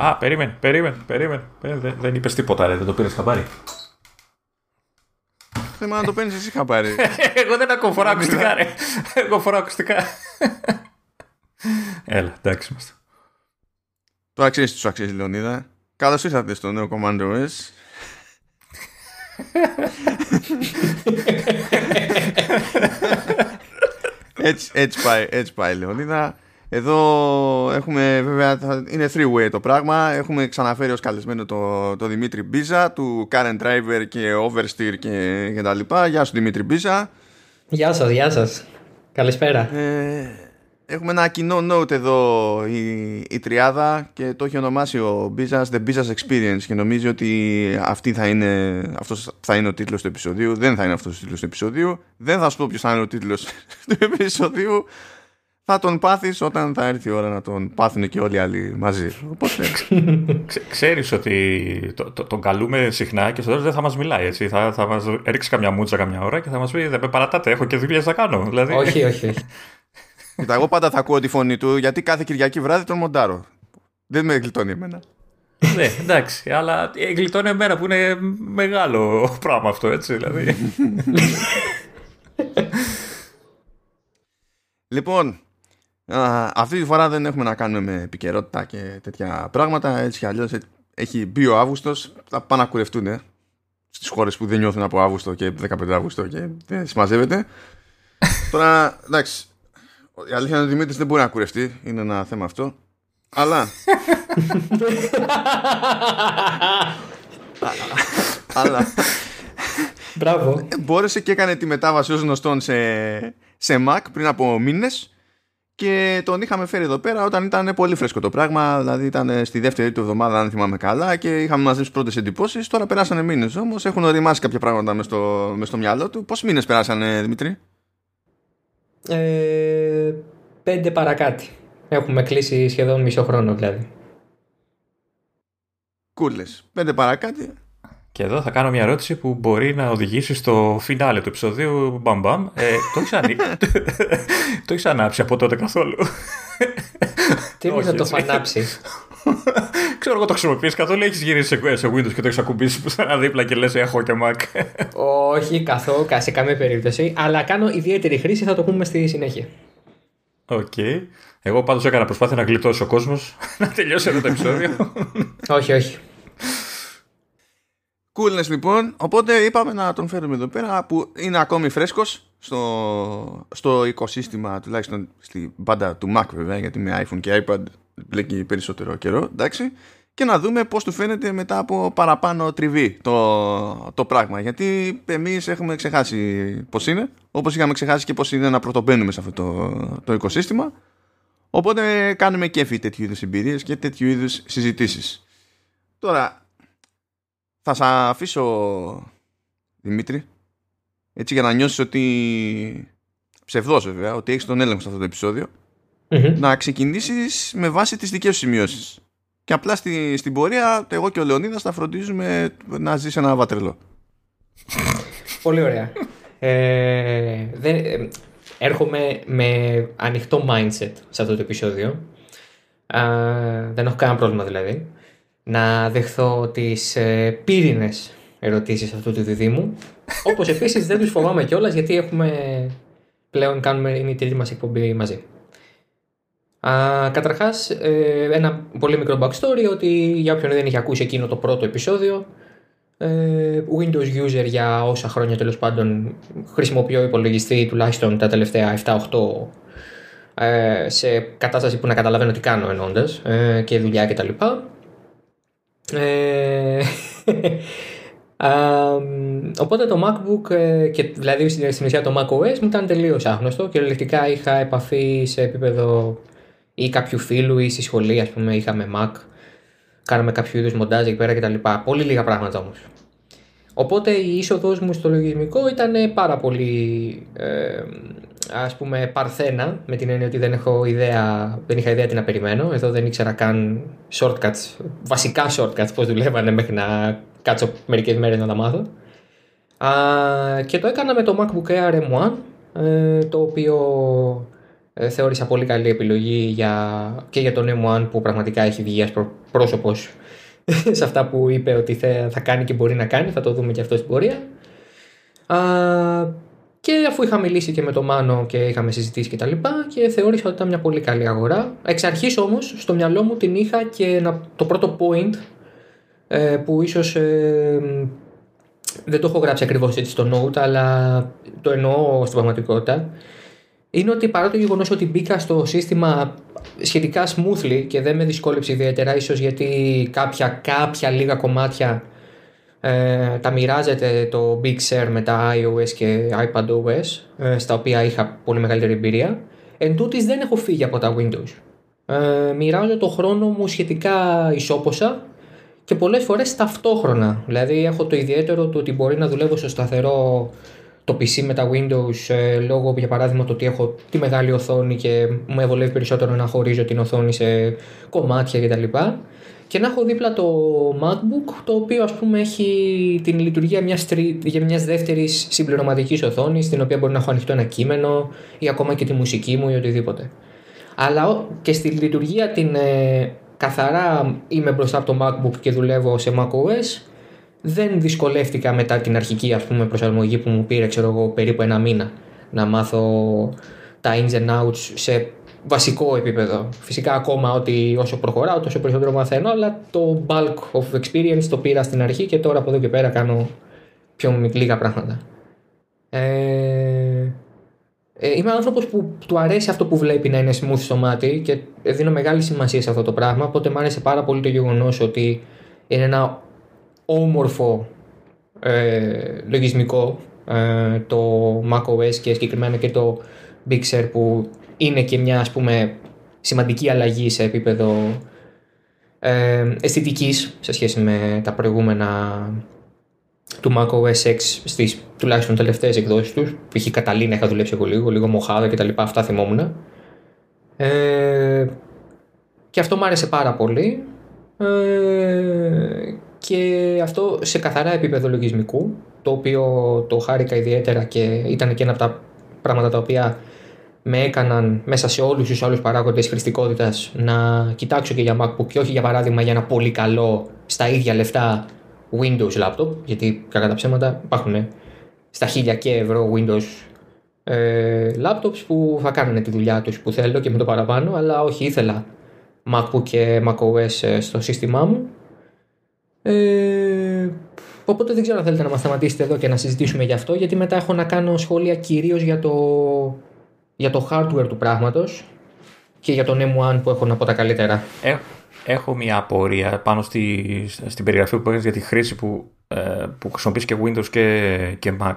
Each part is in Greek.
Α, περίμενε, περίμενε, περίμενε. Δεν, δεν είπες τίποτα, ρε, δεν το πήρες χαμπάρι. Θέμα να το παίρνεις εσύ χαμπάρι. Εγώ δεν ακούω φορά ακουστικά, ρε. Εγώ φορά ακουστικά. Έλα, εντάξει είμαστε. Το αξίζει, τους αξίζει, Λεωνίδα. Καλώς ήρθατε στο νέο Commander OS. έτσι, έτσι, πάει, έτσι πάει, Λεωνίδα. Εδώ έχουμε βέβαια, είναι three-way το πράγμα. Έχουμε ξαναφέρει ως καλεσμένο το, το Δημήτρη Μπίζα του Current Driver και Oversteer και, και τα λοιπά. Γεια σου Δημήτρη Μπίζα. Γεια σας, γεια σας. Καλησπέρα. Ε, έχουμε ένα κοινό note εδώ η, η τριάδα και το έχει ονομάσει ο Μπίζας The Bizas Experience και νομίζει ότι αυτή θα είναι, αυτός θα είναι ο τίτλος του επεισοδίου. Δεν θα είναι αυτός ο τίτλος του επεισοδίου. Δεν θα σου πω ποιος θα είναι ο τίτλος του επεισοδίου θα τον πάθεις όταν θα έρθει η ώρα να τον πάθουν και όλοι οι άλλοι μαζί. Οπότε... Ξέρεις ότι το, το, τον καλούμε συχνά και στο τέλο δεν θα μας μιλάει. Έτσι. Θα, θα μας ρίξει καμιά μούτσα καμιά ώρα και θα μας πει Δεν με παρατάτε, έχω και δουλειές να κάνω. Δηλαδή... Όχι, όχι. Κοίτα, εγώ πάντα θα ακούω τη φωνή του γιατί κάθε Κυριακή βράδυ τον μοντάρω. Δεν με γλιτώνει εμένα. ναι, εντάξει, αλλά γλιτώνει εμένα που είναι μεγάλο πράγμα αυτό, έτσι. Δηλαδή. λοιπόν, αυτή τη φορά δεν έχουμε να κάνουμε με επικαιρότητα και τέτοια πράγματα. Έτσι κι αλλιώς έχει μπει ο Αύγουστος. Θα πάνε να κουρευτούν ε, στις χώρες που δεν νιώθουν από Αύγουστο και 15 Αύγουστο και δεν συμμαζεύεται. Τώρα, εντάξει. Η αλήθεια είναι ότι ο Δημήτρης δεν μπορεί να κουρευτεί. Είναι ένα θέμα αυτό. Αλλά. αλλά. Μπράβο. Μπόρεσε και έκανε τη μετάβαση ως γνωστόν σε, σε Mac πριν από μήνες και τον είχαμε φέρει εδώ πέρα όταν ήταν πολύ φρέσκο το πράγμα. Δηλαδή ήταν στη δεύτερη του εβδομάδα, αν θυμάμαι καλά, και είχαμε μαζέψει πρώτες εντυπώσεις. Τώρα περάσανε μήνες όμως, έχουν οριμάσει κάποια πράγματα μες στο, μες στο μυαλό του. Πόσοι μήνες περάσανε, Δημήτρη, ε, Πέντε παρακάτι. Έχουμε κλείσει σχεδόν μισό χρόνο δηλαδή. Κούλε. Πέντε παρακάτι. Και εδώ θα κάνω μια ερώτηση που μπορεί να οδηγήσει στο φινάλε του επεισοδίου. Μπαμ μπαμ. Ε, το έχεις ανοί... το έχεις ανάψει από τότε καθόλου; Τι είναι να το ανάψει. Ξέρω εγώ το χρησιμοποιείς καθόλου. Έχεις γυρίσει σε, Windows και το έχεις ακουμπήσει που σαν δίπλα και λες: Έχω και Mac. Όχι, καθόλου, σε καμία περίπτωση. Αλλά κάνω ιδιαίτερη χρήση, θα το πούμε στη συνέχεια. OK. Okay. Εγώ πάντως έκανα προσπάθεια να γλιτώσει ο κόσμος να τελειώσει αυτό το επεισόδιο. όχι, όχι. Coolness λοιπόν, οπότε είπαμε να τον φέρουμε εδώ πέρα που είναι ακόμη φρέσκος στο, στο οικοσύστημα τουλάχιστον στη μπάντα του Mac βέβαια γιατί με iPhone και iPad μπλέκει περισσότερο καιρό εντάξει. Και να δούμε πώς του φαίνεται μετά από παραπάνω τριβή το, το πράγμα. Γιατί εμείς έχουμε ξεχάσει πώς είναι όπως είχαμε ξεχάσει και πώς είναι να πρωτομπαίνουμε σε αυτό το, το οικοσύστημα. Οπότε κάνουμε κέφι τέτοιου είδους εμπειρίες και τέτοιου είδους συζητήσεις. Τώρα θα σε αφήσω Δημήτρη έτσι για να νιώσεις ότι ψευδός βέβαια ότι έχεις τον έλεγχο σε αυτό το επεισοδιο να ξεκινήσεις με βάση τις δικές σου σημειώσεις. Και απλά στη, στην πορεία εγώ και ο Λεωνίδας θα φροντίζουμε να ζήσει ένα βατρελό. Πολύ ωραία. Ε, δεν, ε, έρχομαι με ανοιχτό mindset σε αυτό το επεισόδιο. Δεν έχω κανένα πρόβλημα δηλαδή να δεχθώ τις ε, πύρινες ερωτήσεις αυτού του διδήμου. Όπως επίσης δεν τους φοβάμαι κιόλας γιατί έχουμε πλέον κάνουμε, είναι η τρίτη μας εκπομπή μαζί. Α, καταρχάς, ε, ένα πολύ μικρό backstory ότι για όποιον δεν είχε ακούσει εκείνο το πρώτο επεισόδιο ε, Windows user για όσα χρόνια τέλος πάντων χρησιμοποιώ υπολογιστή τουλάχιστον τα τελευταία 7-8 ε, σε κατάσταση που να καταλαβαίνω τι κάνω ενώντας ε, και δουλειά κτλ. Ε, οπότε το MacBook ε, και δηλαδή στην ουσία το macOS μου ήταν τελείως άγνωστο και ελεκτικά είχα επαφή σε επίπεδο ή κάποιου φίλου ή στη σχολή ας πούμε είχαμε Mac κάναμε κάποιο είδους μοντάζ εκεί πέρα κτλ. Πολύ λίγα πράγματα όμως. Οπότε η είσοδος μου στο λογισμικό ήταν πάρα πολύ ε, ας πούμε παρθένα με την έννοια ότι δεν, έχω ιδέα, δεν είχα ιδέα τι να περιμένω. Εδώ δεν ήξερα καν shortcuts, βασικά shortcuts πώς δουλεύανε μέχρι να κάτσω μερικές μέρες να τα μάθω. Α, και το έκανα με το MacBook Air M1 ε, το οποίο ε, θεώρησα πολύ καλή επιλογή για, και για τον M1 που πραγματικά έχει βγει προ, πρόσωπος σε αυτά που είπε ότι θα, θα κάνει και μπορεί να κάνει, θα το δούμε και αυτό στην πορεία. Α, και αφού είχα μιλήσει και με τον Μάνο και είχαμε συζητήσει και τα λοιπά και θεώρησα ότι ήταν μια πολύ καλή αγορά. Εξ αρχής όμως στο μυαλό μου την είχα και το πρώτο point ε, που ίσως ε, δεν το έχω γράψει ακριβώς έτσι στο note αλλά το εννοώ στην πραγματικότητα είναι ότι παρά το γεγονός ότι μπήκα στο σύστημα σχετικά smoothly και δεν με δυσκόλεψε ιδιαίτερα ίσως γιατί κάποια, κάποια λίγα κομμάτια ε, τα μοιράζεται το Big Sur με τα iOS και iPadOS ε, στα οποία είχα πολύ μεγαλύτερη εμπειρία. Εν τούτης δεν έχω φύγει από τα Windows. Ε, μοιράζω το χρόνο μου σχετικά ισόποσα και πολλές φορές ταυτόχρονα. Δηλαδή έχω το ιδιαίτερο του ότι μπορεί να δουλεύω στο σταθερό το PC με τα Windows ε, λόγω για παράδειγμα το ότι έχω τη μεγάλη οθόνη και μου ευολεύει περισσότερο να χωρίζω την οθόνη σε κομμάτια κτλ και να έχω δίπλα το MacBook το οποίο ας πούμε έχει την λειτουργία μιας, τρι... μιας δεύτερης συμπληρωματικής οθόνης στην οποία μπορεί να έχω ανοιχτό ένα κείμενο ή ακόμα και τη μουσική μου ή οτιδήποτε. Αλλά και στη λειτουργία την ε, καθαρά είμαι μπροστά από το MacBook και δουλεύω σε macOS δεν δυσκολεύτηκα μετά την αρχική ας πούμε προσαρμογή που μου πήρε ξέρω εγώ περίπου ένα μήνα να μάθω τα ins and outs σε βασικό επίπεδο. Φυσικά ακόμα ότι όσο προχωράω τόσο περισσότερο μαθαίνω, αλλά το bulk of experience το πήρα στην αρχή και τώρα από εδώ και πέρα κάνω πιο λίγα πράγματα. Ε, ε, είμαι άνθρωπος που του αρέσει αυτό που βλέπει να είναι smooth στο μάτι και δίνω μεγάλη σημασία σε αυτό το πράγμα, οπότε μου άρεσε πάρα πολύ το γεγονός ότι είναι ένα όμορφο ε, λογισμικό ε, το macOS και συγκεκριμένα και το Big Sur που είναι και μια ας πούμε σημαντική αλλαγή σε επίπεδο ε, αισθητικής σε σχέση με τα προηγούμενα του macOS X στις τουλάχιστον τελευταίες εκδόσεις τους. Π.χ. Καταλήνα είχα δουλέψει εγώ λίγο, λίγο Μοχάδα και τα λοιπά, αυτά θυμόμουν. Ε, και αυτό μου άρεσε πάρα πολύ. Ε, και αυτό σε καθαρά επίπεδο λογισμικού το οποίο το χάρηκα ιδιαίτερα και ήταν και ένα από τα πράγματα τα οποία με έκαναν μέσα σε όλους τους άλλους παράγοντες χρηστικότητας να κοιτάξω και για MacBook και όχι για παράδειγμα για ένα πολύ καλό στα ίδια λεφτά Windows laptop γιατί κατά τα ψέματα υπάρχουν στα χίλια και ευρώ Windows ε, laptops που θα κάνουν τη δουλειά τους που θέλω και με το παραπάνω αλλά όχι ήθελα MacBook και macOS ε, στο σύστημά μου. Ε, οπότε δεν ξέρω αν θέλετε να μας σταματήσετε εδώ και να συζητήσουμε γι' αυτό γιατί μετά έχω να κάνω σχόλια κυρίως για το για το hardware του πράγματος και για τον M1 που έχω να πω τα καλύτερα. Ε, έχω μια απορία πάνω στη, στην περιγραφή που έχεις για τη χρήση που, ε, που χρησιμοποιείς και Windows και, και Mac.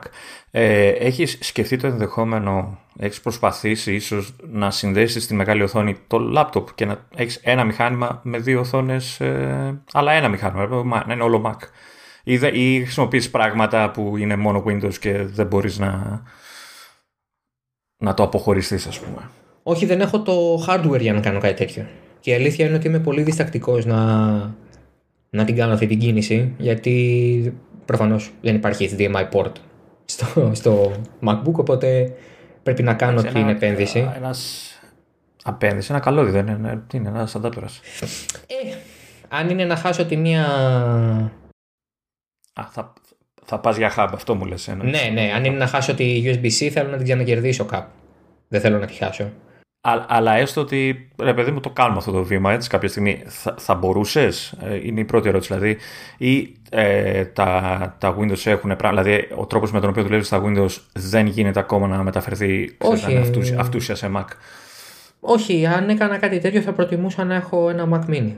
Ε, έχεις σκεφτεί το ενδεχόμενο, έχεις προσπαθήσει ίσως να συνδέσεις στη μεγάλη οθόνη το laptop και να έχεις ένα μηχάνημα με δύο οθόνες, ε, αλλά ένα μηχάνημα, να είναι όλο Mac. Ή, ή χρησιμοποιείς πράγματα που είναι μόνο Windows και δεν μπορείς να, να το αποχωριστείς, ας πούμε. Όχι, δεν έχω το hardware για να κάνω κάτι τέτοιο. Και η αλήθεια είναι ότι είμαι πολύ διστακτικός να, να την κάνω αυτή την κίνηση, γιατί προφανώς δεν υπάρχει HDMI port στο, στο MacBook, οπότε πρέπει να κάνω την επένδυση. Ένας απένδυση, ένα καλώδιο δεν είναι, τι είναι, ένας αντάπερα. Ε, αν είναι να χάσω τη μία. Α, θα, θα πας για hub, αυτό μου λες. Ναι, ναι. Αν είναι να χάσω τη USB-C, θέλω να την ξανακερδίσω κάπου. Δεν θέλω να τη χάσω. Α, αλλά έστω ότι ρε παιδί μου το κάνουμε αυτό το βήμα έτσι κάποια στιγμή. Θα, θα μπορούσες, ε, είναι η πρώτη ερώτηση δηλαδή, ή ε, τα, τα Windows έχουν πράγμα, δηλαδή ο τρόπος με τον οποίο δουλεύεις στα Windows δεν γίνεται ακόμα να μεταφερθεί Όχι. αυτούσια, αυτούσια σε Mac. Όχι, αν έκανα κάτι τέτοιο θα προτιμούσα να έχω ένα Mac Mini.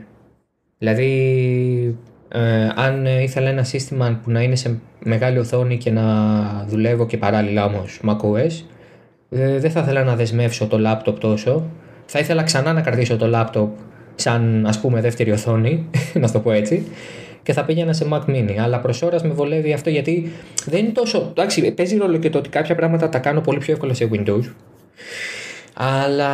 Δηλαδή ε, αν ήθελα ένα σύστημα που να είναι σε μεγάλη οθόνη και να δουλεύω και παράλληλα όμως macOS, ε, δεν θα ήθελα να δεσμεύσω το laptop τόσο. Θα ήθελα ξανά να κρατήσω το laptop σαν ας πούμε δεύτερη οθόνη, να το πω έτσι, και θα πήγαινα σε Mac Mini. Αλλά προς ώρας με βολεύει αυτό γιατί δεν είναι τόσο. Εντάξει, παίζει ρόλο και το ότι κάποια πράγματα τα κάνω πολύ πιο εύκολα σε Windows. Αλλά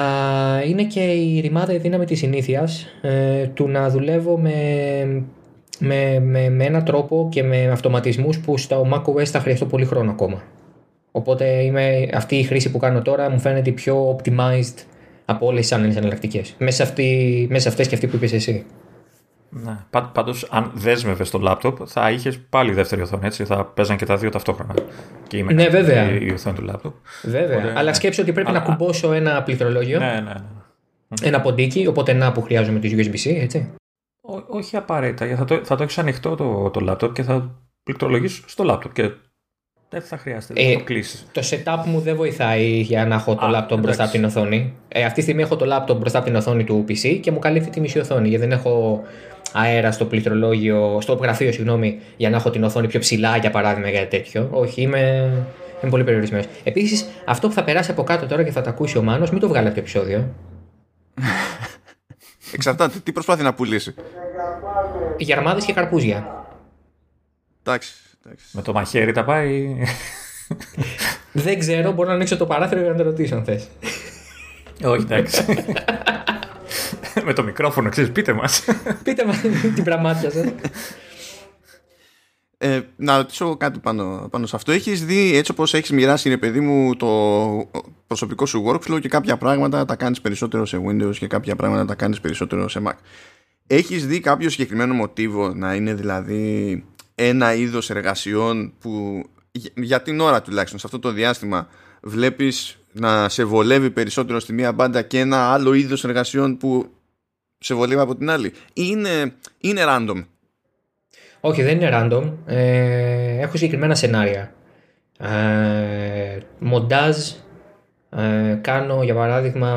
είναι και η ρημάδα η δύναμη της συνήθειας ε, του να δουλεύω με με, με, με έναν τρόπο και με αυτοματισμούς που στο macOS θα χρειαστώ πολύ χρόνο ακόμα. Οπότε είμαι, αυτή η χρήση που κάνω τώρα μου φαίνεται πιο optimized από όλες τις άλλες εναλλακτικές. Μέσα, αυτή, μέσα αυτές και αυτή που είπες εσύ. Ναι. Πάντως, αν δέσμευες το λάπτοπ, θα είχες πάλι δεύτερη οθόνη. Έτσι. Θα παίζαν και τα δύο ταυτόχρονα. Και η ναι, βέβαια. η οθόνη του λάπτοπ. Βέβαια. Οπότε, Αλλά σκέψω ότι πρέπει α, να κουμπώσω ένα πληκτρολόγιο. Ναι, ναι, ναι. Ένα ποντίκι, οπότε να που χρειάζομαι τη USB-C, έτσι. Ό, όχι απαραίτητα. Θα το, θα το έχεις ανοιχτό το, το λάπτοπ και θα πληκτρολογήσει στο λάπτοπ. Και δεν θα χρειάζεται ε, το κλείσει. Το setup μου δεν βοηθάει για να έχω το λάπτοπ μπροστά από την οθόνη. Ε, αυτή τη στιγμή έχω το λάπτοπ μπροστά από την οθόνη του PC και μου καλύπτει τη μισή οθόνη. Γιατί δεν έχω αέρα στο πληκτρολόγιο, στο γραφείο, συγγνώμη, για να έχω την οθόνη πιο ψηλά, για παράδειγμα, για τέτοιο. Όχι, είμαι, είμαι πολύ περιορισμένος. Επίσης, αυτό που θα περάσει από κάτω τώρα και θα τα ακούσει ο Μάνος, μην το βγάλει από το επεισόδιο. Εξαρτάται, τι προσπάθει να πουλήσει. Γερμάδες και καρπούζια. Εντάξει. Με το μαχαίρι τα πάει. Δεν ξέρω, μπορώ να ανοίξω το παράθυρο για να το ρωτήσω αν θες. Όχι, εντάξει. Με το μικρόφωνο, ξέρεις, πείτε μας. πείτε μας την πραγμάτια σας. Ε, να ρωτήσω κάτι πάνω, πάνω σε αυτό. Έχεις δει έτσι όπως έχεις μοιράσει, ρε παιδί μου, το προσωπικό σου workflow και κάποια πράγματα τα κάνεις περισσότερο σε Windows και κάποια πράγματα τα κάνεις περισσότερο σε Mac. Έχεις δει κάποιο συγκεκριμένο μοτίβο να είναι δηλαδή ένα είδος εργασιών που για την ώρα τουλάχιστον σε αυτό το διάστημα βλέπεις να σε βολεύει περισσότερο στη μία μπάντα και ένα άλλο είδος εργασιών που σε βολεύει από την άλλη; Είναι, είναι random; Όχι δεν είναι random ε, έχω συγκεκριμένα σενάρια ε, μοντάζ ε, κάνω για παράδειγμα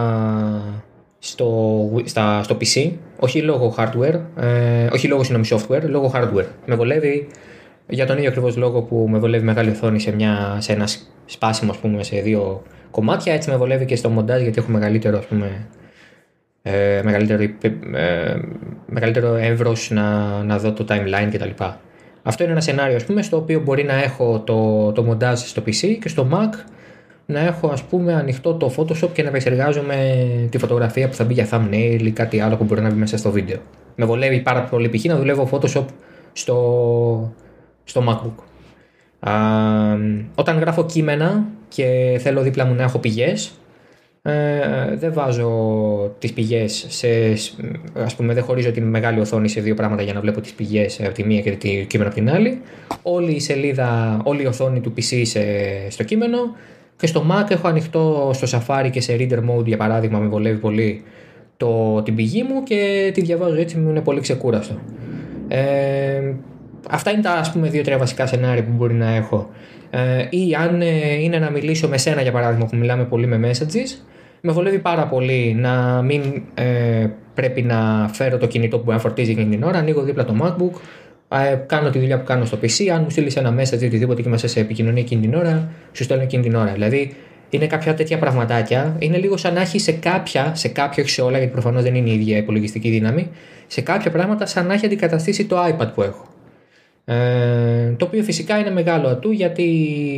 στο, στα, στο PC, όχι λόγω hardware, ε, όχι λόγω συγγνώμη software, λόγω hardware. Με βολεύει για τον ίδιο ακριβώς λόγο που με βολεύει μεγάλη οθόνη σε, μια, σε ένα σπάσιμο ας πούμε, σε δύο κομμάτια, έτσι με βολεύει και στο μοντάζ γιατί έχω μεγαλύτερο, ας πούμε, ε, μεγαλύτερο, ε, μεγαλύτερο εύρος να, να δω το timeline κτλ. Αυτό είναι ένα σενάριο ας πούμε, στο οποίο μπορεί να έχω το, το μοντάζ στο PC και στο Mac να έχω ας πούμε ανοιχτό το Photoshop και να επεξεργάζομαι τη φωτογραφία που θα μπει για thumbnail ή κάτι άλλο που μπορεί να μπει μέσα στο βίντεο. Με βολεύει πάρα πολύ π.χ. να δουλεύω Photoshop στο, στο MacBook. Α, όταν γράφω κείμενα και θέλω δίπλα μου να έχω πηγές ε, δεν βάζω τις πηγές σε, ας πούμε δεν χωρίζω την μεγάλη οθόνη σε δύο πράγματα για να βλέπω τις πηγές από τη μία και το κείμενο από την άλλη όλη η σελίδα, όλη η οθόνη του PC σε, στο κείμενο και στο Mac έχω ανοιχτό στο Safari και σε Reader Mode για παράδειγμα με βολεύει πολύ το, την πηγή μου και τη διαβάζω έτσι μου είναι πολύ ξεκούραστο. Ε, αυτά είναι τα ας πούμε δύο-τρία βασικά σενάρια που μπορεί να έχω. Ε, ή αν ε, είναι να μιλήσω με σένα για παράδειγμα που μιλάμε πολύ με messages με βολεύει πάρα πολύ να μην ε, πρέπει να φέρω το κινητό που με φορτίζει εκείνη την ώρα. Ανοίγω δίπλα το MacBook, ε, κάνω τη δουλειά που κάνω στο PC. Αν μου στείλεις ένα message ή οτιδήποτε και είμαστε σε επικοινωνία εκείνη την ώρα, σου στέλνω εκείνη την ώρα. Δηλαδή είναι κάποια τέτοια πραγματάκια. Είναι λίγο σαν να έχει σε κάποια, σε κάποια, όχι σε όλα, γιατί προφανώς δεν είναι η ίδια υπολογιστική δύναμη, σε κάποια πράγματα σαν να έχει αντικαταστήσει το iPad που έχω. Ε, το οποίο φυσικά είναι μεγάλο ατού γιατί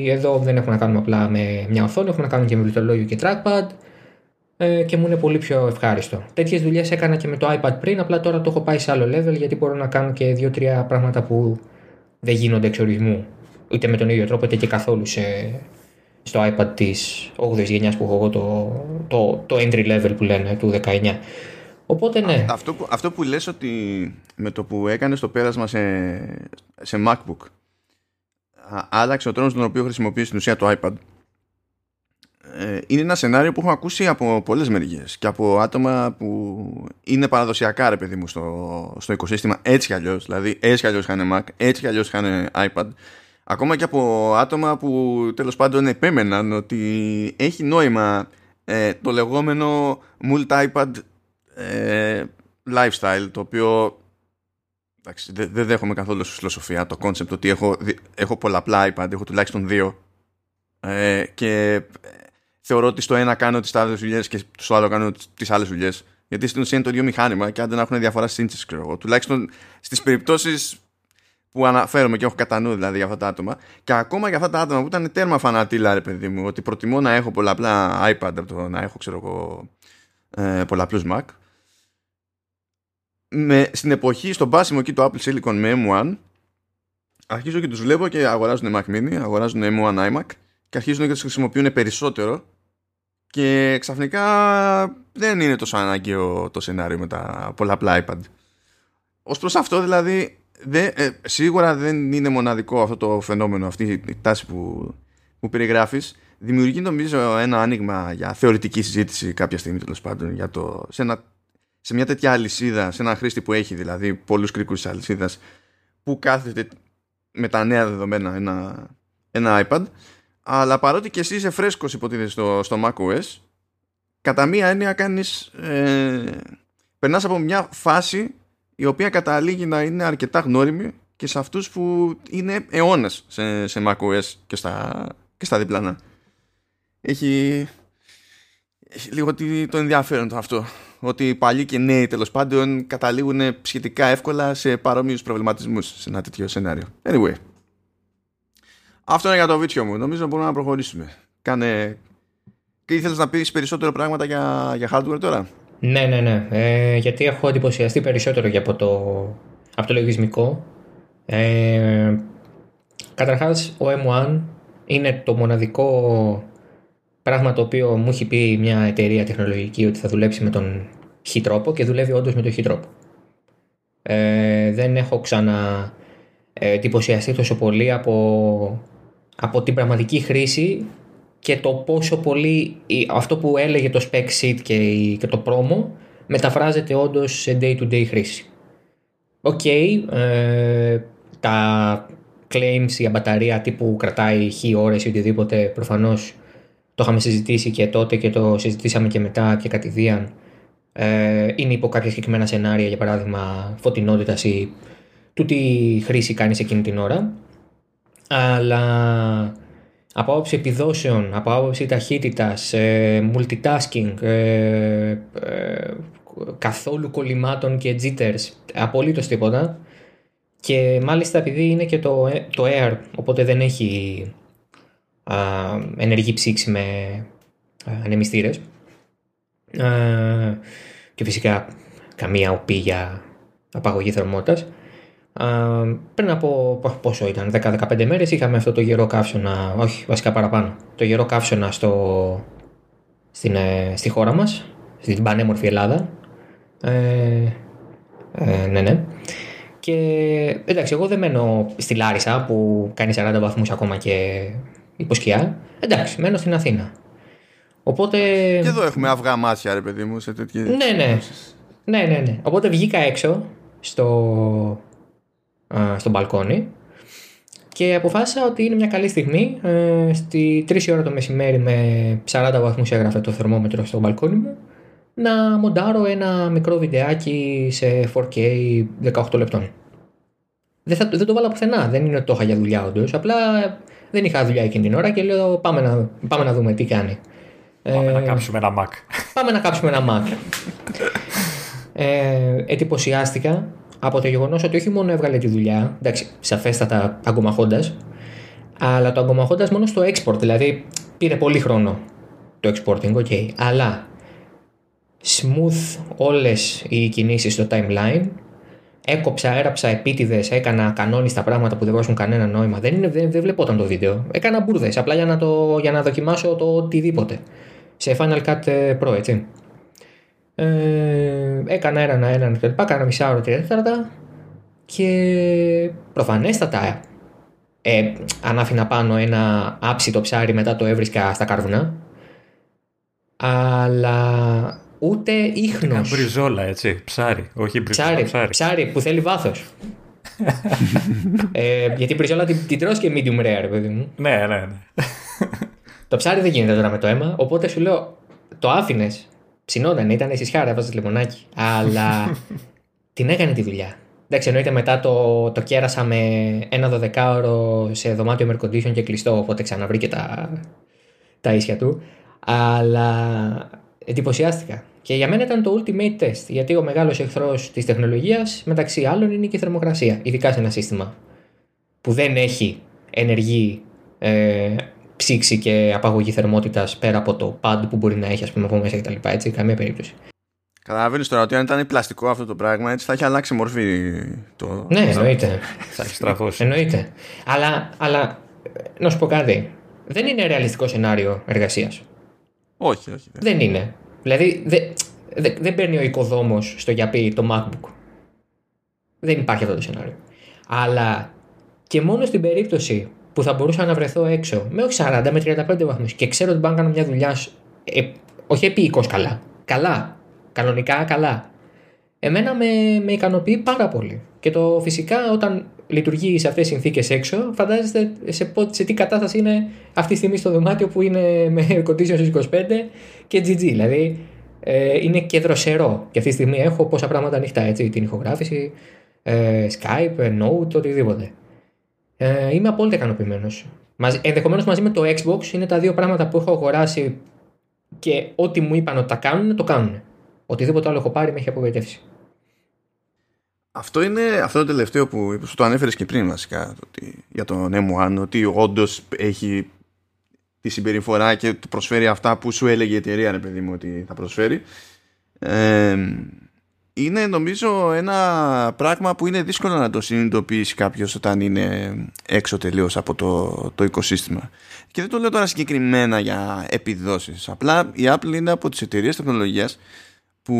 εδώ δεν έχουμε να κάνουμε απλά με μια οθόνη, έχουμε να κάνουμε και με πληκτρολόγιο και trackpad ε, και μου είναι πολύ πιο ευχάριστο. Τέτοιες δουλειές έκανα και με το iPad πριν, απλά τώρα το έχω πάει σε άλλο level γιατί μπορώ να κάνω και δύο-τρία πράγματα που δεν γίνονται εξορισμού. Είτε με τον ίδιο τρόπο είτε και καθόλου σε, στο iPad της 8η γενιάς που έχω εγώ το, το, το entry level που λένε του 19. Οπότε ναι. αυτό, που, αυτό που λες ότι με το που έκανες το πέρασμα σε, σε MacBook άλλαξε ο τρόπος τον οποίο χρησιμοποιείς στην ουσία το iPad; ε, είναι ένα σενάριο που έχω ακούσει από πολλές μεριές και από άτομα που είναι παραδοσιακά ρε παιδί μου στο, στο οικοσύστημα. Έτσι κι αλλιώς δηλαδή έτσι κι αλλιώς είχαν Mac, έτσι κι αλλιώς είχαν iPad. Ακόμα και από άτομα που τέλος πάντων επέμεναν ότι έχει νόημα ε, το λεγόμενο multi-iPad ε, lifestyle το οποίο δεν δε δέχομαι καθόλου στη φιλοσοφία το concept ότι έχω, έχω πολλαπλά iPad, έχω τουλάχιστον δύο. Ε, και θεωρώ ότι στο ένα κάνω τις άλλε δουλειές και στο άλλο κάνω τις άλλες δουλειές. Γιατί στην ουσία είναι το ίδιο μηχάνημα και άντε να έχουν διαφορά σύνθεση, ξέρω εγώ. Τουλάχιστον στις περιπτώσεις που αναφέρομαι και έχω κατά νου δηλαδή για αυτά τα άτομα. Και ακόμα για αυτά τα άτομα που ήταν τέρμα φανατήλα, ρε παιδί μου, ότι προτιμώ να έχω πολλαπλά iPad από το να έχω, ξέρω εγώ, ε, πολλαπλούς Mac. Με, στην εποχή, στον πάσιμο εκεί το Apple Silicon με M1, αρχίζω και τους βλέπω και αγοράζουν Mac Mini, αγοράζουν M1 iMac και αρχίζουν και τους χρησιμοποιούν περισσότερο και ξαφνικά δεν είναι τόσο αναγκαίο το σενάριο με τα πολλαπλά iPad. Ως προς αυτό δηλαδή δεν, ε, σίγουρα δεν είναι μοναδικό αυτό το φαινόμενο, αυτή η τάση που, που περιγράφεις. Δημιουργεί νομίζω ένα άνοιγμα για θεωρητική συζήτηση κάποια στιγμή τέλος πάντων για το, σε, ένα, σε μια τέτοια αλυσίδα, σε ένα χρήστη που έχει δηλαδή πολλούς κρίκους της αλυσίδας που κάθεται με τα νέα δεδομένα ένα, ένα iPad αλλά παρότι και εσύ είσαι φρέσκος υποτίθεται στο, στο macOS κατά μία έννοια κάνεις ε, περνάς από μια φάση η οποία καταλήγει να είναι αρκετά γνώριμη και σε αυτούς που είναι αιώνες σε, σε macOS και στα, και στα διπλανά. Έχει, έχει λίγο το ενδιαφέρον το αυτό ότι οι παλιοί και νέοι τέλος πάντων καταλήγουν σχετικά εύκολα σε παρόμοιους προβληματισμούς σε ένα τέτοιο σενάριο. Anyway αυτό είναι για το βίτσιο μου. Νομίζω μπορούμε να προχωρήσουμε. Κάνε... Και ήθελες να πεις περισσότερο πράγματα για, για hardware τώρα; Ναι, ναι, ναι. Ε, γιατί έχω εντυπωσιαστεί περισσότερο για από το, από το λογισμικό. Ε, καταρχάς, ο M1 είναι το μοναδικό πράγμα το οποίο μου έχει πει μια εταιρεία τεχνολογική ότι θα δουλέψει με τον χ τρόπο και δουλεύει όντως με τον χ τρόπο. Ε, δεν έχω ξανά εντυπωσιαστεί τόσο πολύ από από την πραγματική χρήση και το πόσο πολύ αυτό που έλεγε το spec sheet και, και το promo μεταφράζεται όντως σε day-to-day χρήση. Οκ, ε, τα claims για μπαταρία τύπου κρατάει χι ώρες ή οτιδήποτε προφανώς το είχαμε συζητήσει και τότε και το συζητήσαμε και μετά και κατ' ιδίαν ε, είναι υπό κάποια συγκεκριμένα σενάρια για παράδειγμα φωτεινότητας ή του τι χρήση κάνεις εκείνη την ώρα αλλά από άποψη επιδόσεων, από άποψη ταχύτητας, ε, multitasking, ε, ε, καθόλου κολλημάτων και jitters, απολύτως τίποτα. Και μάλιστα επειδή είναι και το, το Air, οπότε δεν έχει α, ενεργή ψήξη με ανεμιστήρες. και φυσικά καμία οπή για απαγωγή θερμότητας πριν από πόσο ήταν, 10-15 μέρες είχαμε αυτό το γερό καύσωνα, όχι βασικά παραπάνω, το γερό καύσωνα στο, στην, ε, στη χώρα μας, στην πανέμορφη Ελλάδα. Ε, ε, ναι, ναι. Και εντάξει, εγώ δεν μένω στη Λάρισα που κάνει 40 βαθμούς ακόμα και υποσκιά. Εντάξει, μένω στην Αθήνα. Οπότε... Και εδώ έχουμε αυγά μάτια, ρε παιδί μου, σε τέτοιες... Ναι, ναι. Ναι, ναι, ναι. Οπότε βγήκα έξω στο, στο μπαλκόνι και αποφάσισα ότι είναι μια καλή στιγμή ε, στη 3 ώρα το μεσημέρι με 40 βαθμούς έγραφε το θερμόμετρο στο μπαλκόνι μου να μοντάρω ένα μικρό βιντεάκι σε 4K 18 λεπτών. Δεν, θα, δεν το βάλα πουθενά, δεν είναι ότι το είχα για δουλειά όντως, απλά δεν είχα δουλειά εκείνη την ώρα και λέω πάμε να, πάμε να δούμε τι κάνει. Πάμε ε, να κάψουμε ένα Mac. Πάμε να κάψουμε ένα Mac. ε, εντυπωσιάστηκα από το γεγονός ότι όχι μόνο έβγαλε τη δουλειά, εντάξει, σαφέστατα αγκομαχώντας, αλλά το αγκομαχώντας μόνο στο export, δηλαδή πήρε πολύ χρόνο το exporting, ok, αλλά smooth όλες οι κινήσεις στο timeline, έκοψα, έραψα επίτηδες, έκανα κανόνιστα πράγματα που δεν βάζουν κανένα νόημα. Δεν, είναι, δεν, δεν βλεπόταν το βίντεο. Έκανα μπουρδες απλά για να, το, για να δοκιμάσω το οτιδήποτε. Σε Final Cut Pro, έτσι. Ε, έκανα έναν έναν και λοιπά, έκανα μισά ώρα, τρία τέταρτα και προφανέστατα ε, αν άφηνα πάνω ένα άψιτο ψάρι μετά το έβρισκα στα κάρβουνα αλλά ούτε ίχνος. Ένα μπριζόλα έτσι, ψάρι, όχι μπριζόλα, ψάρι. Ψάρι, ψάρι που θέλει βάθος. ε, γιατί η μπριζόλα την, την τρως και medium rare, παιδί μου. Ναι, ναι, ναι. το ψάρι δεν γίνεται τώρα με το αίμα, οπότε σου λέω, το άφηνες ψινόταν, ήταν σισχάρα, έβαζε λεμονάκι. Αλλά την έκανε τη δουλειά. Εντάξει, εννοείται μετά το, το κέρασα με ένα δωδεκάωρο σε δωμάτιο air condition και κλειστό, οπότε ξαναβρήκε τα, τα ίσια του. Αλλά εντυπωσιάστηκα. Και για μένα ήταν το ultimate test, γιατί ο μεγάλος εχθρός της τεχνολογίας, μεταξύ άλλων, είναι και η θερμοκρασία. Ειδικά σε ένα σύστημα που δεν έχει ενεργή ε, ψήξη και απαγωγή θερμότητας πέρα από το pad που μπορεί να έχει ας πούμε, από μέσα κτλ. Έτσι, καμία περίπτωση. Καταλαβαίνεις τώρα ότι αν ήταν πλαστικό αυτό το πράγμα, έτσι θα έχει αλλάξει μορφή το. Ναι, εννοείται. θα έχει στραφώσει. Εννοείται. Αλλά, αλλά να σου πω κάτι. Δεν είναι ρεαλιστικό σενάριο εργασίας. Όχι, όχι. Δεν είναι. Δηλαδή δεν δε, δεν παίρνει ο οικοδόμος στο γιαπί το MacBook. Δεν υπάρχει αυτό το σενάριο. Αλλά και μόνο στην περίπτωση που θα μπορούσα να βρεθώ έξω με όχι 40 με 35 βαθμούς και ξέρω ότι μπορώ να κάνω μια δουλειά ε, όχι επίοικος καλά. Καλά. Κανονικά καλά. Εμένα με, με ικανοποιεί πάρα πολύ. Και το φυσικά όταν λειτουργεί σε αυτές τις συνθήκες έξω, φαντάζεστε σε, σε τι κατάσταση είναι αυτή τη στιγμή στο δωμάτιο που είναι με air condition 25 και GG. Δηλαδή ε, είναι και δροσερό. Και αυτή τη στιγμή έχω πόσα πράγματα ανοιχτά έτσι. Την ηχογράφηση, ε, Skype, Note, οτιδήποτε. Ε, είμαι απόλυτα ικανοποιημένος. Ενδεχομένως μαζί με το Xbox είναι τα δύο πράγματα που έχω αγοράσει και ό,τι μου είπαν ότι τα κάνουν, το κάνουν. Οτιδήποτε άλλο έχω πάρει με έχει απογοητεύσει. Αυτό είναι αυτό το τελευταίο που, που το ανέφερες και πριν βασικά ότι, για τον M1 ότι όντως έχει τη συμπεριφορά και του προσφέρει αυτά που σου έλεγε η εταιρεία ρε παιδί μου ότι θα προσφέρει ε, είναι νομίζω ένα πράγμα που είναι δύσκολο να το συνειδητοποιήσει κάποιος όταν είναι έξω τελείως από το, το οικοσύστημα και δεν το λέω τώρα συγκεκριμένα για επιδόσεις απλά η Apple είναι από τις εταιρείες τεχνολογίας που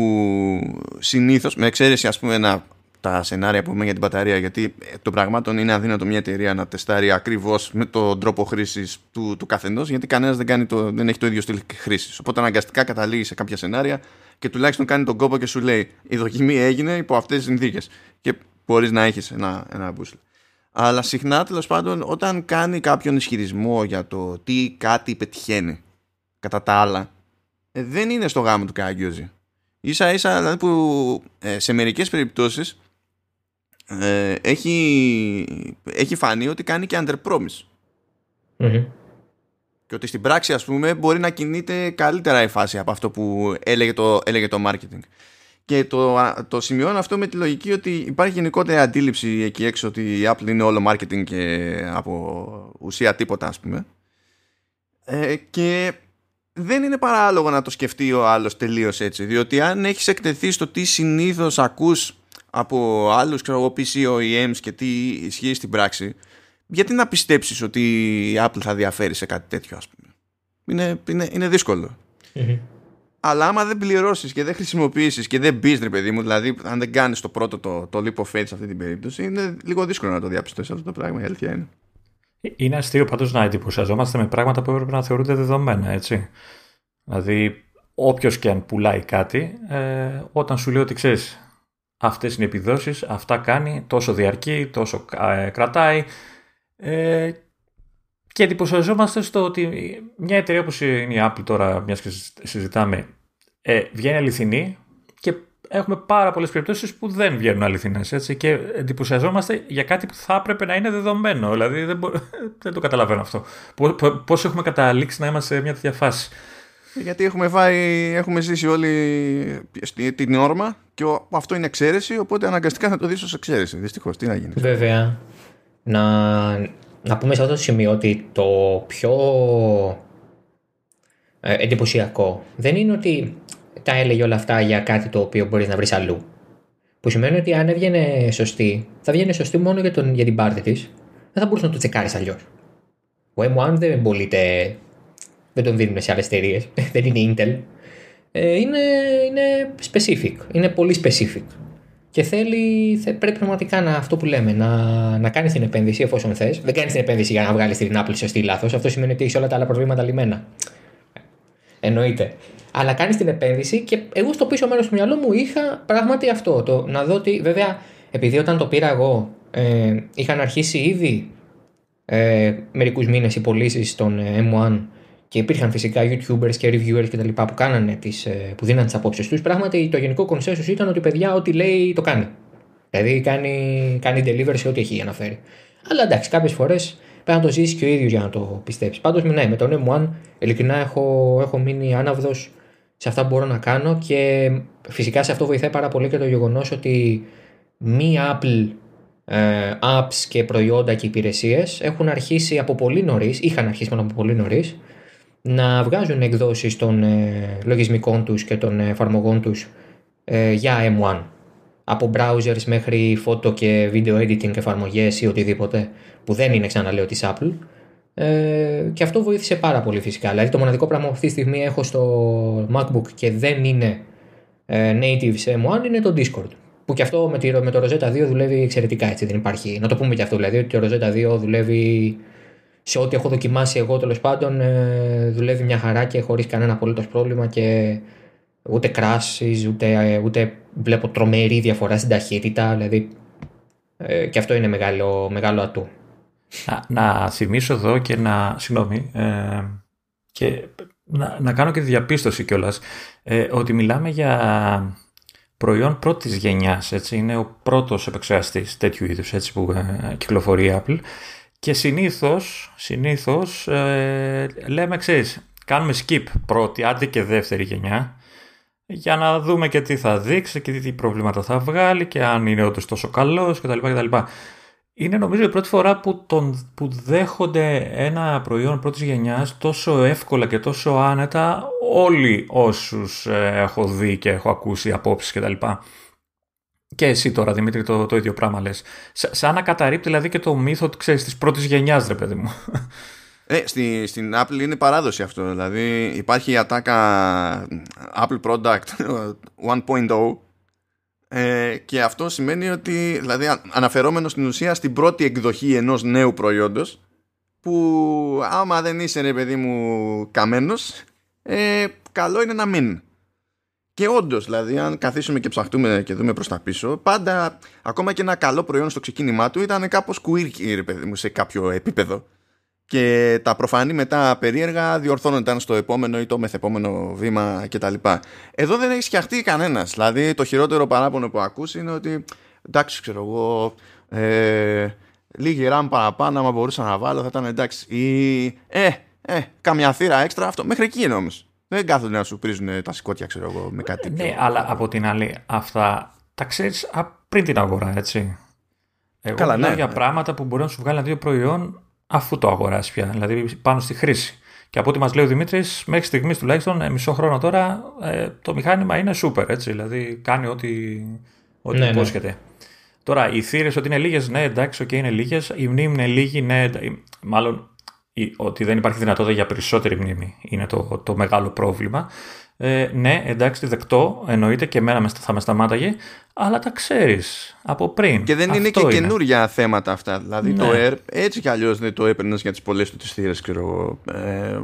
συνήθως με εξαίρεση ας πούμε να τα σενάρια που έχουμε για την μπαταρία γιατί το πραγμάτων είναι αδύνατο μια εταιρεία να τεστάρει ακριβώς με τον τρόπο χρήσης του, του καθενός γιατί κανένας δεν, δεν έχει το ίδιο στυλ χρήσης. Οπότε αναγκαστικά καταλήγει σε κάποια σενάρια και τουλάχιστον κάνει τον κόπο και σου λέει η δοκιμή έγινε υπό αυτές τις συνθήκες. Και μπορείς να έχεις ένα, ένα boost. Αλλά συχνά τέλος πάντων όταν κάνει κάποιον ισχυρισμό για το τι κάτι πετυχαίνει κατά τα άλλα ε, δεν είναι στο γάμο του κάγκιοζη. Ίσα ίσα δηλαδή που ε, σε μερικές περιπτώσεις ε, έχει, έχει φανεί ότι κάνει και under promise. Και ότι στην πράξη ας πούμε μπορεί να κινείται καλύτερα η φάση από αυτό που έλεγε το, έλεγε το marketing. Και το, το σημειώνω αυτό με τη λογική ότι υπάρχει γενικότερη αντίληψη εκεί έξω ότι η Apple είναι όλο marketing και από ουσία τίποτα ας πούμε. Ε, και δεν είναι παράλογο να το σκεφτεί ο άλλος τελείως έτσι. Διότι αν έχεις εκτεθεί στο τι συνήθως ακούς από άλλους ξέρω εγώ PC OEMs και τι ισχύει στην πράξη γιατί να πιστέψεις ότι η Apple θα διαφέρει σε κάτι τέτοιο ας πούμε; Είναι, είναι, είναι δύσκολο. Αλλά άμα δεν πληρώσεις και δεν χρησιμοποιήσεις και δεν μπεις ρε παιδί μου δηλαδή αν δεν κάνεις το πρώτο το, το leap of faith σε αυτή την περίπτωση είναι λίγο δύσκολο να το διαπιστώσεις αυτό το πράγμα η αλήθεια είναι. Είναι αστείο πάντως να εντυπωσιαζόμαστε με πράγματα που έπρεπε να θεωρούνται δεδομένα έτσι. Δηλαδή όποιος και αν πουλάει κάτι ε, όταν σου λέει ότι ξέρεις αυτές είναι οι επιδόσεις, αυτά κάνει, τόσο διαρκεί, τόσο ε, κρατάει ε, και εντυπωσιαζόμαστε στο ότι μια εταιρεία όπως είναι η Apple τώρα, μιας και συζητάμε, ε, βγαίνει αληθινή και έχουμε πάρα πολλές περιπτώσεις που δεν βγαίνουν αληθινές έτσι, και εντυπωσιαζόμαστε για κάτι που θα έπρεπε να είναι δεδομένο. Δηλαδή δεν, δεν το καταλαβαίνω αυτό. Πώς έχουμε καταλήξει να είμαστε σε μια τέτοια φάση; Γιατί έχουμε, φάει, έχουμε ζήσει όλοι την όρμα και αυτό είναι εξαίρεση, οπότε αναγκαστικά θα το δεις ως εξαίρεση. Δυστυχώς, τι να γίνει. Βέβαια. Να, να πούμε σε αυτό το σημείο ότι το πιο ε, εντυπωσιακό δεν είναι ότι τα έλεγε όλα αυτά για κάτι το οποίο μπορείς να βρεις αλλού. Που σημαίνει ότι αν έβγαινε σωστή, θα βγαίνει σωστή μόνο για, τον, για την πάρτη της. Δεν θα μπορούσε να το τσεκάρεις αλλιώς. Ο M1 δεν πωλείται δεν τον δίνουν σε άλλες εταιρείες. δεν είναι Intel. Ε, είναι, είναι specific. Είναι πολύ specific. Και θέλει, πρέπει πραγματικά να, αυτό που λέμε, να, να κάνεις την επένδυση εφόσον θες. Δεν κάνεις την επένδυση για να βγάλεις την Apple σωστή λάθος. Αυτό σημαίνει ότι έχεις όλα τα άλλα προβλήματα λιμένα. Εννοείται. Αλλά κάνεις την επένδυση και εγώ στο πίσω μέρος του μυαλού μου είχα πράγματι αυτό. Το, να δω ότι, βέβαια, επειδή όταν το πήρα εγώ, ε, είχαν αρχίσει ήδη ε, μερικούς μήνες οι πωλήσεις στον ε, M1 και υπήρχαν φυσικά YouTubers και reviewers και τα λοιπά που, κάνανε τις, ε, που δίναν τις απόψεις τους. Πράγματι το γενικό consensus ήταν ότι παιδιά ό,τι λέει το κάνει. Δηλαδή κάνει, κάνει deliver σε ό,τι έχει αναφέρει. Αλλά εντάξει, κάποιες φορές πρέπει να το ζήσει και ο ίδιος για να το πιστέψεις. Πάντως, ναι, με τον M1 ειλικρινά έχω, έχω μείνει άναυδος σε αυτά που μπορώ να κάνω και φυσικά σε αυτό βοηθάει πάρα πολύ και το γεγονός ότι μη Apple ε, apps και προϊόντα και υπηρεσίες έχουν αρχίσει από πολύ νωρίς, είχαν αρχίσει μόνο από πολύ νωρίς, να βγάζουν εκδόσεις των ε, λογισμικών τους και των εφαρμογών τους ε, για M1 από browsers μέχρι photo και video editing εφαρμογές ή οτιδήποτε που δεν είναι ξαναλέω της Apple Ε, και αυτό βοήθησε πάρα πολύ φυσικά. Δηλαδή το μοναδικό πράγμα που αυτή τη στιγμή έχω στο MacBook και δεν είναι ε, native σε M1 είναι το Discord. Που και αυτό με, τη, με το Rosetta 2 δουλεύει εξαιρετικά έτσι. Δεν υπάρχει. Να το πούμε και αυτό δηλαδή ότι το Rosetta 2 δουλεύει σε ό,τι έχω δοκιμάσει εγώ τέλος πάντων ε, δουλεύει μια χαρά και χωρίς κανένα απολύτως πρόβλημα και ούτε crashes ούτε, ούτε βλέπω τρομερή διαφορά στην ταχύτητα. Δηλαδή ε, και αυτό είναι μεγάλο, μεγάλο ατού. Να, να θυμίσω εδώ και να. Συγγνώμη. Ε, και να, να κάνω και τη διαπίστωση κιόλας ε, ότι μιλάμε για προϊόν πρώτης γενιάς, έτσι, είναι ο πρώτος επεξεργαστής τέτοιου είδους έτσι, που ε, κυκλοφορεί η Apple και συνήθως, συνήθως ε, λέμε, ξέρεις, κάνουμε skip πρώτη, άντε και δεύτερη γενιά για να δούμε και τι θα δείξει και τι προβλήματα θα βγάλει και αν είναι όντως τόσο καλός κτλ. κτλ. Είναι νομίζω η πρώτη φορά που, τον, που δέχονται ένα προϊόν πρώτης γενιάς τόσο εύκολα και τόσο άνετα όλοι όσους ε, έχω δει και έχω ακούσει απόψεις κτλ. Και, και εσύ τώρα Δημήτρη το, το ίδιο πράγμα λες. σαν να καταρρύπτει δηλαδή και το μύθο ξέρεις, της πρώτης γενιάς ρε παιδί μου. Ε, στη, στην Apple είναι παράδοση αυτό. Δηλαδή υπάρχει η ατάκα Apple Product 1.0 ε, και αυτό σημαίνει ότι δηλαδή αναφερόμενος στην ουσία στην πρώτη εκδοχή ενός νέου προϊόντος που άμα δεν είσαι ρε παιδί μου καμένος ε, καλό είναι να μην. Και όντως, δηλαδή, αν καθίσουμε και ψαχτούμε και δούμε προς τα πίσω, πάντα ακόμα και ένα καλό προϊόν στο ξεκίνημά του ήταν κάπως quirky, ρε παιδί μου, σε κάποιο επίπεδο και τα προφανή μετά περίεργα διορθώνονταν στο επόμενο ή το μεθεπόμενο βήμα κτλ. Εδώ δεν έχει φτιαχτεί κανένας. Δηλαδή το χειρότερο παράπονο που ακούσει είναι ότι εντάξει, ξέρω εγώ, ε, λίγη RAM παραπάνω, άμα μπορούσα να βάλω, θα ήταν εντάξει. Ή ε, ε, καμιά θύρα έξτρα αυτό. Μέχρι εκεί είναι όμως. Δεν κάθονται να σου πρίζουν τα σηκώτια, ξέρω εγώ, με κάτι. Ναι, αλλά από την άλλη, αυτά τα ξέρεις πριν την αγορά, έτσι. Εγώ Καλά, ναι, για ναι. πράγματα που μπορεί να σου βγάλει ένα δύο προϊόν αφού το αγοράσει πια, δηλαδή πάνω στη χρήση. Και από ό,τι μας λέει ο Δημήτρης, μέχρι στιγμής τουλάχιστον ε, μισό χρόνο τώρα ε, το μηχάνημα είναι super, έτσι. Δηλαδή κάνει ό,τι, ό,τι ναι, ναι. υπόσχεται. Ναι. Τώρα, οι θύρες ότι είναι λίγες, ναι, εντάξει, OK, okay, είναι λίγες. Η μνήμη είναι λίγη, ναι, μάλλον ότι δεν υπάρχει δυνατότητα για περισσότερη μνήμη είναι το, το μεγάλο πρόβλημα. Ε, ναι, εντάξει, δεκτό, εννοείται και εμένα θα με σταμάταγε, αλλά τα ξέρεις από πριν. Και δεν είναι και είναι. καινούργια θέματα αυτά. Δηλαδή ναι. το Air έτσι κι αλλιώς δεν το έπαιρνες για τις πολλές του τις θύρες, ξέρω εγώ. Ε,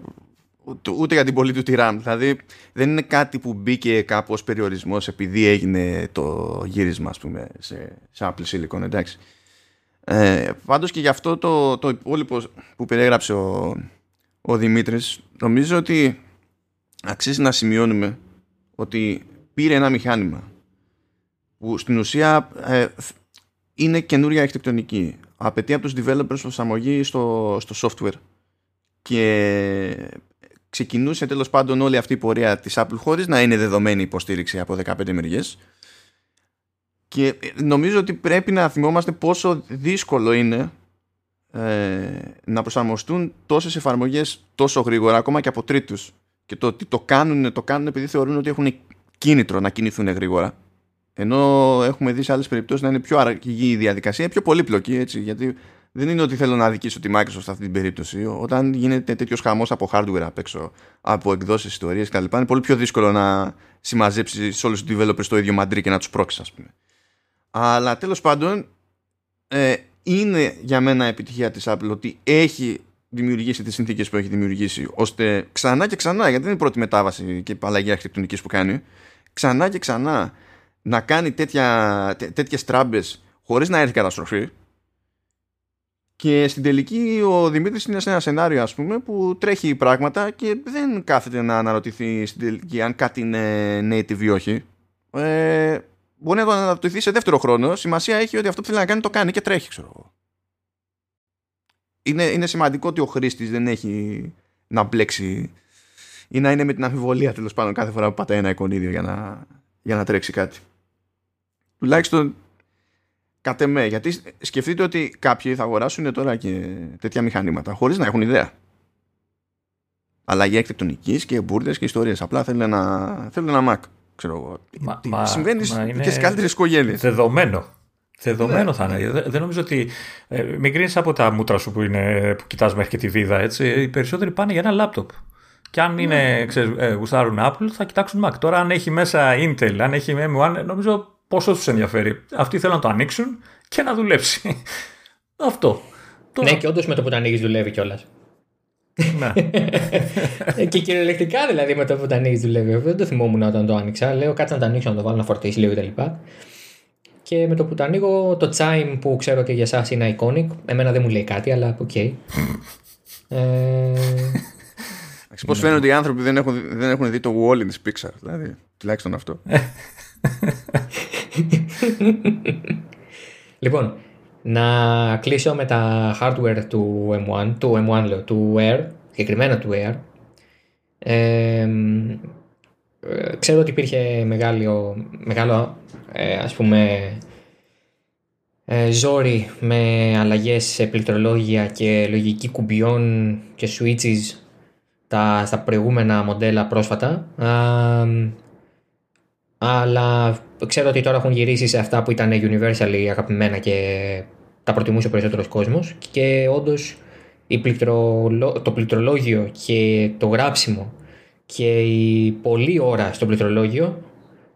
ούτε για την πολύ του τη RAM. Δηλαδή δεν είναι κάτι που μπήκε κάπως περιορισμός επειδή έγινε το γύρισμα, ας πούμε, σε, σε Apple Silicon, εντάξει. Ε, Πάντως και γι' αυτό το, το υπόλοιπο που περιέγραψε ο, ο Δημήτρης νομίζω ότι αξίζει να σημειώνουμε ότι πήρε ένα μηχάνημα που στην ουσία ε, είναι καινούρια αρχιτεκτονική. Απαιτεί από τους developers προσαρμογή στο, στο software και ξεκινούσε τέλος πάντων όλη αυτή η πορεία της Apple χωρίς να είναι δεδομένη υποστήριξη από 15 μεριές και νομίζω ότι πρέπει να θυμόμαστε πόσο δύσκολο είναι ε, να προσαρμοστούν τόσες εφαρμογές τόσο γρήγορα ακόμα και από τρίτους και το ότι το κάνουν, το κάνουν επειδή θεωρούν ότι έχουν κίνητρο να κινηθούν γρήγορα. Ενώ έχουμε δει σε άλλες περιπτώσεις να είναι πιο αργή η διαδικασία, πιο πολύπλοκη έτσι. Γιατί δεν είναι ότι θέλω να αδικήσω τη Microsoft σε αυτή την περίπτωση. Όταν γίνεται τέτοιος χαμός από hardware απ' έξω, από εκδόσεις, ιστορίες κτλ., είναι πολύ πιο δύσκολο να συμμαζέψεις όλους τους developers στο ίδιο μαντρί και να τους πρόξεις, ας πούμε. Αλλά τέλος πάντων, ε, είναι για μένα επιτυχία της Apple ότι έχει δημιουργήσει τις συνθήκες που έχει δημιουργήσει ώστε ξανά και ξανά γιατί δεν είναι η πρώτη μετάβαση και αλλαγή αρχιτεκτονικής που κάνει ξανά και ξανά να κάνει τέτοια, τέ, τέτοιες τράμπες χωρίς να έρθει καταστροφή. Και στην τελική ο Δημήτρης είναι σε ένα σενάριο ας πούμε που τρέχει πράγματα και δεν κάθεται να αναρωτηθεί στην τελική αν κάτι είναι native ή όχι. Ε, μπορεί να το αναρωτηθεί σε δεύτερο χρόνο σημασία έχει ότι αυτό που θέλει να κάνει το κάνει και τρέχει ξέρω εγώ είναι, είναι σημαντικό ότι ο χρήστης δεν έχει να μπλέξει ή να είναι με την αμφιβολία τέλος πάντων κάθε φορά που πατάει ένα εικονίδιο για να, για να τρέξει κάτι. Τουλάχιστον κατ' εμέ, γιατί σκεφτείτε ότι κάποιοι θα αγοράσουν τώρα και τέτοια μηχανήματα χωρίς να έχουν ιδέα. Αλλαγή εκτεκτονική και μπουρδες και ιστορίες. Απλά θέλουν ένα, θέλουν ένα Mac. Ξέρω εγώ. Μα, Συμβαίνει μα και στι καλύτερες οικογένειες. Δεδομένο. Δεδομένο ναι. θα είναι. Δεν, νομίζω ότι. Ε, μην κρίνεις από τα μούτρα σου που, είναι, που κοιτάς μέχρι και τη βίδα. Έτσι. Οι περισσότεροι πάνε για ένα λάπτοπ. Και αν είναι, ναι. ξέρεις, ε, γουστάρουν Apple, θα κοιτάξουν Mac. Τώρα, αν έχει μέσα Intel, αν έχει M1, νομίζω πόσο τους ενδιαφέρει. Αυτοί θέλουν να το ανοίξουν και να δουλέψει. Αυτό. Τώρα... Ναι, και όντως με το που το ανοίγεις δουλεύει κιόλας. Ναι. και κυριολεκτικά δηλαδή με το που το ανοίγει δουλεύει. Δεν το θυμόμουν όταν το άνοιξα. Λέω κάτσε να το ανοίξω, να το βάλω να φορτίσει λίγο κτλ. Και με το που το ανοίγω, το chime που ξέρω ότι για εσάς είναι iconic. Εμένα δεν μου λέει κάτι, αλλά OK. Okay. ε... Πώς φαίνονται οι άνθρωποι δεν έχουν, δεν έχουν δει το Wall-E της Pixar, δηλαδή. Τουλάχιστον αυτό. λοιπόν, να κλείσω με τα hardware του M1, του M1 λέω, του Air, συγκεκριμένα του Air. Ε, ξέρω ότι υπήρχε μεγάλο, μεγάλο ε, ας πούμε ε, ζόρι με αλλαγές σε πληκτρολόγια και λογική κουμπιών και switches τα, στα προηγούμενα μοντέλα πρόσφατα. αλλά ξέρω ότι τώρα έχουν γυρίσει σε αυτά που ήταν universally αγαπημένα και τα προτιμούσε ο περισσότερος κόσμος και όντως το πληκτρολόγιο και το γράψιμο και η πολλή ώρα στο πληκτρολόγιο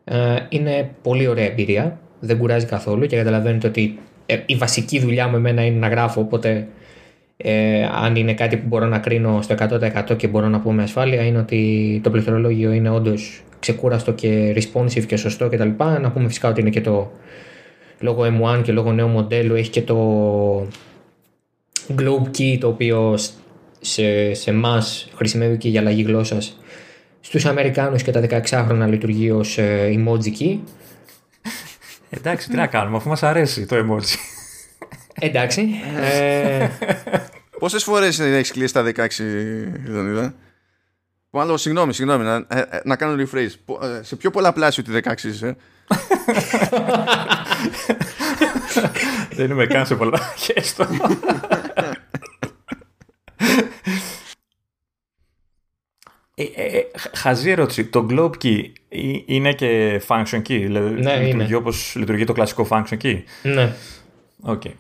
ε, είναι πολύ ωραία εμπειρία. Δεν κουράζει καθόλου και καταλαβαίνετε ότι ε, η βασική δουλειά μου εμένα είναι να γράφω οπότε ε, αν είναι κάτι που μπορώ να κρίνω στο 100% και μπορώ να πω με ασφάλεια είναι ότι το πληκτρολόγιο είναι όντως ξεκούραστο και responsive και σωστό κτλ. Να πούμε φυσικά ότι είναι και το λόγω M1 και λόγω νέου μοντέλου έχει και το Globe Key το οποίο σε, σε εμά χρησιμεύει και για αλλαγή γλώσσας. Στους Αμερικάνους και τα 16χρονα λειτουργεί ως ε, emoji key. Εντάξει, τι να κάνουμε αφού μας αρέσει το emoji. Εντάξει. ε... Πόσες φορές έχεις κλείσει τα 16 Λεωνίδα; Μάλλον, συγγνώμη, συγγνώμη, να, ε, ε, να κάνω rephrase. Σε πιο πολλαπλάσιο τη 16 είσαι. Δεν είμαι καν σε πολλά. Χέστο. Ε, ε, ε, χαζή ερώτηση. Το Globe Key είναι και function key, δηλαδή ναι, λειτουργεί όπως λειτουργεί το κλασικό function key; Ναι. Okay.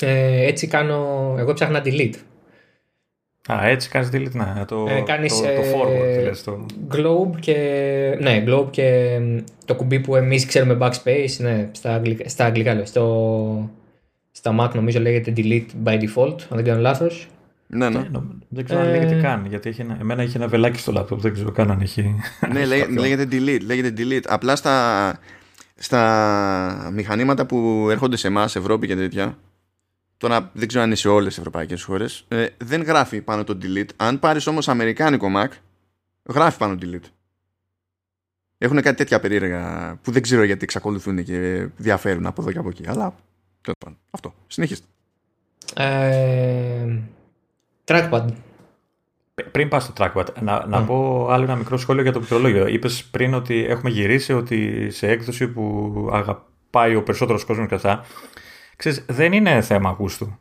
Ε, έτσι κάνω. Εγώ ψάχνα delete. Α, έτσι κάνεις delete, ναι, το, ε, κάνεις, το, το forward, δηλαδή, το... Globe και, ναι, globe και το κουμπί που εμείς ξέρουμε backspace, ναι, στα, αγγλικά, στα αγγλικά λέω, στο, στα Mac νομίζω λέγεται delete by default, αν δεν κάνω λάθος. Ναι, ναι. δεν ξέρω αν λέγεται καν, γιατί έχει ένα, εμένα έχει ένα βελάκι στο laptop, δεν ξέρω καν αν έχει... ναι, λέγεται delete, λέγεται delete. Απλά στα, στα μηχανήματα που έρχονται σε εμάς, Ευρώπη και τέτοια, τώρα δεν ξέρω αν είναι σε όλες τις ευρωπαϊκές χώρες, ε, δεν γράφει πάνω το delete. Αν πάρεις όμως αμερικάνικο Mac, γράφει πάνω delete. Έχουν κάτι τέτοια περίεργα που δεν ξέρω γιατί εξακολουθούν και διαφέρουν από εδώ και από εκεί. Αλλά τέλος πάντων. Αυτό. Συνεχίστε. Ε, trackpad. Πριν πας στο trackpad, να, να πω άλλο ένα μικρό σχόλιο για το πληκτρολόγιο. Είπες πριν ότι έχουμε γυρίσει ότι σε έκδοση που αγαπάει ο περισσότερος κόσμος και αυτά. Ξέρεις, δεν είναι θέμα γούστου.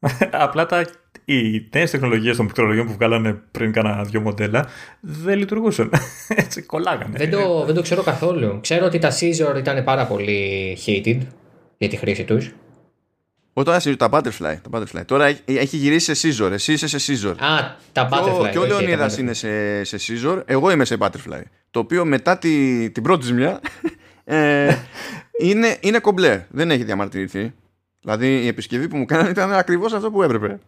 Απλά τα, οι νέες τεχνολογίες των πληκτρολογιών που βγάλανε πριν κάνα δύο μοντέλα δεν λειτουργούσαν. Έτσι, κολλάγανε. Δεν το, δεν το ξέρω καθόλου. Ξέρω ότι τα Scissor ήταν πάρα πολύ hated για τη χρήση τους. Όταν τώρα τα butterfly, τα butterfly. Τώρα έχει γυρίσει σε scissor. Εσύ είσαι σε scissor. Α, τα butterfly. Και ο Λεωνίδας είναι σε, σε scissor. Εγώ είμαι σε butterfly. Το οποίο μετά τη, την πρώτη ζημιά ε, είναι, είναι κομπλέ. Δεν έχει διαμαρτυρηθεί. Δηλαδή η επισκευή που μου κάνανε ήταν ακριβώς αυτό που έπρεπε.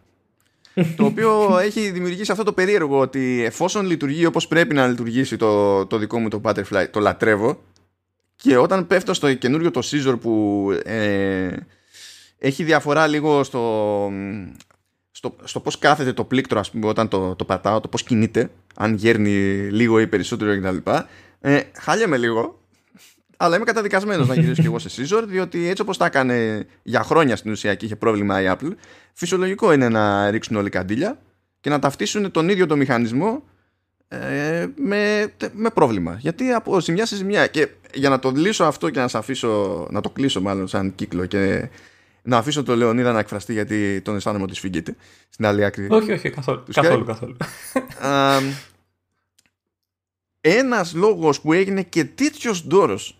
το οποίο έχει δημιουργήσει αυτό το περίεργο ότι εφόσον λειτουργεί όπως πρέπει να λειτουργήσει το, το δικό μου το Butterfly, το λατρεύω και όταν πέφτω στο καινούριο το Scissor που ε, έχει διαφορά λίγο στο, στο, στο πώς κάθεται το πλήκτρο ας πούμε, όταν το, το πατάω, το πώς κινείται, αν γέρνει λίγο ή περισσότερο κτλ. Ε, χάλιαμε λίγο αλλά είμαι καταδικασμένος να γυρίσω και εγώ σε Scissor, διότι έτσι όπως τα έκανε για χρόνια στην ουσία και είχε πρόβλημα η Apple, φυσιολογικό είναι να ρίξουν όλοι καντήλια και να ταυτίσουν τον ίδιο το μηχανισμό ε, με, με πρόβλημα. Γιατί από ζημιά σε ζημιά. Και για να το λύσω αυτό και να, σε αφήσω, να το κλείσω μάλλον σαν κύκλο και να αφήσω τον Λεωνίδα να εκφραστεί γιατί τον αισθάνομαι ότι σφίγγεται στην άλλη άκρη. Όχι, όχι, καθόλου. καθόλου, καθόλου. ένας λόγος που έγινε και τέτοιος ντόρος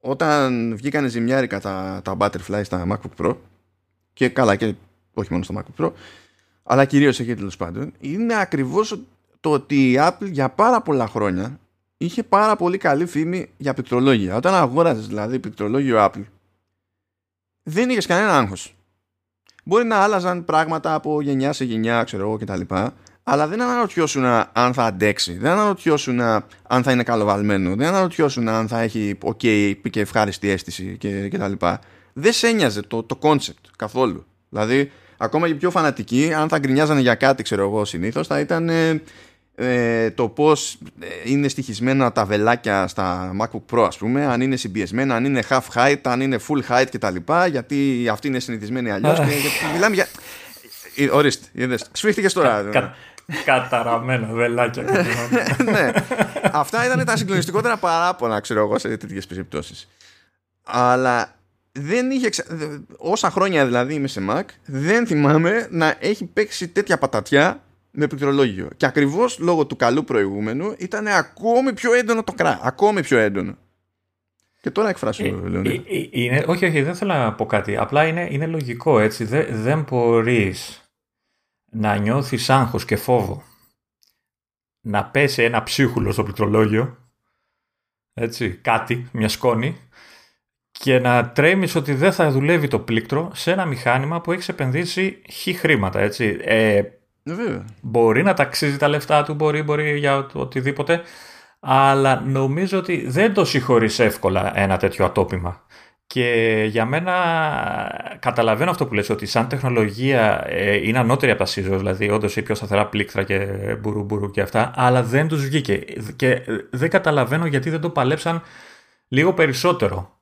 όταν βγήκανε ζημιάρικα τα, τα Butterfly στα MacBook Pro και καλά και όχι μόνο στο MacBook Pro αλλά κυρίως εκεί τέλος πάντων είναι ακριβώς το ότι η Apple για πάρα πολλά χρόνια είχε πάρα πολύ καλή φήμη για πληκτρολόγια. Όταν αγόραζες δηλαδή πληκτρολόγιο Apple δεν είχες κανένα άγχος. Μπορεί να άλλαζαν πράγματα από γενιά σε γενιά, ξέρω εγώ κτλ. Αλλά δεν αναρωτιώσουν αν θα αντέξει, δεν αναρωτιώσουν αν θα είναι καλοβαλμένο, δεν αναρωτιώσουν αν θα έχει ok και ευχάριστη αίσθηση κτλ. Δεν σε ένοιαζε το, το concept καθόλου. Δηλαδή, ακόμα και πιο φανατικοί, αν θα γκρινιάζανε για κάτι, ξέρω εγώ συνήθως, θα ήταν ε, ε, το πώς ε, είναι στοιχισμένα τα βελάκια στα MacBook Pro, ας πούμε, αν είναι συμπιεσμένα, αν είναι half height, αν είναι full height κτλ. Γιατί αυτοί είναι συνηθισμένοι αλλιώς. μιλάμε για. Ε, ορίστε, είδες. Σφίχτηκες τώρα. Κα, καταραμένα βελάκια. ναι. Αυτά ήταν τα συγκλονιστικότερα παράπονα, ξέρω εγώ, σε τέτοιες περιπτώσεις. Αλλά δεν είχε όσα χρόνια δηλαδή είμαι σε Mac δεν θυμάμαι να έχει παίξει τέτοια πατατιά με πληκτρολόγιο και ακριβώς λόγω του καλού προηγούμενου ήταν ακόμη πιο έντονο το κρά ακόμη πιο έντονο και τώρα εκφράσω, ε, ε, ε, είναι, όχι, όχι, δεν θέλω να πω κάτι. Απλά είναι, είναι λογικό, έτσι. Δεν, δεν μπορείς να νιώθεις άγχος και φόβο να πέσει ένα ψίχουλο στο πληκτρολόγιο, έτσι, κάτι, μια σκόνη, και να τρέμεις ότι δεν θα δουλεύει το πλήκτρο σε ένα μηχάνημα που έχεις επενδύσει χι χρήματα, έτσι. Ε, μπορεί να ταξίζει τα λεφτά του, μπορεί, μπορεί για οτιδήποτε, αλλά νομίζω ότι δεν το συγχωρείς εύκολα ένα τέτοιο ατόπιμα. Και για μένα καταλαβαίνω αυτό που λες ότι σαν τεχνολογία ε, είναι ανώτερη από τα SISOs, δηλαδή όντως έχει πιο σταθερά πλήκτρα και μπουρου μπουρου και αυτά, αλλά δεν τους βγήκε. Και δεν καταλαβαίνω γιατί δεν το παλέψαν λίγο περισσότερο.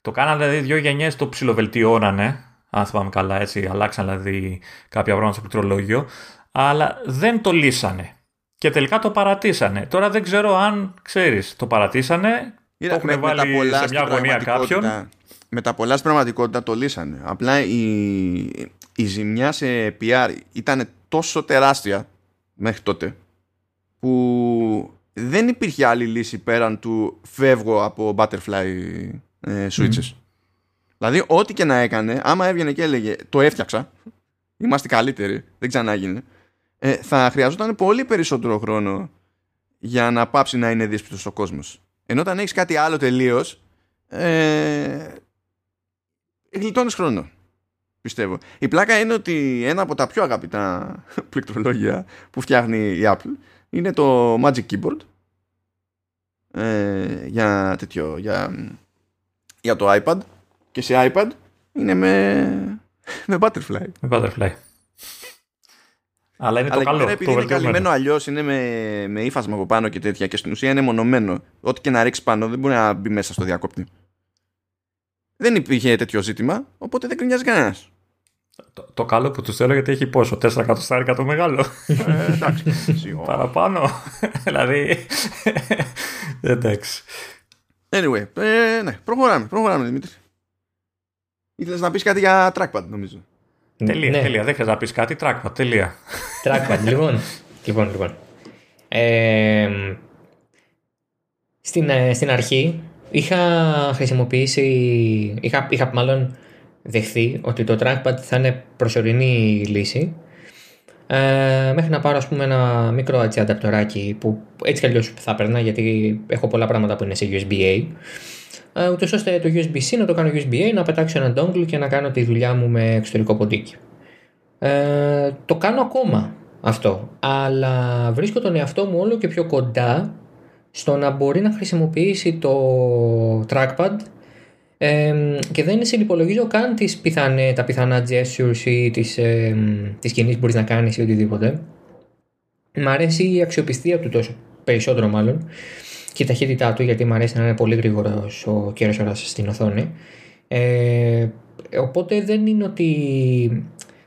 Το κάνανε δηλαδή δύο γενιές, το ψιλοβελτιώνανε, αν θυμάμαι καλά έτσι, αλλάξαν δηλαδή κάποια πράγματα στο πληκτρολόγιο, αλλά δεν το λύσανε. Και τελικά το παρατήσανε. Τώρα δεν ξέρω αν ξέρεις, το παρατήσανε, Είδα, το έχουν βάλει πολλά σε μια γωνία κάποιον. Με τα πολλά στην πραγματικότητα το λύσανε. Απλά η, η ζημιά σε PR ήταν τόσο τεράστια μέχρι τότε που δεν υπήρχε άλλη λύση πέραν του φεύγω από butterfly ε, switches. Δηλαδή, ό,τι και να έκανε, άμα έβγαινε και έλεγε Το έφτιαξα, είμαστε καλύτεροι, δεν ξανάγινε, ε, θα χρειαζόταν πολύ περισσότερο χρόνο για να πάψει να είναι δύσπιστος ο κόσμος. Ενώ όταν έχεις κάτι άλλο τελείως, ε, γλιτώνεις χρόνο. Πιστεύω. Η πλάκα είναι ότι ένα από τα πιο αγαπητά πληκτρολόγια που φτιάχνει η Apple είναι το Magic Keyboard ε, για τέτοιο, για για το iPad και σε iPad είναι με, με Butterfly. Με Butterfly. Αλλά είναι Αλλά το καλό. Επειδή είναι καλυμμένο αλλιώς, είναι με, με ύφασμα από πάνω και τέτοια και στην ουσία είναι μονομένο. Ό,τι και να ρίξει πάνω δεν μπορεί να μπει μέσα στο διακόπτη. Δεν υπήρχε τέτοιο ζήτημα, οπότε δεν κρινιάζει κανένας. Το, το, καλό που τους θέλω γιατί έχει πόσο, 4 εκατοστάρικα το μεγάλο. Ε, εντάξει. Παραπάνω. δηλαδή. εντάξει. Anyway, ε, ναι, προχωράμε, προχωράμε Δημήτρη. Ήθελες να πεις κάτι για trackpad νομίζω. Τελεία, ναι. τελεία. Δεν χρειάζεται να πεις κάτι, trackpad, τελεία. Trackpad, λοιπόν. λοιπόν, λοιπόν. Ε, στην, ε, στην αρχή είχα χρησιμοποιήσει, είχα, είχα μάλλον δεχθεί ότι το trackpad θα είναι προσωρινή λύση ε, μέχρι να πάρω ας πούμε ένα μικρό έτσι ανταπτοράκι που έτσι κι αλλιώς θα περνά γιατί έχω πολλά πράγματα που είναι σε USB-A ε, ούτως ώστε το USB-C να το κάνω USB-A, να πετάξω ένα dongle και να κάνω τη δουλειά μου με εξωτερικό ποντίκι. Ε, το κάνω ακόμα αυτό, αλλά βρίσκω τον εαυτό μου όλο και πιο κοντά στο να μπορεί να χρησιμοποιήσει το trackpad και δεν συνυπολογίζω καν τις πιθανε, τα πιθανά gestures ή τις, ε, τις κινήσεις που μπορείς να κάνεις ή οτιδήποτε. Μ' αρέσει η αξιοπιστία του τόσο περισσότερο μάλλον και η ταχύτητά του γιατί μου αρέσει να είναι πολύ γρήγορος ο κέρασορας στην οθόνη. Ε, οπότε δεν είναι ότι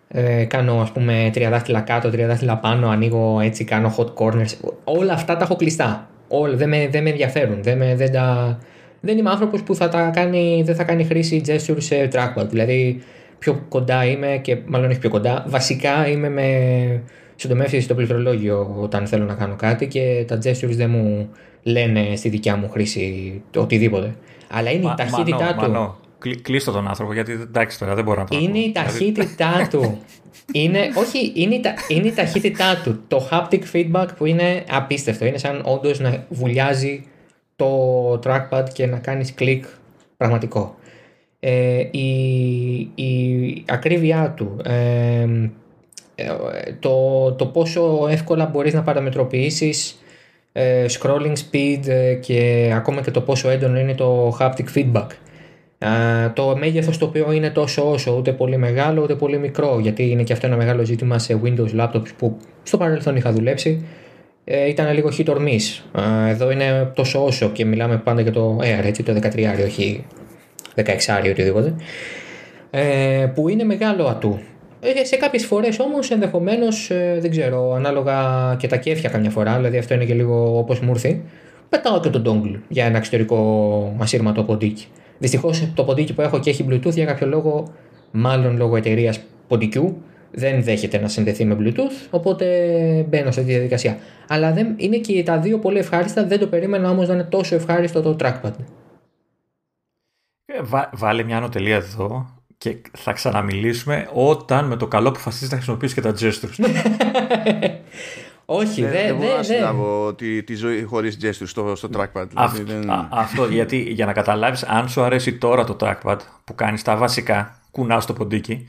ε, κάνω ας πούμε τρία δάχτυλα κάτω, τρία δάχτυλα πάνω, ανοίγω έτσι, κάνω hot corners. Όλα αυτά τα έχω κλειστά. Όλα, δεν, με, δεν με ενδιαφέρουν. Δεν, με, δεν τα, δεν είμαι άνθρωπος που θα τα κάνει, δεν θα κάνει χρήση gesture σε trackpad. Δηλαδή, πιο κοντά είμαι και μάλλον όχι πιο κοντά. Βασικά είμαι με συντομεύσεις στο πληκτρολόγιο όταν θέλω να κάνω κάτι και τα gestures δεν μου λένε στη δικιά μου χρήση οτιδήποτε. Αλλά είναι η ταχύτητά του. Μανώ. Κλείστο τον άνθρωπο γιατί εντάξει τώρα δεν μπορώ να το Είναι η δηλαδή- ταχύτητά του. Είναι, όχι, είναι η, τα, είναι η ταχύτητά του. Το haptic feedback που είναι απίστευτο. Είναι σαν όντως να βουλιάζει το trackpad και να κάνεις κλικ πραγματικό. Ε, η, η ακρίβειά του, ε, ε, το, το πόσο εύκολα μπορείς να παραμετροποιήσεις ε, scrolling speed ε, και ακόμα και το πόσο έντονο είναι το haptic feedback. Ε, το μέγεθος το οποίο είναι τόσο όσο, ούτε πολύ μεγάλο ούτε πολύ μικρό, γιατί είναι και αυτό ένα μεγάλο ζήτημα σε Windows laptops που στο παρελθόν είχα δουλέψει, ε, ήταν λίγο hit or miss. Ε, εδώ είναι τόσο όσο και μιλάμε πάντα για το Air, έτσι, το 13, όχι 16 οτιδήποτε, ε, που είναι μεγάλο ατού. Ε, σε κάποιες φορές όμως ενδεχομένως, ε, δεν ξέρω, ανάλογα και τα κέφια καμιά φορά, δηλαδή αυτό είναι και λίγο όπως μου ήρθε, πετάω και τον dongle για ένα εξωτερικό ασύρματο ποντίκι. Δυστυχώς το ποντίκι που έχω και έχει Bluetooth για κάποιο λόγο, μάλλον λόγω εταιρείας ποντικού, δεν δέχεται να συνδεθεί με Bluetooth, οπότε μπαίνω σε αυτή τη διαδικασία. Αλλά δεν, είναι και τα δύο πολύ ευχάριστα, δεν το περίμενα όμως να είναι τόσο ευχάριστο το trackpad. Ε, βά, βάλε μια ανωτελεία εδώ και θα ξαναμιλήσουμε όταν με το καλό αποφασίσει να χρησιμοποιήσεις και τα gestures. Όχι, δεν δεν δε, δε, μπορώ να δε. συλλάβω τη, τη ζωή χωρίς gestures στο, στο trackpad. Αυτό, δηλαδή δεν- α, αυτό γιατί για να καταλάβεις αν σου αρέσει τώρα το trackpad που κάνεις τα βασικά, κουνάς το ποντίκι,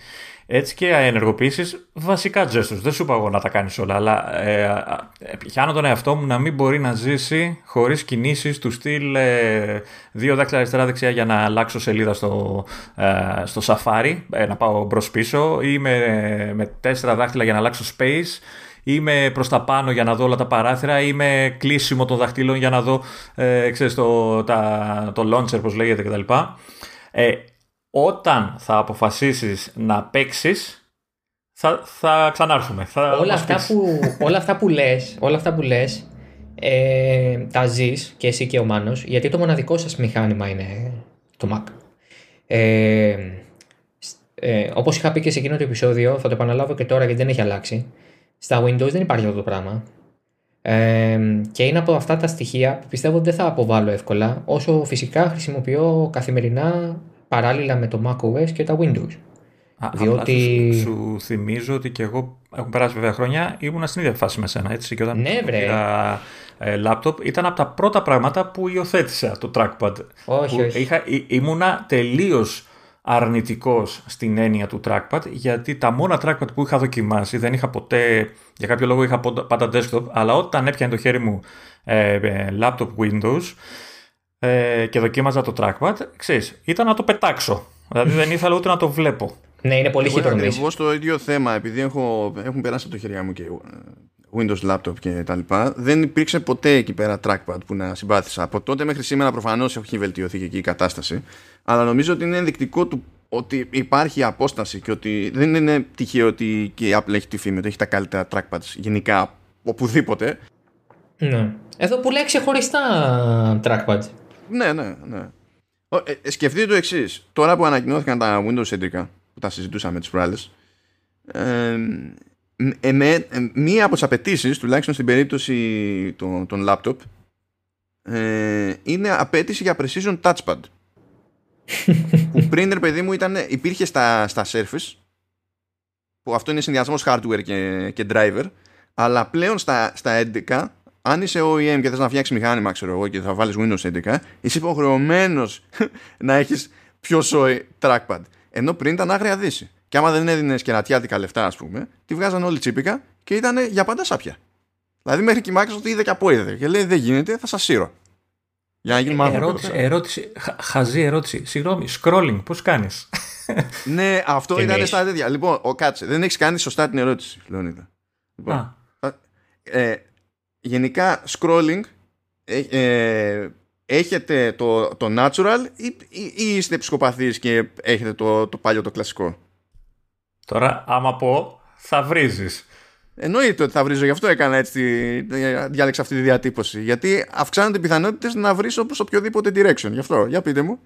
έτσι και ενεργοποιήσεις βασικά gestures. Δεν σου είπα εγώ να τα κάνεις όλα, αλλά ε, α, ε, πιάνω τον εαυτό μου να μην μπορεί να ζήσει χωρίς κινήσεις του στυλ ε, δύο δάχτυλα αριστερά-δεξιά για να αλλάξω σελίδα στο, ε, στο Safari, ε, να πάω μπρος πίσω ή με, με τέσσερα δάχτυλα για να αλλάξω space ή με προς τα πάνω για να δω όλα τα παράθυρα ή με κλείσιμο των δαχτύλων για να δω ε, ξέρεις, το, τα, το launcher πώς λέγεται κτλ. Ε, όταν θα αποφασίσεις να παίξεις, θα, θα ξανάρθουμε. Θα όλα, μας αυτά πεις. που, όλα αυτά που λες, όλα αυτά που λες ε, τα ζεις και εσύ και ο Μάνος γιατί το μοναδικό σας μηχάνημα είναι το Mac. Ε, σ- ε, όπως είχα πει και σε εκείνο το επεισόδιο, θα το επαναλάβω και τώρα γιατί δεν έχει αλλάξει. Στα Windows δεν υπάρχει αυτό το πράγμα. Ε, και είναι από αυτά τα στοιχεία που πιστεύω ότι δεν θα αποβάλω εύκολα όσο φυσικά χρησιμοποιώ καθημερινά παράλληλα με το macOS και τα Windows. Α, διότι- απλά Σου, σου θυμίζω ότι και εγώ έχουν περάσει βέβαια χρόνια, ήμουν στην ίδια φάση με σένα. Έτσι, και όταν Ναι, βρε. πήρα ε, λάπτοπ, ήταν από τα πρώτα πράγματα που υιοθέτησα το trackpad. Όχι, που όχι. Είχα, ή- ήμουνα τελείως αρνητικός στην έννοια του trackpad γιατί τα μόνα trackpad που είχα δοκιμάσει δεν είχα ποτέ, για κάποιο λόγο είχα πόντα- πάντα desktop αλλά όταν έπιανε το χέρι μου ε, ε, laptop Windows ε, και δοκίμαζα το trackpad ξέρεις, ήταν να το πετάξω δηλαδή δεν ήθελα ούτε να το βλέπω Ναι, είναι πολύ Εγώ hit or miss. ακριβώ το ίδιο θέμα, επειδή έχω, έχουν περάσει από το χέρια μου και ε, Windows laptop και τα λοιπά, δεν υπήρξε ποτέ εκεί πέρα trackpad που να συμπάθησα. Από τότε μέχρι σήμερα προφανώς έχει βελτιωθεί και εκεί η κατάσταση, αλλά νομίζω ότι είναι ενδεικτικό του ότι υπάρχει απόσταση και ότι δεν είναι τυχαίο ότι και η Apple έχει τη φήμη ότι έχει τα καλύτερα trackpads γενικά οπουδήποτε. Ναι. Εδώ πουλάει ξεχωριστά trackpad. Ναι, ναι, ναι. Ο, ε, ε, σκεφτείτε το εξής. Τώρα που ανακοινώθηκαν τα Windows 11, που τα συζητούσαμε τις προάλλες, ε, ε, με, ε, μία από τις απαιτήσεις, τουλάχιστον στην περίπτωση των, των laptop, ε, είναι απέτηση για precision touchpad. που πριν, ρε παιδί μου, ήταν, υπήρχε στα, στα Surface, που αυτό είναι συνδυασμός hardware και, και driver, αλλά πλέον στα, στα 11 αν είσαι OEM και θες να φτιάξεις μηχάνημα, ξέρω εγώ, και θα βάλεις Windows 11, είσαι υποχρεωμένος να έχεις πιο σόι trackpad. Ενώ πριν ήταν άγρια δύση. Και άμα δεν έδινες κερατιάτικα λεφτά, ας πούμε, τη βγάζαν όλοι τσίπικα και ήταν για πάντα σάπια. Δηλαδή μέχρι και η Microsoft είδε και από είδε. Και λέει δεν γίνεται, θα σας σύρω. Για να γίνει μάθημα. ερώτηση, ερώτηση, χα- χαζή ερώτηση συγγνώμη, scrolling πώς κάνεις; Ναι, αυτό Και ήταν εμείς. στα τέτοια. Λοιπόν, ο, κάτσε, δεν έχεις κάνει σωστά την ερώτηση, Λεωνίδα. Λοιπόν, Α, ε, γενικά scrolling ε, ε, έχετε το, το natural ή, ή, ή είστε ψυχοπαθείς και έχετε το, το παλιό το κλασικό; τώρα άμα πω θα βρίζεις Εννοείται ότι θα βρίζω, γι' αυτό έκανα έτσι, ε, διάλεξα αυτή τη διατύπωση. Γιατί αυξάνονται οι πιθανότητες να βρεις όπως οποιοδήποτε direction. Γι' αυτό, για πείτε μου.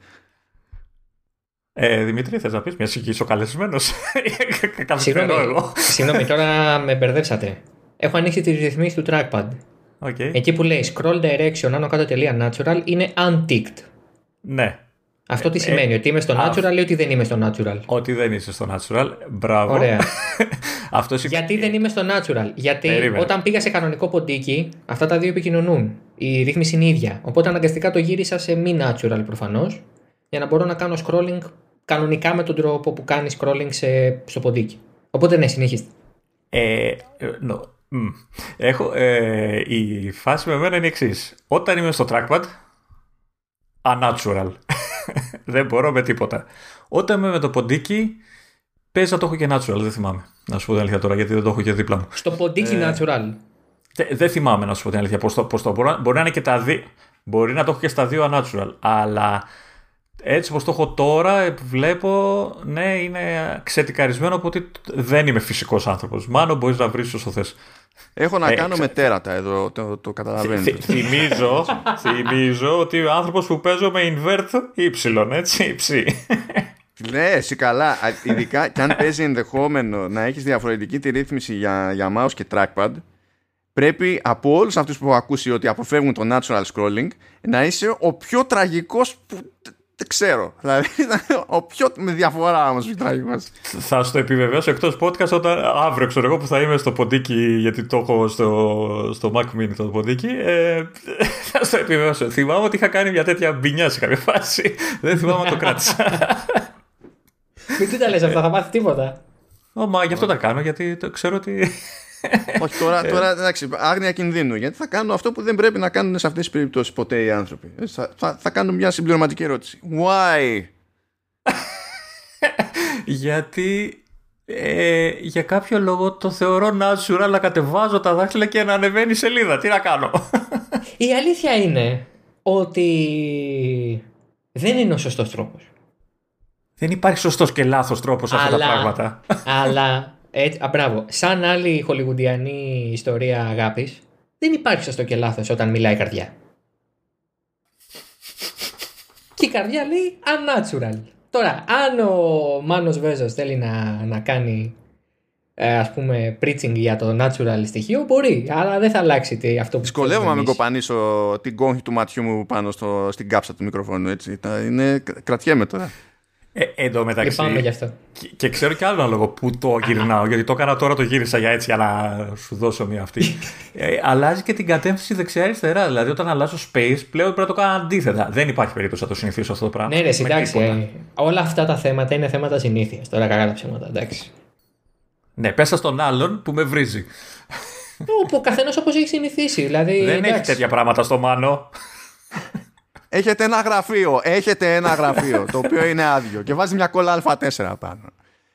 Ε, Δημήτρη, θες να πεις, μιας είσαι ο καλεσμένος. Καθυστερώ Συγγνώμη, εγώ. συγγνώμη, τώρα με μπερδέψατε. Έχω ανοίξει τις ρυθμίσεις του trackpad. OK. Εκεί που λέει scroll direction άνω κάτω τελεία natural είναι unticked. Ναι. Αυτό τι σημαίνει, ότι είμαι στο natural ή ότι δεν είμαι στο natural; Ότι δεν είσαι στο natural. Μπράβο. Ωραία. Αυτό Γιατί δεν είμαι στο natural; Γιατί Περίμενε. όταν πήγα σε κανονικό ποντίκι, αυτά τα δύο επικοινωνούν. Η ρύθμιση είναι ίδια. Οπότε αναγκαστικά το γύρισα σε μη natural προφανώς, για να μπορώ να κάνω scrolling κανονικά με τον τρόπο που κάνεις scrolling σε, στο ποντίκι. Οπότε ναι, συνεχίστε. Ε, no. Μ. Έχω, ε, η φάση με εμένα είναι η εξής. Όταν είμαι στο trackpad, unnatural. δεν μπορώ με τίποτα. Όταν είμαι με το ποντίκι, παίζει να το έχω και natural, δεν θυμάμαι. Να σου πω την αλήθεια τώρα, γιατί δεν το έχω και δίπλα μου. Στο ποντίκι Ε, natural. Τε- Δεν θυμάμαι να σου πω την αλήθεια πώς το, πώς το μπορεί, να- μπορεί να είναι και τα δύο. Μπορεί να το έχω και στα δύο unnatural. Αλλά έτσι όπως το έχω τώρα, ε, βλέπω, ναι, είναι ξετικαρισμένο από ότι δεν είμαι φυσικός άνθρωπος. Μάνο μπορείς να βρεις όσο θες. Έχω να Ε, κάνω ξα- με τέρατα εδώ, το, το καταλαβαίνετε. Θυ- θυμίζω, θυμίζω ότι ο άνθρωπος που παίζω με invert y, έτσι, ψη. Ναι, εσύ καλά. Α, Ειδικά και αν παίζει ενδεχόμενο να έχεις διαφορετική τη ρύθμιση για, για mouse και trackpad, πρέπει από όλους αυτούς που έχω ακούσει ότι αποφεύγουν το natural scrolling να είσαι ο πιο τραγικός που τε- δεν ξέρω. Δηλαδή, ο πιο με διαφορά όμως πιο τραγικός. θα στο επιβεβαιώσω εκτός podcast όταν αύριο ξέρω εγώ που θα είμαι στο ποντίκι γιατί το έχω στο, στο Mac Mini το ποντίκι ε, θα στο επιβεβαιώσω. Θυμάμαι ότι είχα κάνει μια τέτοια μπινιά σε κάποια φάση. Δεν θυμάμαι αν το κράτησα. Μην του τα λες αυτά, θα πάθει τίποτα. Ω, μα γι' αυτό τα κάνω γιατί το ξέρω ότι... Όχι, τώρα, τώρα εντάξει, άγνοια κινδύνου. Γιατί θα κάνουν αυτό που δεν πρέπει να κάνουν σε αυτές τις περιπτώσεις ποτέ οι άνθρωποι. Ε, Θα, θα, θα κάνουν μια συμπληρωματική ερώτηση. Why? γιατί ε, για κάποιο λόγο το θεωρώ natural να κατεβάζω τα δάχτυλα και να ανεβαίνει η σελίδα. Τι να κάνω; Η αλήθεια είναι ότι δεν είναι ο σωστός τρόπος. Δεν υπάρχει σωστός και λάθος τρόπος σε αυτά τα Αλλά- πράγματα. Αλλά, έτσι, α, μπράβο, σαν άλλη χολιγουντιανή ιστορία αγάπης, δεν υπάρχει σωστό και λάθος όταν μιλάει η καρδιά. Και η καρδιά λέει unnatural. Τώρα, αν ο Μάνος Βέζος θέλει να, να κάνει ε, ας πούμε preaching για το natural στοιχείο, μπορεί, αλλά δεν θα αλλάξει τι, αυτό που Δυσκολεύομαι να θέλουμε μην εμείς. κοπανίσω την κόγχη του ματιού μου πάνω στο, στην κάψα του μικροφόνου. Έτσι. Τα- Είναι, κρατιέμαι τώρα. Ε, εν τω μεταξύ, Λυπάμαι γι' αυτό. Και, και ξέρω και άλλο ένα λόγο που το γυρνάω, γιατί το έκανα τώρα, το γύρισα για έτσι για να σου δώσω μια αυτή. ε, αλλάζει και την κατεύθυνση δεξιά-αριστερά. Δηλαδή, όταν αλλάζω space, πλέον πρέπει να το κάνω αντίθετα. Δεν υπάρχει περίπτωση να το συνηθίσω αυτό το πράγμα. Ναι, ρε, Με εντάξει. τίποτα. ε, όλα αυτά τα θέματα είναι θέματα συνήθειας. Τώρα κακά τα ψέματα, εντάξει. Ναι, πέσα στον άλλον που με βρίζει. Όπου ο καθένας όπως έχει συνηθίσει. Δηλαδή, Δεν έχει εντάξει. τέτοια πράγματα στο μάνο. Έχετε ένα γραφείο, έχετε ένα γραφείο το οποίο είναι άδειο και βάζει μια κόλλα Α4 πάνω.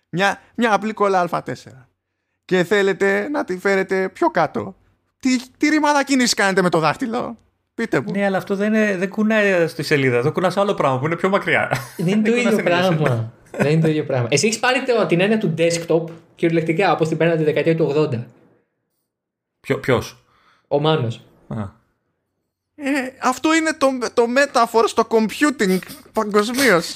Μια, μια απλή κόλλα Α4. Και θέλετε να τη φέρετε πιο κάτω. Τι, τι ρημάδα κίνηση κάνετε με το δάχτυλο; Πείτε μου. ναι, αλλά αυτό δεν, είναι, δεν κουνάει στη σελίδα. Δεν κουνάς άλλο πράγμα που είναι πιο μακριά. Δεν είναι το κουνάς ίδιο την ίδια σελίδα. πράγμα. Δεν είναι το ίδιο πράγμα. Εσύ έχεις πάρει το- την έννοια του desktop κυριολεκτικά όπως την παίρνατε τη δεκαετία του 80. Ποιο. Ποιος; Ο Μάνος. Α. Ε, αυτό είναι το, το metaphor στο computing παγκοσμίως.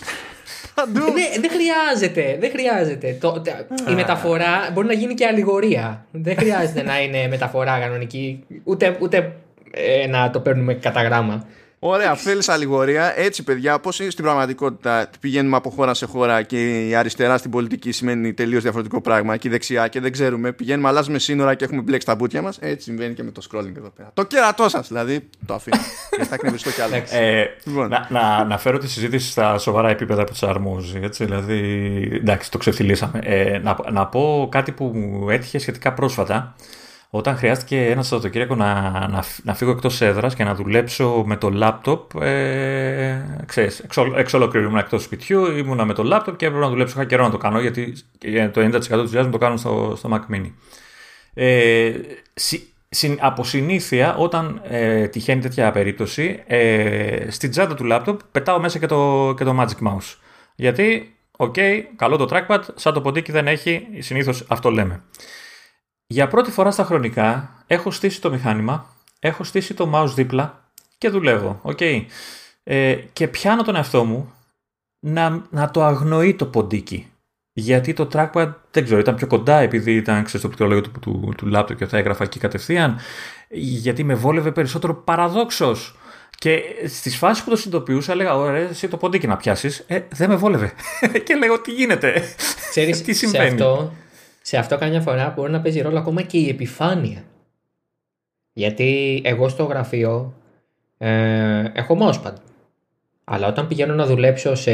Παντού. Ναι, δεν χρειάζεται. Δεν χρειάζεται. Το, τε- η μεταφορά μπορεί να γίνει και αλληγορία. Δεν χρειάζεται να είναι μεταφορά κανονική. Ούτε, ούτε ε, να το παίρνουμε κατά γράμμα. Ωραία, θέλεις αλληγορία. Έτσι, παιδιά, όπω είναι στην πραγματικότητα, πηγαίνουμε από χώρα σε χώρα και η αριστερά στην πολιτική σημαίνει τελείως διαφορετικό πράγμα και η δεξιά και δεν ξέρουμε. Πηγαίνουμε, αλλάζουμε σύνορα και έχουμε μπλέξει τα μπουτια μας. Έτσι συμβαίνει και με το scrolling εδώ πέρα. Το κέρατό σας, δηλαδή, το αφήνω. και θα εκνευριστώ κι άλλο. Εντάξει. Ε, Λοιπόν. να, να, να φέρω τη συζήτηση στα σοβαρά επίπεδα που τη αρμόζει. Έτσι, δηλαδή, εντάξει, το ξεφτυλίσαμε. Ε, να, να πω κάτι που μου έτυχε σχετικά πρόσφατα. Όταν χρειάστηκε ένα Σαββατοκύριακο να, να, να φύγω εκτός έδρας και να δουλέψω με το λάπτοπ. Ε, ξέρεις, εξ, ολ- εξ ολοκλήρου ήμουν εκτός σπιτιού, ήμουνα με το λάπτοπ και έπρεπε να δουλέψω. Είχα καιρό να το κάνω γιατί και το 90% της δουλειάς μου το κάνω στο, στο Mac Mini. Ε, συ- συν- από συνήθεια, όταν ε, τυχαίνει τέτοια περίπτωση, ε, στην τσάντα του λάπτοπ πετάω μέσα και το, και το Magic Mouse. Γιατί, οκ, καλό το trackpad, σαν το ποντίκι δεν έχει, συνήθως αυτό λέμε. Για πρώτη φορά στα χρονικά έχω στήσει το μηχάνημα, έχω στήσει το mouse δίπλα και δουλεύω. οκ. Ε, και πιάνω τον εαυτό μου να, να το αγνοεί το ποντίκι. Γιατί το trackpad δεν ξέρω, ήταν πιο κοντά επειδή ήταν ξέρεις, στο πληκτρολόγιο του, του, του laptop και θα έγραφα εκεί κατευθείαν. Γιατί με βόλευε περισσότερο παραδόξως. Και στις φάσεις που το συνειδητοποιούσα, έλεγα: Ωραία, εσύ το ποντίκι να πιάσεις. Ε, δεν με βόλευε. και λέγω: Τι γίνεται; Ξέρεις, τι σε συμβαίνει; αυτό, σε αυτό καμιά φορά μπορεί να παίζει ρόλο ακόμα και η επιφάνεια. Γιατί εγώ στο γραφείο ε, έχω mousepad. Αλλά όταν πηγαίνω να δουλέψω σε,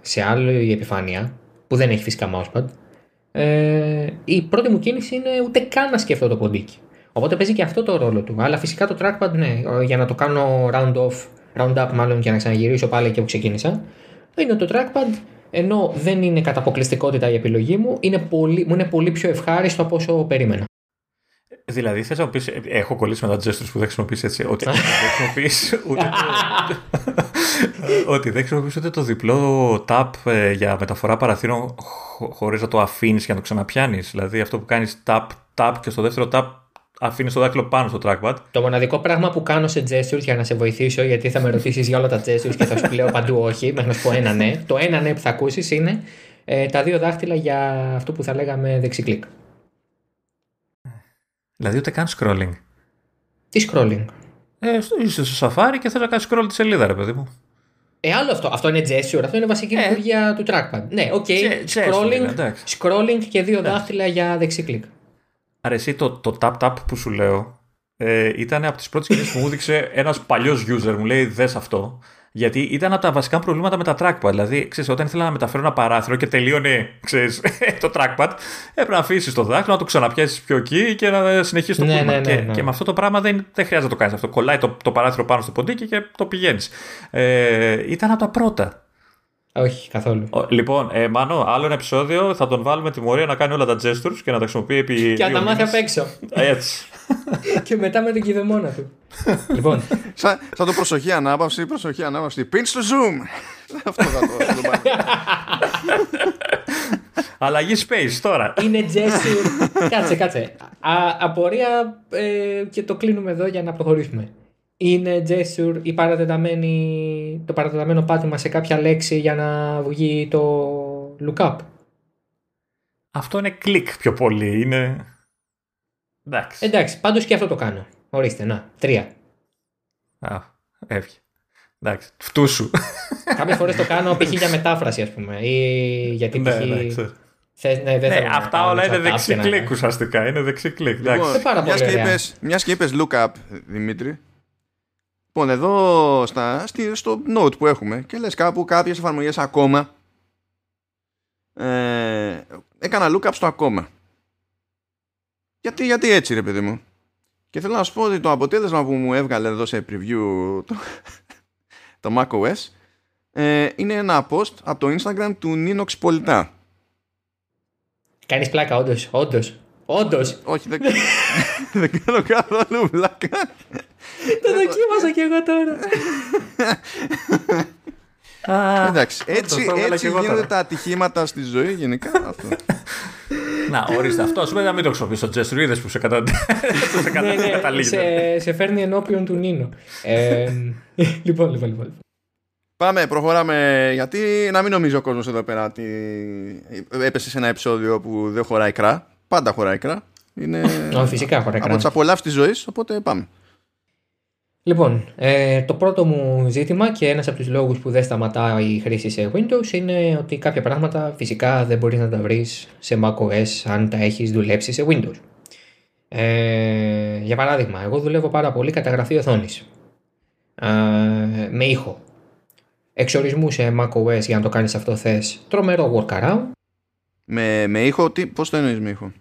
σε άλλη επιφάνεια, που δεν έχει φυσικά mousepad, ε, η πρώτη μου κίνηση είναι ούτε καν να σκεφτώ το ποντίκι. Οπότε παίζει και αυτό το ρόλο του. Αλλά φυσικά το trackpad, ναι, για να το κάνω round off, round up μάλλον και να ξαναγυρίσω πάλι εκεί που ξεκίνησα, είναι το trackpad, ενώ δεν είναι κατά αποκλειστικότητα η επιλογή μου, είναι πολύ, μου είναι πολύ πιο ευχάριστο από όσο περίμενα. Δηλαδή, θες να μου πεις: Έχω κολλήσει με τα gestures που δεν χρησιμοποιείς έτσι. Ότι δεν χρησιμοποιείς ούτε. το- ότι δεν χρησιμοποιείς ούτε το διπλό tap ε, για μεταφορά παραθύρων χωρίς να το αφήνεις και να το ξαναπιάνεις. Δηλαδή, αυτό που κάνεις tap, tap και στο δεύτερο tap αφήνεις το δάχτυλο πάνω στο trackpad. Το μοναδικό πράγμα που κάνω σε gestures για να σε βοηθήσω, γιατί θα με ρωτήσεις για όλα τα gestures και θα σου λέω παντού όχι, μέχρι να σου πω ένα ναι. Το ένα ναι που θα ακούσεις είναι ε, τα δύο δάχτυλα για αυτό που θα λέγαμε δεξικλικ. Δηλαδή, ούτε καν scrolling. Τι scrolling; Ε, στο, είσαι στο Safari και θες να κάνεις scroll τη σελίδα, ρε παιδί μου. Ε, άλλο αυτό. Αυτό είναι gesture. Αυτό είναι βασική Ε. λειτουργία του trackpad. Ναι, OK. Ge- gesture scrolling, είναι, εντάξει. scrolling και δύο δάχτυλα για δεξί κλικ. Άρα εσύ το, το tap tap που σου λέω ε, ήταν από τις πρώτες κινήσεις που μου έδειξε ένας παλιός user, μου λέει δες αυτό. Γιατί ήταν από τα βασικά προβλήματα με τα trackpad. Δηλαδή, ξέρεις, όταν ήθελα να μεταφέρω ένα παράθυρο και τελείωνε ξέρεις, το trackpad, έπρεπε να αφήσεις το δάχτυλο, να το ξαναπιάσεις πιο εκεί και να συνεχίσεις το Ναι, πούλμα. ναι, ναι, και, ναι. και με αυτό το πράγμα δεν, δεν χρειάζεται να το κάνεις αυτό. Κολλάει το, το παράθυρο πάνω στο ποντίκι και το πηγαίνεις. Ε, ήταν από τα πρώτα. Όχι, καθόλου. Ο- Λοιπόν, ε, Μάνο, άλλο ένα επεισόδιο θα τον βάλουμε τιμωρία να κάνει όλα τα gestures και να τα χρησιμοποιεί επί. Και να δύο τα μάθει μήνες. απ' έξω. Έτσι. και μετά με τον κυδεμόνα του. λοιπόν, Σαν, σαν το προσοχή ανάπαυση, προσοχή ανάπαυση. Pinch στο zoom. Αυτό θα το, θα το πάρω. Αλλαγή space τώρα. είναι gesture. κάτσε, κάτσε. Α, απορία ε, και το κλείνουμε εδώ για να προχωρήσουμε. Είναι gesture η παρατεταμένη, το παρατεταμένο πάτημα σε κάποια λέξη για να βγει το lookup. Αυτό είναι κλικ πιο πολύ. Είναι. Εντάξει. Εντάξει, πάντως και αυτό το κάνω. Ορίστε, να, τρία. Α, έβγε. Εντάξει. Φτούσου. Κάποιες φορές το κάνω π.χ. για μετάφραση, ας πούμε. Ή γιατί ναι, π.χ. ναι, ξέρω. θες, ναι, δεν Ναι, θέλω να αυτά κάνω όλα είναι tap και δεξί να- κλικ ουσιαστικά. Είναι δεξί κλικ. Λοιπόν, Εντάξει. πάρα πολύ μιας και ωραία. είπες- Μιας και είπες lookup, Δημήτρη. Λοιπόν, εδώ στα, στη, στο note που έχουμε και λες κάπου κάποιες εφαρμογές ακόμα ε, έκανα lookup στο ακόμα. Γιατί, γιατί έτσι ρε παιδί μου. Και θέλω να σου πω ότι το αποτέλεσμα που μου έβγαλε εδώ σε preview το, το macOS ε, είναι ένα post από το Instagram του Ninox Πολιτά. Κάνεις πλάκα, όντως. Όντως. Όντως. Όχι, δεν, δεν κάνω καθόλου βλάκα. Το δοκίμασα κι εγώ τώρα. Α, Εντάξει, έτσι, το έβγαλα έτσι κι εγώ γίνονται τώρα. τα ατυχήματα στη ζωή γενικά. Αυτό. Να, ορίστε αυτό. Α πούμε να μην το χρησιμοποιήσω το gesture. Είδε που σε, κατα... σε κατα... ναι, ναι, καταλήγει. σε, σε φέρνει ενώπιον του Νίνο. Ε, λοιπόν, λοιπόν, λοιπόν. Πάμε, προχωράμε. Γιατί να μην νομίζει ο κόσμος εδώ πέρα ότι έπεσε σε ένα επεισόδιο που δεν χωράει κρά. Πάντα χωράει κρά. Είναι Ω, φυσικά χωράει από κρά. τις απολαύσεις της ζωής, οπότε πάμε. Λοιπόν, ε, το πρώτο μου ζήτημα και ένας από τους λόγους που δεν σταματάει η χρήση σε Windows είναι ότι κάποια πράγματα φυσικά δεν μπορείς να τα βρεις σε macOS αν τα έχεις δουλέψει σε Windows. Ε, για παράδειγμα, εγώ δουλεύω πάρα πολύ καταγραφή οθόνης ε, με ήχο. Εξ ορισμού σε macOS για να το κάνεις αυτό θες τρομερό workaround Με, με ήχο, τι, πώς το εννοείς με ήχο;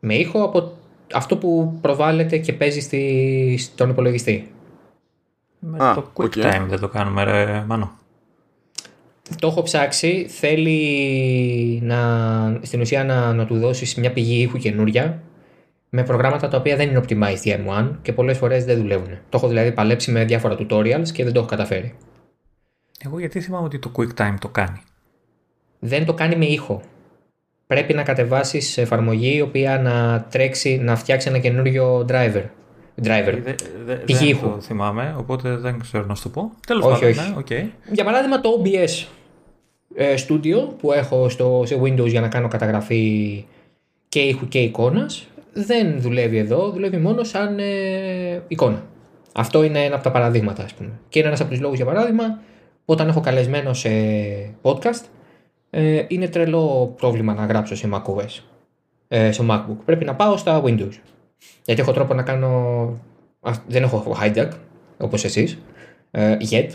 με ήχο από αυτό που προβάλλεται και παίζει στη, στον υπολογιστή. Με Α, το Quick OK. Time δεν το κάνουμε, ρε Μάνο. Το έχω ψάξει, θέλει να, στην ουσία να, να του δώσεις μια πηγή ήχου καινούρια με προγράμματα τα οποία δεν είναι optimized για M1 και πολλές φορές δεν δουλεύουν. Το έχω δηλαδή παλέψει με διάφορα tutorials και δεν το έχω καταφέρει. Εγώ γιατί θυμάμαι ότι το QuickTime το κάνει. Δεν το κάνει με ήχο. Πρέπει να κατεβάσεις εφαρμογή η οποία να τρέξει, να φτιάξει ένα καινούριο driver. driver. Δε, δε, Πηγή δεν ήχου. το θυμάμαι, οπότε δεν ξέρω να σου το πω. Τέλος Όχι, πάντων, όχι. ναι, οκ. Για παράδειγμα το OBS ε, Studio που έχω στο, σε Windows για να κάνω καταγραφή και ήχου και εικόνας δεν δουλεύει εδώ, δουλεύει μόνο σαν ε, εικόνα. Αυτό είναι ένα από τα παραδείγματα, ας πούμε. Και είναι ένας από τους λόγους, για παράδειγμα, όταν έχω καλεσμένο σε podcast, ε, είναι τρελό πρόβλημα να γράψω σε macOS, ε, σε MacBook. Πρέπει να πάω στα Windows. Γιατί έχω τρόπο να κάνω. Δεν έχω hijack, όπως εσείς, ε, yet.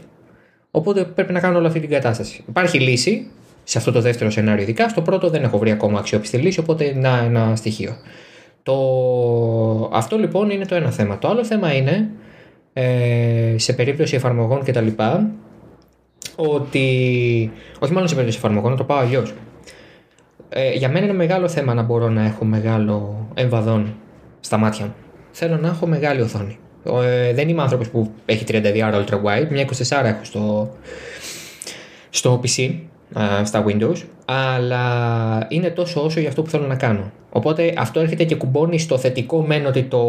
Οπότε πρέπει να κάνω όλη αυτή την κατάσταση. Υπάρχει λύση σε αυτό το δεύτερο σενάριο, ειδικά. Στο πρώτο δεν έχω βρει ακόμα αξιόπιστη λύση, οπότε είναι ένα στοιχείο. Το... Αυτό λοιπόν είναι το ένα θέμα. Το άλλο θέμα είναι ε, σε περίπτωση εφαρμογών κτλ. Ότι. Όχι μόνο σε περίπτωση εφαρμογών, να το πάω αλλιώς. Ε, για μένα είναι μεγάλο θέμα να μπορώ να έχω μεγάλο εμβαδόν στα μάτια μου. Θέλω να έχω μεγάλη οθόνη. Ε, δεν είμαι άνθρωπος που έχει 32 ultra wide, μια 24 έχω στο, στο PC, στα Windows, αλλά είναι τόσο όσο για αυτό που θέλω να κάνω. Οπότε αυτό έρχεται και κουμπώνει στο θετικό μεν ότι το,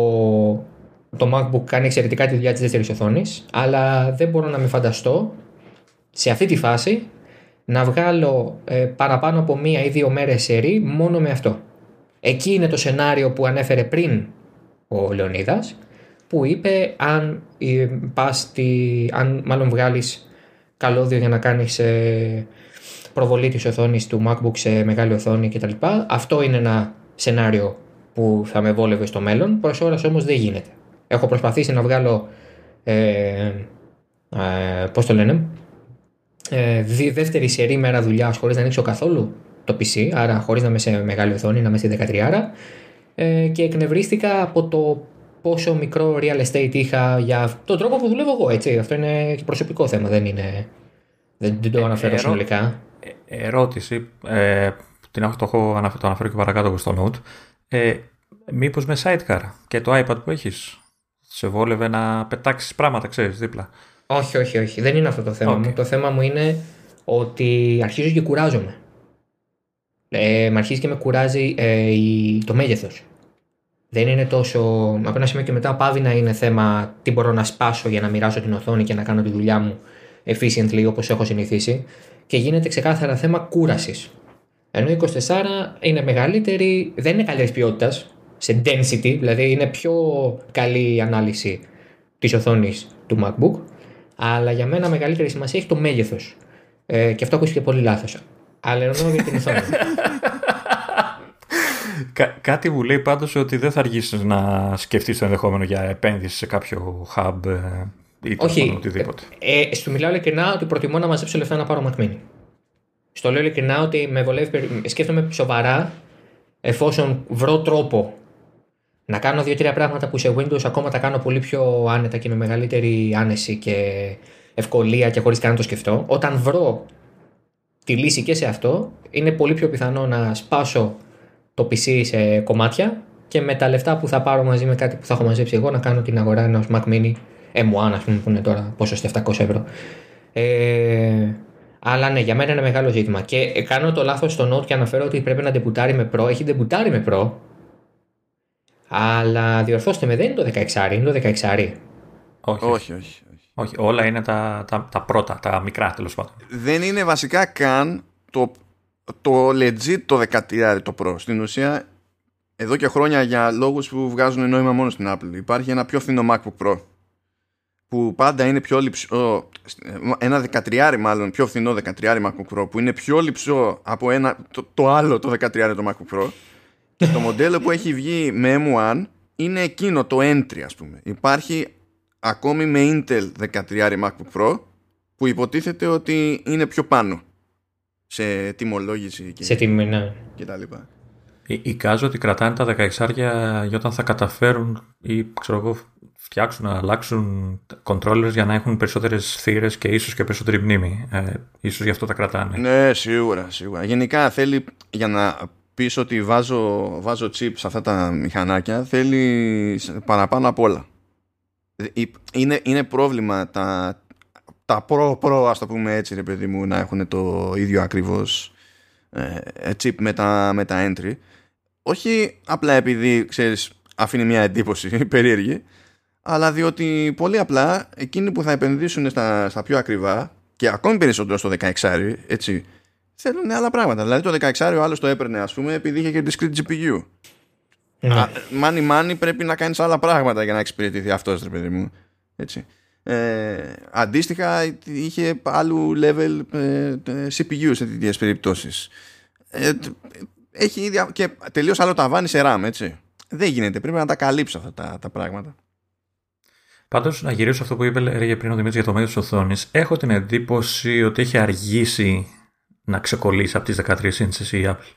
το MacBook κάνει εξαιρετικά τη δουλειά της δεύτερης οθόνης, αλλά δεν μπορώ να με φανταστώ σε αυτή τη φάση να βγάλω ε, παραπάνω από μία ή δύο μέρες σερή μόνο με αυτό. Εκεί είναι το σενάριο που ανέφερε πριν ο Λεωνίδας που είπε αν, ε, πας αν μάλλον βγάλεις καλώδιο για να κάνεις ε, προβολή της οθόνης του MacBook σε μεγάλη οθόνη κτλ. Αυτό είναι ένα σενάριο που θα με βόλευε στο μέλλον, προς ώρας όμως δεν γίνεται. Έχω προσπαθήσει να βγάλω, ε, ε, πώς το λένε, ε, δεύτερη σερή μέρα δουλειάς χωρίς να ανοίξω καθόλου το PC, άρα χωρίς να είμαι σε μεγάλη οθόνη, να είμαι στη 13 ε, και εκνευρίστηκα από το πόσο μικρό real estate είχα για τον τρόπο που δουλεύω εγώ. Έτσι. Αυτό είναι και προσωπικό θέμα, δεν, είναι, δεν, δεν το αναφέρω ε, συνολικά. Ε, ερώτηση, ε, την έχω, το, έχω, το αναφέρω και παρακάτω στο Note. Ε, μήπως με sidecar και το iPad που έχεις σε βόλευε να πετάξεις πράγματα, ξέρεις, δίπλα. Όχι, όχι, όχι. Δεν είναι αυτό το θέμα μου. Το θέμα μου είναι ότι αρχίζω και κουράζομαι. Ε, με αρχίζει και με κουράζει ε, το μέγεθος δεν είναι τόσο. Από ένα σημείο και μετά πάβει να είναι θέμα τι μπορώ να σπάσω για να μοιράσω την οθόνη και να κάνω τη δουλειά μου efficiently όπως έχω συνηθίσει και γίνεται ξεκάθαρα θέμα κούρασης. Ενώ η 24 είναι μεγαλύτερη, δεν είναι καλή ποιότητας σε density, δηλαδή είναι πιο καλή η ανάλυση της οθόνης του MacBook, αλλά για μένα μεγαλύτερη σημασία έχει το μέγεθος. Ε, και αυτό ακούστηκε πολύ λάθος. Αλλά εννοώ για την οθόνη. Κά- κάτι μου λέει πάντως ότι δεν θα αργήσεις να σκεφτείς το ενδεχόμενο για επένδυση σε κάποιο hub ε, ή Όχι, οτιδήποτε. Ε, ε, σου μιλάω ειλικρινά ότι προτιμώ να μαζέψω λεφτά να πάρω Mac Mini. Στο λέω ειλικρινά ότι με βολεύει, σκέφτομαι σοβαρά εφόσον βρω τρόπο να κάνω δύο-τρία πράγματα που σε Windows ακόμα τα κάνω πολύ πιο άνετα και με μεγαλύτερη άνεση και ευκολία και χωρίς καν να το σκεφτώ. Όταν βρω τη λύση και σε αυτό, είναι πολύ πιο πιθανό να σπάσω το PC σε κομμάτια και με τα λεφτά που θα πάρω μαζί με κάτι που θα έχω μαζέψει εγώ να κάνω την αγορά ενός Mac Mini M1, ας πούμε, που είναι τώρα πόσο 700 ευρώ. Ε, αλλά ναι, για μένα είναι μεγάλο ζήτημα. Και κάνω το λάθος στο Note και αναφέρω ότι πρέπει να ντεμπουτάρει με Pro. Έχει ντεμπουτάρει με Pro. Αλλά διορθώστε με, δεν είναι το 16, είναι το 16. Όχι, όχι, όχι. όχι. όχι όλα είναι τα, τα, τα πρώτα, τα μικρά τέλος πάντων. Δεν είναι βασικά καν το το legit το 13 το Pro. Στην ουσία, εδώ και χρόνια για λόγους που βγάζουν νόημα μόνο στην Apple. Υπάρχει ένα πιο φθηνό MacBook Pro που πάντα είναι πιο λυψό, ένα 13 μάλλον, πιο φθηνό 13 MacBook Pro που είναι πιο λυψό από ένα, το, το άλλο το 13 το MacBook Pro και το μοντέλο που έχει βγει με M1 είναι εκείνο το entry ας πούμε. Υπάρχει ακόμη με Intel 13 MacBook Pro που υποτίθεται ότι είναι πιο πάνω σε τιμολόγηση και, σε τιμή, ναι. και τα λοιπά. Εικάζω ότι κρατάνε τα 16 για όταν θα καταφέρουν ή ξέρω εγώ, φτιάξουν, να αλλάξουν controllers για να έχουν περισσότερες θύρες και ίσως και περισσότερη μνήμη. Ε, ίσως γι' αυτό τα κρατάνε. Ναι, σίγουρα, σίγουρα. Γενικά θέλει για να πεις ότι βάζω, βάζω chip σε αυτά τα μηχανάκια θέλει παραπάνω απ' όλα. Ε, είναι, είναι πρόβλημα τα, τα Pro-Pro, ας το πούμε έτσι, ρε παιδί μου, να έχουν το ίδιο ακριβώς ε, chip με τα, με τα entry. Όχι απλά επειδή, ξέρεις, αφήνει μια εντύπωση περίεργη, αλλά διότι πολύ απλά εκείνοι που θα επενδύσουν στα, στα πιο ακριβά και ακόμη περισσότερο στο 16 έτσι, θέλουν άλλα πράγματα. Δηλαδή το 16 ο άλλος το έπαιρνε, ας πούμε, επειδή είχε και discrete GPU. Ναι. Μάνι μάνι πρέπει να κάνεις άλλα πράγματα για να εξυπηρετηθεί αυτός, ρε παιδί μου. Έτσι. Ε, αντίστοιχα είχε άλλου level ε, CPU σε τέτοιες περιπτώσεις ε, έχει ίδια, και τελείως άλλο ταβάνι σε RAM έτσι δεν γίνεται πρέπει να τα καλύψω αυτά τα, τα πράγματα Πάντως, να γυρίσω αυτό που είπε έλεγε πριν ο Δημήτρης για το μέγεθος οθόνης, έχω την εντύπωση ότι έχει αργήσει να ξεκολλήσει από τις 13 inches η Apple.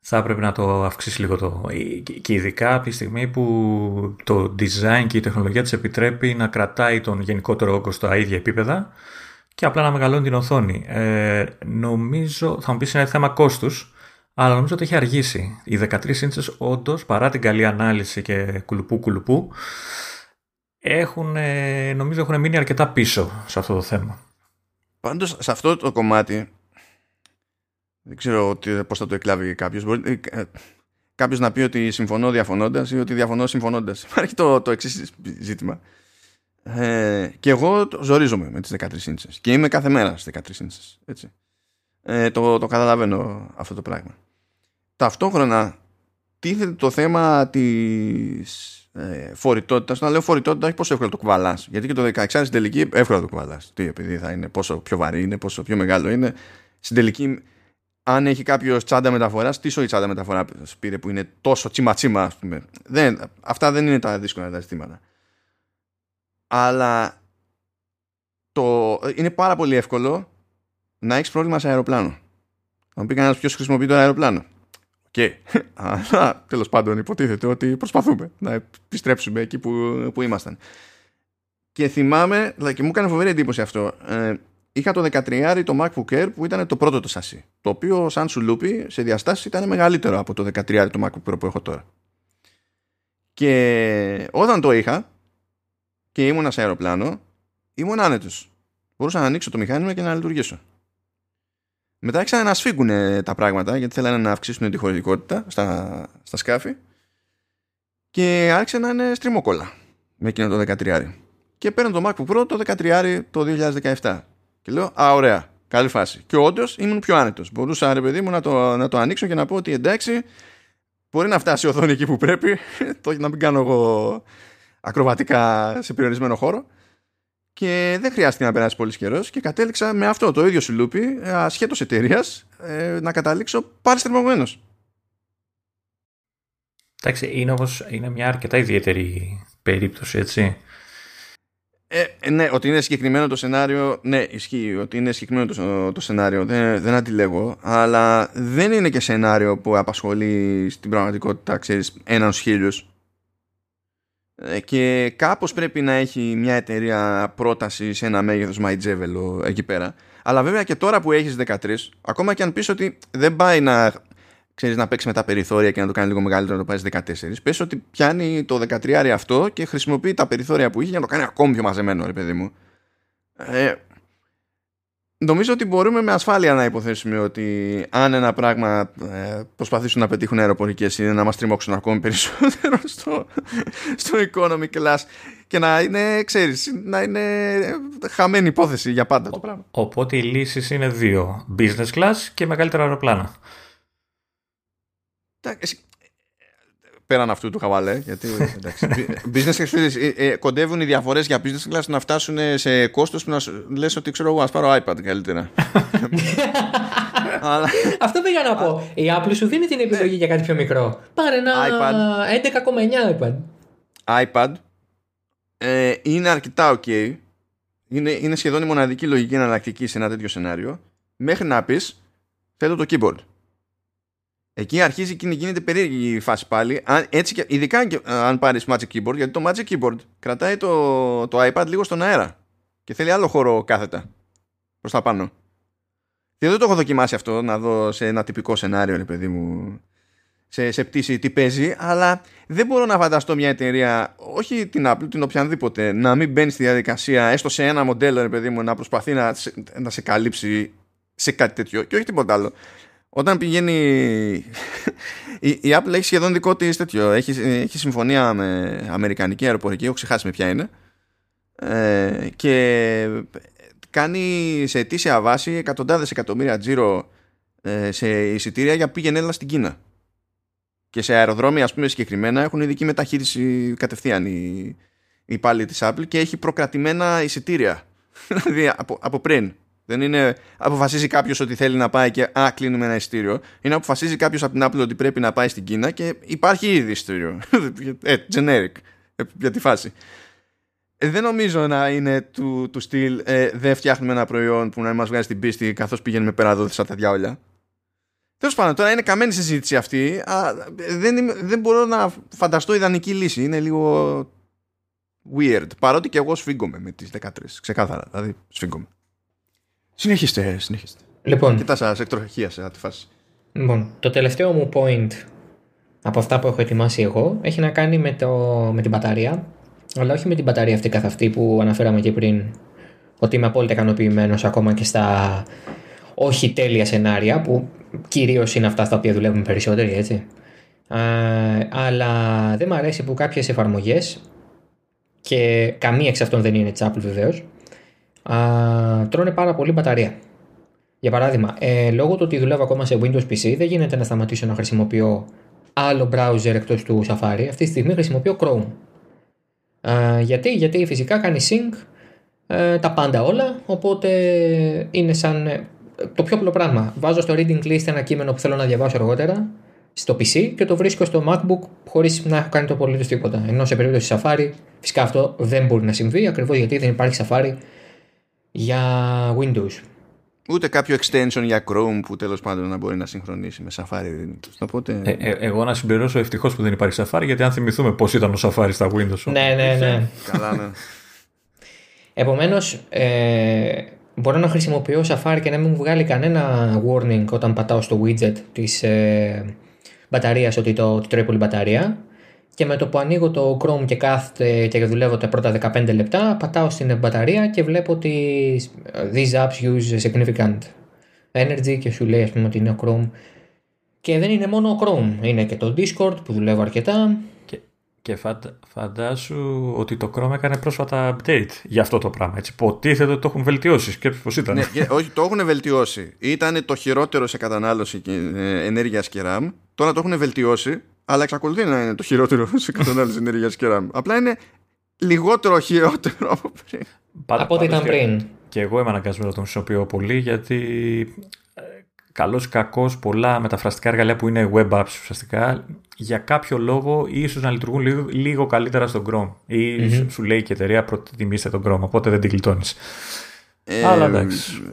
Θα έπρεπε να το αυξήσει λίγο το. και ειδικά από τη στιγμή που το design και η τεχνολογία της επιτρέπει να κρατάει τον γενικότερο όγκο στα ίδια επίπεδα και απλά να μεγαλώνει την οθόνη. Ε, νομίζω, θα μου πεις είναι θέμα κόστους, αλλά νομίζω ότι έχει αργήσει. Οι 13 inches όντως, παρά την καλή ανάλυση και κουλουπού κουλουπού, έχουν, ε, νομίζω έχουν μείνει αρκετά πίσω σε αυτό το θέμα. Πάντως σε αυτό το κομμάτι δεν ξέρω πώς θα το εκλάβει κάποιος. Μπορεί ε, κάποιος να πει ότι συμφωνώ διαφωνώντας ή ότι διαφωνώ συμφωνώντας. Υπάρχει το, το εξής ζήτημα. Ε, και εγώ ζορίζομαι με τις 13 ίντσες και είμαι κάθε μέρα στις 13 ίντσες έτσι. Ε, το, το καταλαβαίνω αυτό το πράγμα ταυτόχρονα τίθεται το θέμα της ε, φορητότητας. Να λέω φορητότητα, όχι πόσο εύκολα το κουβαλάς. Γιατί και το 16 στην τελική εύκολα το κουβαλάς. Τι, επειδή θα είναι πόσο πιο βαρύ είναι, πόσο πιο μεγάλο είναι. Στην τελική, αν έχει κάποιος τσάντα μεταφοράς, τι σοή τσάντα μεταφορά πήρε που είναι τόσο τσίμα τσίμα, ας πούμε. Δεν, αυτά δεν είναι τα δύσκολα τα ζητήματα. Αλλά το, είναι πάρα πολύ εύκολο να έχεις πρόβλημα σε αεροπλάνο. Θα μου πει κανένας ποιος χρησιμοποιεί το αεροπλάνο. Και αλλά τέλος πάντων υποτίθεται ότι προσπαθούμε να επιστρέψουμε εκεί που, που ήμασταν. Και θυμάμαι, δηλαδή και μου έκανε φοβερή εντύπωση αυτό. Ε, είχα το 13 το MacBook Air που ήταν το πρώτο το σασί. Το οποίο σαν σου λούπι σε διαστάσεις ήταν μεγαλύτερο από το 13 το MacBook Pro που έχω τώρα. Και όταν το είχα και ήμουνα σε αεροπλάνο, ήμουν άνετος. Μπορούσα να ανοίξω το μηχάνημα και να λειτουργήσω. Μετά άρχισαν να σφίγγουν τα πράγματα γιατί θέλανε να αυξήσουν τη χωρητικότητα στα, στα σκάφη και άρχισε να είναι στριμόκολλα με εκείνο το 13. Και παίρνω το MacBook Pro το 13 το 2017. Και λέω, Α, ωραία, καλή φάση. Και όντως ήμουν πιο άνετος. Μπορούσα, ρε παιδί μου, να το, να το ανοίξω και να πω ότι εντάξει, μπορεί να φτάσει η οθόνη εκεί που πρέπει, το να μην κάνω εγώ ακροβατικά σε περιορισμένο χώρο και δεν χρειάστηκε να περάσει πολύς καιρός και κατέληξα με αυτό το ίδιο σιλούπι ε, ασχέτως εταιρείας ε, να καταλήξω πάλι στριμωγμένος. Εντάξει, είναι όμως είναι μια αρκετά ιδιαίτερη περίπτωση, έτσι. Ε, ε, ναι, ότι είναι συγκεκριμένο το σενάριο, ναι, ισχύει ότι είναι συγκεκριμένο το, το σενάριο, δεν, δεν αντιλέγω, αλλά δεν είναι και σενάριο που απασχολεί στην πραγματικότητα, ξέρεις, έναν χίλιους. Ε, και κάπως πρέπει να έχει μια εταιρεία πρόταση σε ένα μέγεθος MyJevel εκεί πέρα. Αλλά βέβαια και τώρα που έχεις 13, ακόμα και αν πεις ότι δεν πάει να, ξέρεις, να παίξει με τα περιθώρια και να το κάνει λίγο μεγαλύτερο να το πάει 14, πες ότι πιάνει το 13 αυτό και χρησιμοποιεί τα περιθώρια που είχε για να το κάνει ακόμη πιο μαζεμένο, ρε παιδί μου. Ε, Νομίζω ότι μπορούμε με ασφάλεια να υποθέσουμε ότι αν ένα πράγμα ε, προσπαθήσουν να πετύχουν αεροπορικές είναι να μας τριμώξουν ακόμη περισσότερο στο, στο economy class και να είναι, ξέρεις, να είναι χαμένη υπόθεση για πάντα το πράγμα. Οπότε οι λύσεις είναι δύο. Business class και μεγαλύτερα αεροπλάνα πέραν αυτού του χαβαλέ, γιατί εντάξει, business class, ε, ε, κοντεύουν οι διαφορές για business class να φτάσουν σε κόστος που να λες ότι ξέρω εγώ ας πάρω iPad καλύτερα. Αυτό πήγα να πω. Η Apple σου δίνει την επιλογή για κάτι πιο μικρό. Πάρε ένα 11,9 iPad. iPad ε, είναι αρκετά ok. Είναι, είναι σχεδόν η μοναδική λογική εναλλακτική σε ένα τέτοιο σενάριο. Μέχρι να πεις θέλω το keyboard. Εκεί αρχίζει και γίνεται περίεργη η φάση πάλι. Αν, έτσι και, ειδικά αν πάρεις Magic Keyboard, γιατί το Magic Keyboard κρατάει το, το iPad λίγο στον αέρα και θέλει άλλο χώρο κάθετα προς τα πάνω. Και δεν το έχω δοκιμάσει αυτό να δω σε ένα τυπικό σενάριο, ρε παιδί μου, σε, σε πτήση τι παίζει, αλλά δεν μπορώ να φανταστώ μια εταιρεία, όχι την Apple, την οποιαδήποτε, να μην μπαίνει στη διαδικασία, έστω σε ένα μοντέλο, ρε παιδί μου, να προσπαθεί να, να σε καλύψει σε κάτι τέτοιο και όχι τίποτα άλλο όταν πηγαίνει η, η Apple έχει σχεδόν δικό της τέτοιο έχει, έχει συμφωνία με αμερικανική αεροπορική έχω ξεχάσει με ποια είναι ε, και κάνει σε αιτήσια βάση εκατοντάδες εκατομμύρια τζίρο ε, σε εισιτήρια για πήγαινε έλα στην Κίνα και σε αεροδρόμια ας πούμε συγκεκριμένα έχουν ειδική μεταχείριση κατευθείαν οι, υπάλληλη της Apple και έχει προκρατημένα εισιτήρια. δηλαδή από, από πριν. Δεν είναι αποφασίζει κάποιος ότι θέλει να πάει και α, κλείνουμε ένα εισιτήριο. Είναι αποφασίζει κάποιος από την Apple ότι πρέπει να πάει στην Κίνα και υπάρχει ήδη εισιτήριο. ε, generic. Ε, για τη φάση. Ε, δεν νομίζω να είναι του, του στυλ ε, δεν φτιάχνουμε ένα προϊόν που να μας βγάζει την πίστη καθώς πηγαίνουμε πέρα εδώ σαν τα διάολια. Τέλος πάντων, τώρα είναι καμένη συζήτηση αυτή. Α, δεν, δεν μπορώ να φανταστώ ιδανική λύση. Είναι λίγο weird. Παρότι και εγώ σφίγγομαι με τις 13. Ξεκάθαρα. Δηλαδή, σφίγγομαι. Συνεχίστε, συνεχίστε. Λοιπόν, Κοιτάς, σα εκτροχίασε τη φάση. λοιπόν, το τελευταίο μου point από αυτά που έχω ετοιμάσει εγώ έχει να κάνει με, το, με την μπαταρία. Αλλά όχι με την μπαταρία αυτή καθ' αυτή που αναφέραμε και πριν. Ότι είμαι απόλυτα ικανοποιημένος ακόμα και στα όχι τέλεια σενάρια που κυρίως είναι αυτά στα οποία δουλεύουμε περισσότεροι, έτσι. Α, αλλά δεν μου αρέσει που κάποιες εφαρμογές και καμία εξ αυτών δεν είναι τη Apple βεβαίως, τρώνε πάρα πολύ μπαταρία. Για παράδειγμα, ε, λόγω του ότι δουλεύω ακόμα σε Windows PC, δεν γίνεται να σταματήσω να χρησιμοποιώ άλλο browser εκτός του Safari. Αυτή τη στιγμή χρησιμοποιώ Chrome. Α, γιατί, γιατί φυσικά κάνει sync ε, τα πάντα όλα, οπότε είναι σαν ε, το πιο απλό πράγμα. Βάζω στο reading list ένα κείμενο που θέλω να διαβάσω αργότερα στο PC και το βρίσκω στο MacBook χωρίς να έχω κάνει το απολύτως τίποτα. Ενώ σε περίπτωση Safari, φυσικά αυτό δεν μπορεί να συμβεί ακριβώς γιατί δεν υπάρχει Safari για Windows. Ούτε κάποιο extension για Chrome που τέλος πάντων να μπορεί να συγχρονίσει με Safari. Οπότε... Ε, ε, εγώ να συμπληρώσω ευτυχώς που δεν υπάρχει Safari, γιατί αν θυμηθούμε πώς ήταν ο Safari στα Windows. Ναι, ναι, ναι. Καλά, ναι. Επομένως, ε, μπορώ να χρησιμοποιώ Safari και να μην μου βγάλει κανένα warning όταν πατάω στο widget της ε, μπαταρίας ότι το ότι τρώει πολύ μπαταρία και με το που ανοίγω το Chrome και κάθεται και δουλεύω τα πρώτα 15 λεπτά πατάω στην μπαταρία και βλέπω ότι these apps use significant energy και σου λέει ας πούμε ότι είναι ο Chrome και δεν είναι μόνο ο Chrome, είναι και το Discord που δουλεύω αρκετά Και, και φαντα- φαντάσου ότι το Chrome έκανε πρόσφατα update για αυτό το πράγμα. Έτσι, υποτίθεται ότι το έχουν βελτιώσει. Σκέψου πώς ήταν. ναι, και- όχι, το έχουν βελτιώσει. Ήταν το χειρότερο σε κατανάλωση ενέργειας και RAM. Τώρα το έχουν βελτιώσει, αλλά εξακολουθεί να είναι το χειρότερο σε κατανάλωση ενέργεια και RAM. Απλά είναι λιγότερο χειρότερο από πριν. Πάντα- από ό,τι πάντως ήταν και- πριν. Και εγώ είμαι αναγκασμένος να τον χρησιμοποιώ πολύ γιατί ε, καλώς ή κακώς πολλά μεταφραστικά εργαλεία που είναι web apps ουσιαστικά για κάποιο λόγο ίσως να λειτουργούν λίγο, λίγο καλύτερα στον Chrome ή σου- σου λέει και η εταιρεία προτιμήστε τον Chrome οπότε δεν την γλιτώνεις. Ε, Αλλά εντάξει. Δεν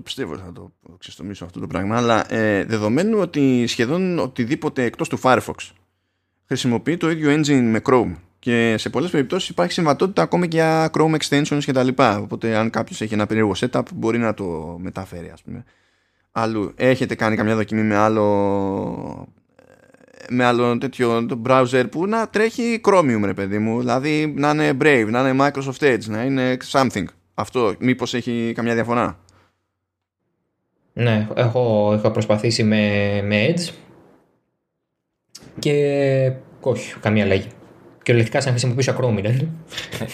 το πιστεύω ότι θα το ξεστομίσω αυτό το πράγμα, αλλά ε, δεδομένου ότι σχεδόν οτιδήποτε εκτός του Firefox χρησιμοποιεί το ίδιο engine με Chrome και σε πολλές περιπτώσεις υπάρχει συμβατότητα ακόμη και για Chrome extensions και τα λοιπά. Οπότε αν κάποιος έχει ένα περίεργο setup μπορεί να το μεταφέρει ας πούμε. Αλλού έχετε κάνει καμιά δοκιμή με άλλο με άλλο τέτοιο το browser που να τρέχει Chromium ρε παιδί μου δηλαδή να είναι Brave, να είναι Microsoft Edge να είναι something αυτό μήπως έχει καμιά διαφορά; Ναι, έχω, έχω προσπαθήσει με, με Edge και όχι, καμία αλλαγή. Κυριολεκτικά σαν χρησιμοποιούσα Chrome είναι.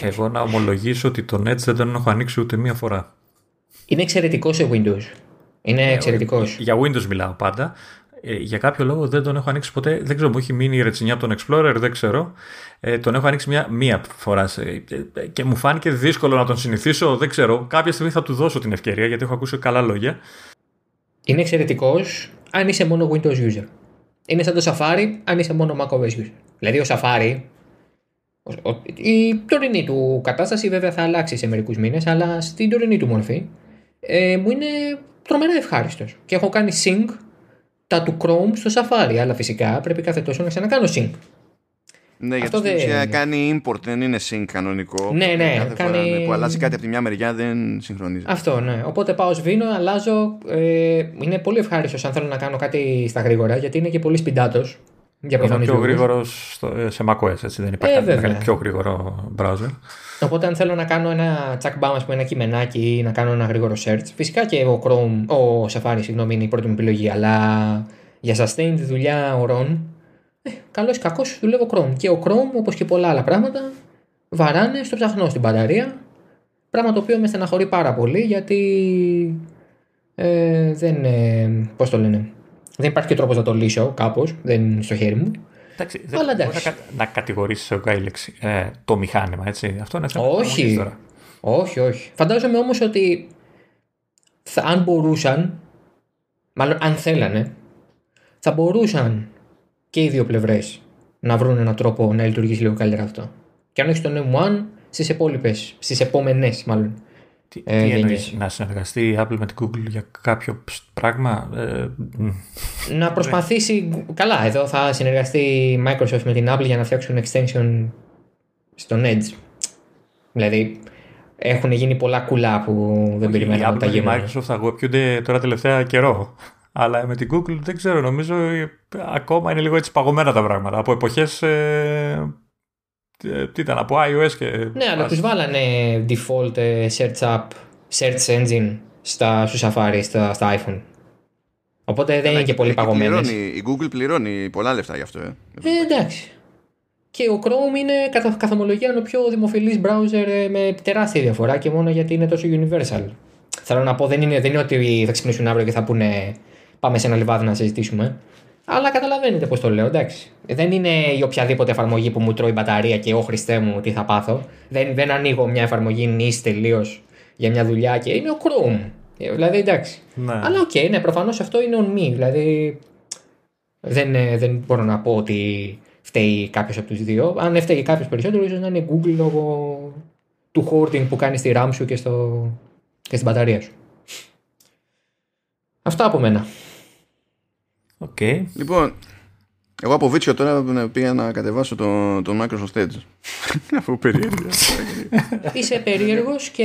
Ε, Εγώ να ομολογήσω ότι τον Edge δεν τον έχω ανοίξει ούτε μία φορά. Είναι εξαιρετικό σε Windows. Είναι εξαιρετικός. Για Windows μιλάω πάντα. Ε, για κάποιο λόγο δεν τον έχω ανοίξει ποτέ. Δεν ξέρω, μου έχει μείνει η ρετσινιά από τον Explorer, δεν ξέρω. Ε, τον έχω ανοίξει μία, μία φορά σε- ε, και μου φάνηκε δύσκολο να τον συνηθίσω. Δεν ξέρω. Κάποια στιγμή θα του δώσω την ευκαιρία γιατί έχω ακούσει καλά λόγια. Είναι εξαιρετικός αν είσαι μόνο Windows user. Είναι σαν το Safari αν είσαι μόνο macOS user. Δηλαδή ο Safari, ο- ο- η τωρινή του κατάσταση βέβαια θα αλλάξει σε μερικούς μήνες, αλλά στην τωρινή του μορφή ε, μου είναι τρομερά ευχάριστος. Και έχω κάνει sync τα του Chrome στο Safari, αλλά φυσικά πρέπει κάθε τόσο να ξανακάνω sync. Ναι, γιατί Αυτό στην δεν- ουσία κάνει import, δεν είναι sync κανονικό. Ναι, ναι, Κάθε κάνει- φορά ναι, που αλλάζει κάτι από τη μια μεριά δεν συγχρονίζεται. Αυτό, ναι. Οπότε πάω σβήνω, αλλάζω. Ε, είναι πολύ ευχάριστος αν θέλω να κάνω κάτι στα γρήγορα, γιατί είναι και πολύ σπιντάτο. Για Είναι ο προφανείς πιο λόγους. γρήγορο σε macOS, έτσι. Δεν υπάρχει Ε, κανένα βέβαια. πιο γρήγορο browser. Οπότε, αν θέλω να κάνω ένα check μπαμ, ας πούμε, ένα κειμενάκι ή να κάνω ένα γρήγορο search, φυσικά και ο Chrome, ο Safari, συγγνώμη, είναι η πρώτη μου επιλογή, αλλά για sustained δουλειά ωρών, ε, καλός ή κακός δουλεύω Chrome. Και ο Chrome, όπως και πολλά άλλα πράγματα, βαράνε στο ψαχνό στην μπαταρία. Πράγμα το οποίο με στεναχωρεί πάρα πολύ γιατί ε, δεν. Ε, Πώς το λένε. Δεν υπάρχει και τρόπος να το λύσω κάπως, δεν είναι στο χέρι μου. Εντάξει, δεν Αλλά μπορεί εντάξει. να, κα- να κατηγορήσεις ο Γκάιλεξ ε, το μηχάνημα, έτσι. Αυτό είναι θέμα εφαρμογής Όχι. τώρα. Όχι, όχι. Φαντάζομαι όμως ότι θα, αν μπορούσαν, μάλλον αν θέλανε, θα μπορούσαν και οι δύο πλευρές να βρουν έναν τρόπο να λειτουργήσει λίγο καλύτερα αυτό. Και αν όχι στον M1, στις επόμενες, στις επόμενες μάλλον. Τι, Ε, τι γενιές. εννοείς, να συνεργαστεί η Apple με την Google για κάποιο ψ- πράγμα. Ε, μ, Να προσπαθήσει, καλά, εδώ θα συνεργαστεί η Microsoft με την Apple για να φτιάξουν extension στον Edge. Δηλαδή, έχουν γίνει πολλά κουλά που δεν η περιμέναμε Apple ότι τα και η γίνουν. Microsoft αγωπιούνται τώρα τελευταία καιρό. Αλλά με την Google δεν ξέρω, νομίζω ε, ακόμα είναι λίγο έτσι παγωμένα τα πράγματα. Από εποχές, ε, ε, τι ήταν, από iOS και... Ναι, αλλά τους βάλανε default ε, search app, search engine στα, στο Safari, στα, στα iPhone. Οπότε δεν είναι και πολύ παγωμένες. πληρώνει, η Google πληρώνει πολλά λεφτά γι' αυτό. Ε. Ε, εντάξει. Και ο Chrome είναι κατά καθομολογία ο πιο δημοφιλής browser ε, με τεράστια διαφορά και μόνο γιατί είναι τόσο universal. Θέλω να πω, δεν είναι, δεν είναι ότι θα ξυπνήσουν αύριο και θα πούνε πάμε σε ένα λιβάδι να συζητήσουμε. Αλλά καταλαβαίνετε πώς το λέω, εντάξει. Δεν είναι η οποιαδήποτε εφαρμογή που μου τρώει μπαταρία και εγώ Χριστέ μου τι θα πάθω. Δεν, δεν ανοίγω μια εφαρμογή niche τελείως για μια δουλειά και είναι ο Chrome. Ε, Δηλαδή εντάξει. Ναι. Αλλά οκ, ναι, προφανώς αυτό είναι on me. Δηλαδή δεν, ε, δεν μπορώ να πω ότι φταίει κάποιος από τους δύο. Αν φταίει κάποιος περισσότερο, ίσως να είναι Google λόγω του hoarding που κάνει στη RAM σου και, στο, και στην μπαταρία σου. Αυτά από μένα. Οκ. Λοιπόν, εγώ από βίτσιο τώρα πήγα να κατεβάσω το, το Microsoft Edge. από περίεργα. Είσαι περίεργος και.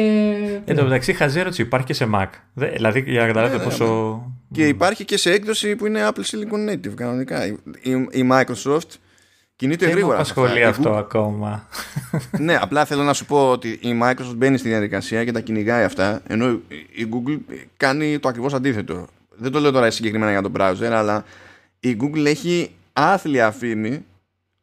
Εν τω μεταξύ, χαζή ερώτηση, υπάρχει και σε Mac. Δε- δηλαδή, για να καταλάβετε Ναι, πόσο. και υπάρχει και σε έκδοση που είναι Apple Silicon Native κανονικά. Η, η, η Microsoft κινείται Δεν με γρήγορα. σε αυτά. απασχολεί Η αυτό Google- ακόμα. ναι, απλά θέλω να σου πω ότι η Microsoft μπαίνει στη διαδικασία και τα κυνηγάει αυτά, ενώ η Google κάνει το ακριβώς αντίθετο. Δεν το λέω τώρα συγκεκριμένα για τον browser, αλλά η Google έχει άθλια φήμη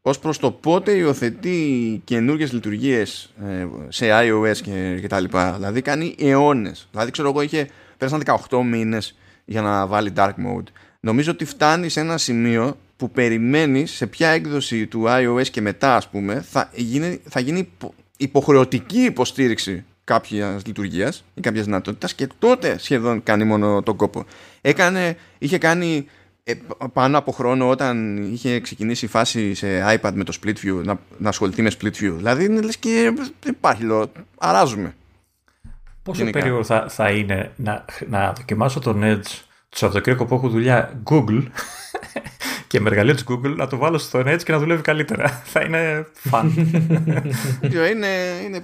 ως προς το πότε υιοθετεί καινούργιες λειτουργίες ε, σε iOS και, και τα λοιπά. Δηλαδή κάνει αιώνες. Δηλαδή ξέρω εγώ είχε, πέρασαν 18 μήνες για να βάλει dark mode. Νομίζω ότι φτάνει σε ένα σημείο που περιμένει σε ποια έκδοση του iOS και μετά ας πούμε θα γίνει, θα γίνει υπο- υποχρεωτική υποστήριξη κάποιας λειτουργίας ή κάποιας δυνατότητας και τότε σχεδόν κάνει μόνο τον κόπο. Έκανε, είχε κάνει ε, πάνω από χρόνο όταν είχε ξεκινήσει η φάση σε iPad με το split view να, να ασχοληθεί με split view. Δηλαδή είναι λες και δεν υπάρχει λόγο. Αράζουμε. Πόσο Γενικά. περίεργο θα, θα είναι να, να δοκιμάσω τον Edge το Σαββατοκύριακο που έχω δουλειά Google και με εργαλείο της Google να το βάλω στον Edge και να δουλεύει καλύτερα. θα είναι fun. Δεν ξέρω, είναι, είναι,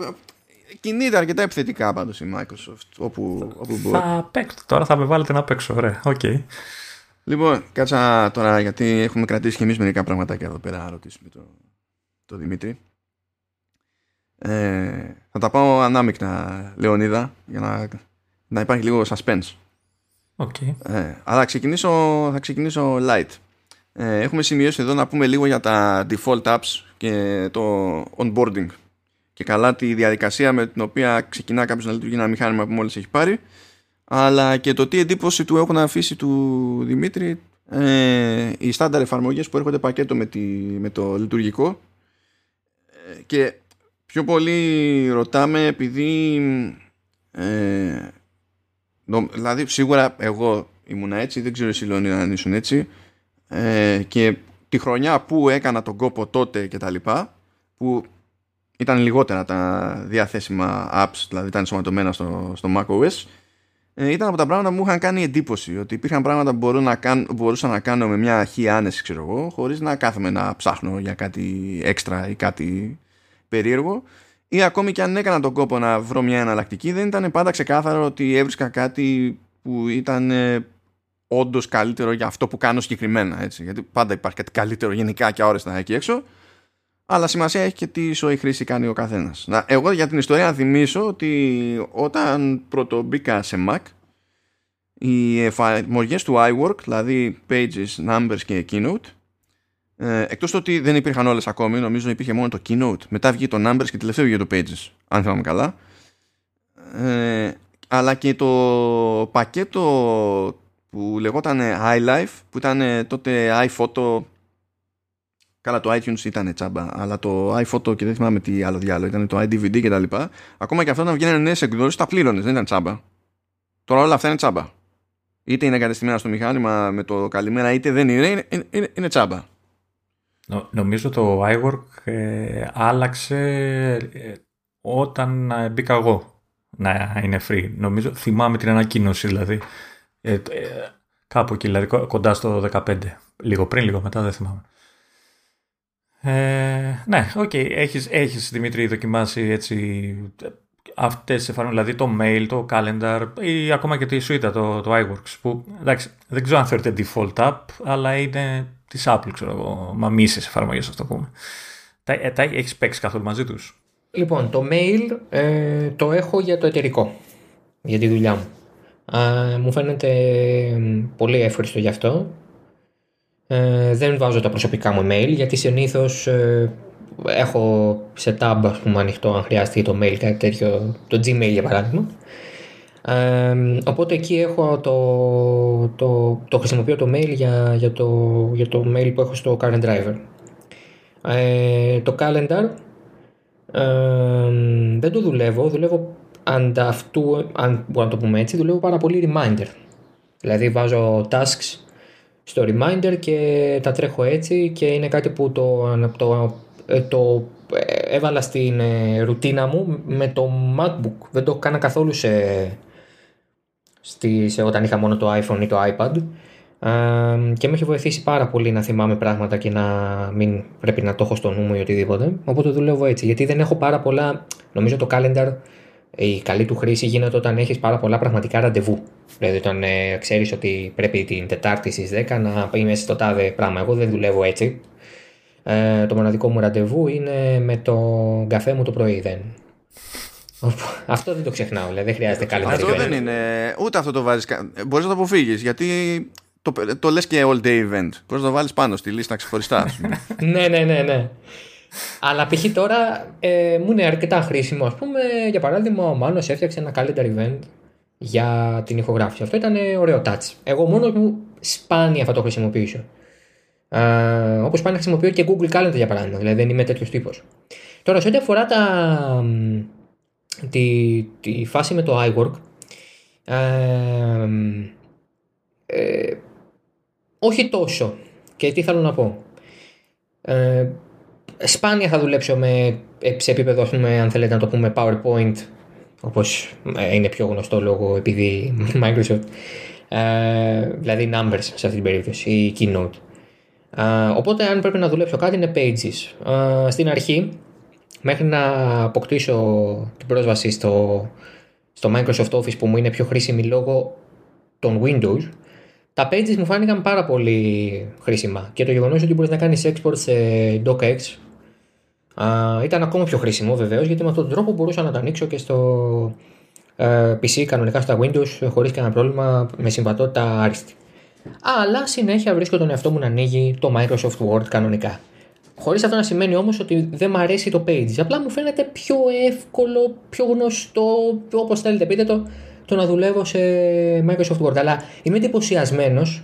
κινείται αρκετά επιθετικά πάντως η Microsoft όπου, όπου μπορεί. θα παίξω. Τώρα θα με βάλετε να παίξω. Ωραία. Οκ. Λοιπόν, κάτσε τώρα γιατί έχουμε κρατήσει και εμείς μερικά πραγματάκια εδώ πέρα να ρωτήσουμε το, το Δημήτρη. Ε, θα τα πάω ανάμεικτα, Λεωνίδα, για να, να υπάρχει λίγο suspense. OK. Ε, αλλά θα ξεκινήσω, θα ξεκινήσω light. Ε, έχουμε σημειώσει εδώ να πούμε λίγο για τα default apps και το onboarding. Και καλά τη διαδικασία με την οποία ξεκινά κάποιος να λειτουργεί ένα μηχάνημα που μόλις έχει πάρει. Αλλά και το τι εντύπωση του έχουν αφήσει του Δημήτρη ε, οι στάνταρ εφαρμογές που έρχονται πακέτο με, τη, με το λειτουργικό. Ε, και πιο πολύ ρωτάμε επειδή ε, Νο- Δηλαδή σίγουρα εγώ ήμουν έτσι, δεν ξέρω εσύ Λεωνίδα αν ήσουν έτσι ε, και τη χρονιά που έκανα τον κόπο τότε και τα λοιπά που ήταν λιγότερα τα διαθέσιμα apps, δηλαδή ήταν ενσωματωμένα στο, στο macOS. Ε, ήταν από τα πράγματα που μου είχαν κάνει εντύπωση ότι υπήρχαν πράγματα που μπορώ να κάν, μπορούσα να κάνω με μια χή άνεση ξέρω εγώ χωρίς να κάθομαι να ψάχνω για κάτι έξτρα ή κάτι περίεργο. Ή ακόμη και αν έκανα τον κόπο να βρω μια εναλλακτική δεν ήταν πάντα ξεκάθαρο ότι έβρισκα κάτι που ήταν ε, όντως καλύτερο για αυτό που κάνω συγκεκριμένα έτσι. γιατί πάντα υπάρχει κάτι καλύτερο γενικά και αόριστα εκεί έξω αλλά σημασία έχει και τι σοή χρήση κάνει ο καθένας. Να, εγώ για την ιστορία να θυμίσω ότι όταν πρώτο μπήκα σε Mac οι εφαρμογές του iWork δηλαδή Pages, Numbers και Keynote ε, εκτός το ότι δεν υπήρχαν όλες ακόμη νομίζω υπήρχε μόνο το Keynote μετά βγήκε το Numbers και τελευταίο βγήκε το Pages αν θυμάμαι καλά. Ε, αλλά και το πακέτο που λεγόταν iLife που ήταν τότε iPhoto Καλά, το iTunes ήταν τσάμπα, αλλά το iPhoto και δεν θυμάμαι τι άλλο διάλογο ήταν το iDVD και τα λοιπά. Ακόμα και αυτά να βγαίνουν νέες εκδόσεις, τα πλήρωνες, δεν ήταν τσάμπα. Τώρα όλα αυτά είναι τσάμπα. Είτε είναι εγκατεστημένα στο μηχάνημα με το καλημέρα, είτε δεν είναι, είναι, είναι, είναι τσάμπα. νομίζω το iWork ε, άλλαξε ε, όταν ε, μπήκα εγώ να είναι free. Νομίζω, θυμάμαι την ανακοίνωση δηλαδή. Ε, ε, κάπου εκεί, δηλαδή κοντά στο 15. Λίγο πριν, λίγο μετά, δεν θυμάμαι. Ε, ναι, OK. Okay. Έχεις, έχεις, Δημήτρη, δοκιμάσει έτσι αυτές τις εφαρμογές, δηλαδή το mail, το calendar ή ακόμα και τη suite, το, το iWorks, που εντάξει, δεν ξέρω αν θεωρείται default app, αλλά είναι της Apple, ξέρω εγώ, μαμίσιες εφαρμογές, ας το πούμε. Τα, τα έχεις παίξει καθόλου μαζί τους; Λοιπόν, το mail ε, το έχω για το εταιρικό, για τη δουλειά μου. Ε, μου φαίνεται πολύ εύχρηστο γι' αυτό. Ε, δεν βάζω τα προσωπικά μου email γιατί συνήθως ε, έχω σε tab ας πούμε, ανοιχτό αν χρειάζεται το mail κάτι τέτοιο, το Gmail για παράδειγμα. Ε, οπότε εκεί έχω το, το, το χρησιμοποιώ το mail για, για, το, για το mail που έχω στο current driver. Ε, το calendar δεν το δουλεύω, δουλεύω ανταυτού, αν μπορούμε να το πούμε έτσι, δουλεύω πάρα πολύ reminder. Δηλαδή βάζω tasks στο reminder και τα τρέχω έτσι και είναι κάτι που το, το, ε, το ε, έβαλα στην ε, ρουτίνα μου με το MacBook. Δεν το έκανα καθόλου σε, σε, όταν είχα μόνο το iPhone ή το iPad και με έχει βοηθήσει πάρα πολύ να θυμάμαι πράγματα και να μην πρέπει να το έχω στο νου μου ή οτιδήποτε. Οπότε δουλεύω έτσι. Γιατί δεν έχω πάρα πολλά. Νομίζω το calendar, η καλή του χρήση γίνεται όταν έχεις πάρα πολλά πραγματικά ραντεβού. Δηλαδή, όταν ε, ξέρεις ότι πρέπει την Τετάρτη στις 10 να πει μέσα στο τάδε πράγμα. Εγώ δεν δουλεύω έτσι. Ε, το μοναδικό μου ραντεβού είναι με το καφέ μου το πρωί. Δεν. Αυτό δεν το ξεχνάω, δηλαδή δεν χρειάζεται calendar. Αυτό δεν είναι. Ούτε αυτό το βάζεις. Μπορείς να το αποφύγεις γιατί το, το λες και all day event. Πώς να το βάλεις πάνω στη λίστα ξεχωριστά. ναι, ναι, ναι, ναι. Αλλά π.χ. τώρα ε, μου είναι αρκετά χρήσιμο. Ας πούμε, για παράδειγμα, ο Μάνος έφτιαξε ένα calendar event για την ηχογράφηση. Αυτό ήταν ωραίο touch. Εγώ μόνος μου σπάνια θα το χρησιμοποιήσω. Ε, Όπως σπάνια χρησιμοποιώ και Google Calendar για παράδειγμα. Δηλαδή δεν είμαι τέτοιος τύπος. Τώρα, σε ό,τι αφορά τα, τη, τη φάση με το iWork, ε, ε, όχι τόσο. Και τι θέλω να πω. Ε, σπάνια θα δουλέψω με, ε, σε επίπεδο, ας πούμε, αν θέλετε να το πούμε, PowerPoint, όπως ε, είναι πιο γνωστό λόγο επειδή Microsoft, ε, δηλαδή numbers σε αυτή την περίπτωση, ή keynote. Ε, οπότε αν πρέπει να δουλέψω κάτι είναι pages. Ε, στην αρχή, μέχρι να αποκτήσω την πρόσβαση στο, στο Microsoft Office που μου είναι πιο χρήσιμη λόγω των Windows, τα pages μου φάνηκαν πάρα πολύ χρήσιμα και το γεγονός ότι μπορείς να κάνεις export σε docx ήταν ακόμα πιο χρήσιμο βεβαίως γιατί με αυτόν τον τρόπο μπορούσα να το ανοίξω και στο ε, PC κανονικά στα Windows χωρίς κανένα πρόβλημα με συμβατότητα άριστη. Αλλά συνέχεια βρίσκω τον εαυτό μου να ανοίγει το Microsoft Word κανονικά. Χωρίς αυτό να σημαίνει όμως ότι δεν μου αρέσει το Pages. Απλά μου φαίνεται πιο εύκολο, πιο γνωστό, όπως θέλετε πείτε το, το να δουλεύω σε Microsoft Word. Αλλά είμαι εντυπωσιασμένος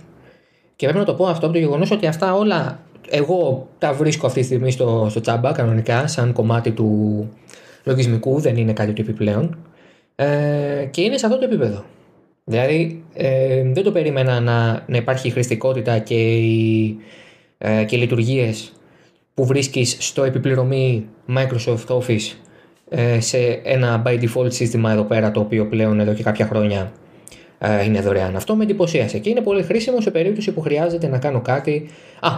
και πρέπει να το πω αυτό από το γεγονός ότι αυτά όλα εγώ τα βρίσκω αυτή τη στιγμή στο, στο τσάμπα κανονικά, σαν κομμάτι του λογισμικού, δεν είναι κάτι του επιπλέον. Ε, και είναι σε αυτό το επίπεδο. Δηλαδή ε, δεν το περίμενα να, να υπάρχει χρηστικότητα και οι, ε, και οι λειτουργίες που βρίσκεις στο επιπληρωμή Microsoft Office ε, σε ένα by default σύστημα εδώ πέρα το οποίο πλέον εδώ και κάποια χρόνια ε, είναι δωρεάν. Αυτό με εντυπωσίασε και είναι πολύ χρήσιμο σε περίπτωση που χρειάζεται να κάνω κάτι. Α,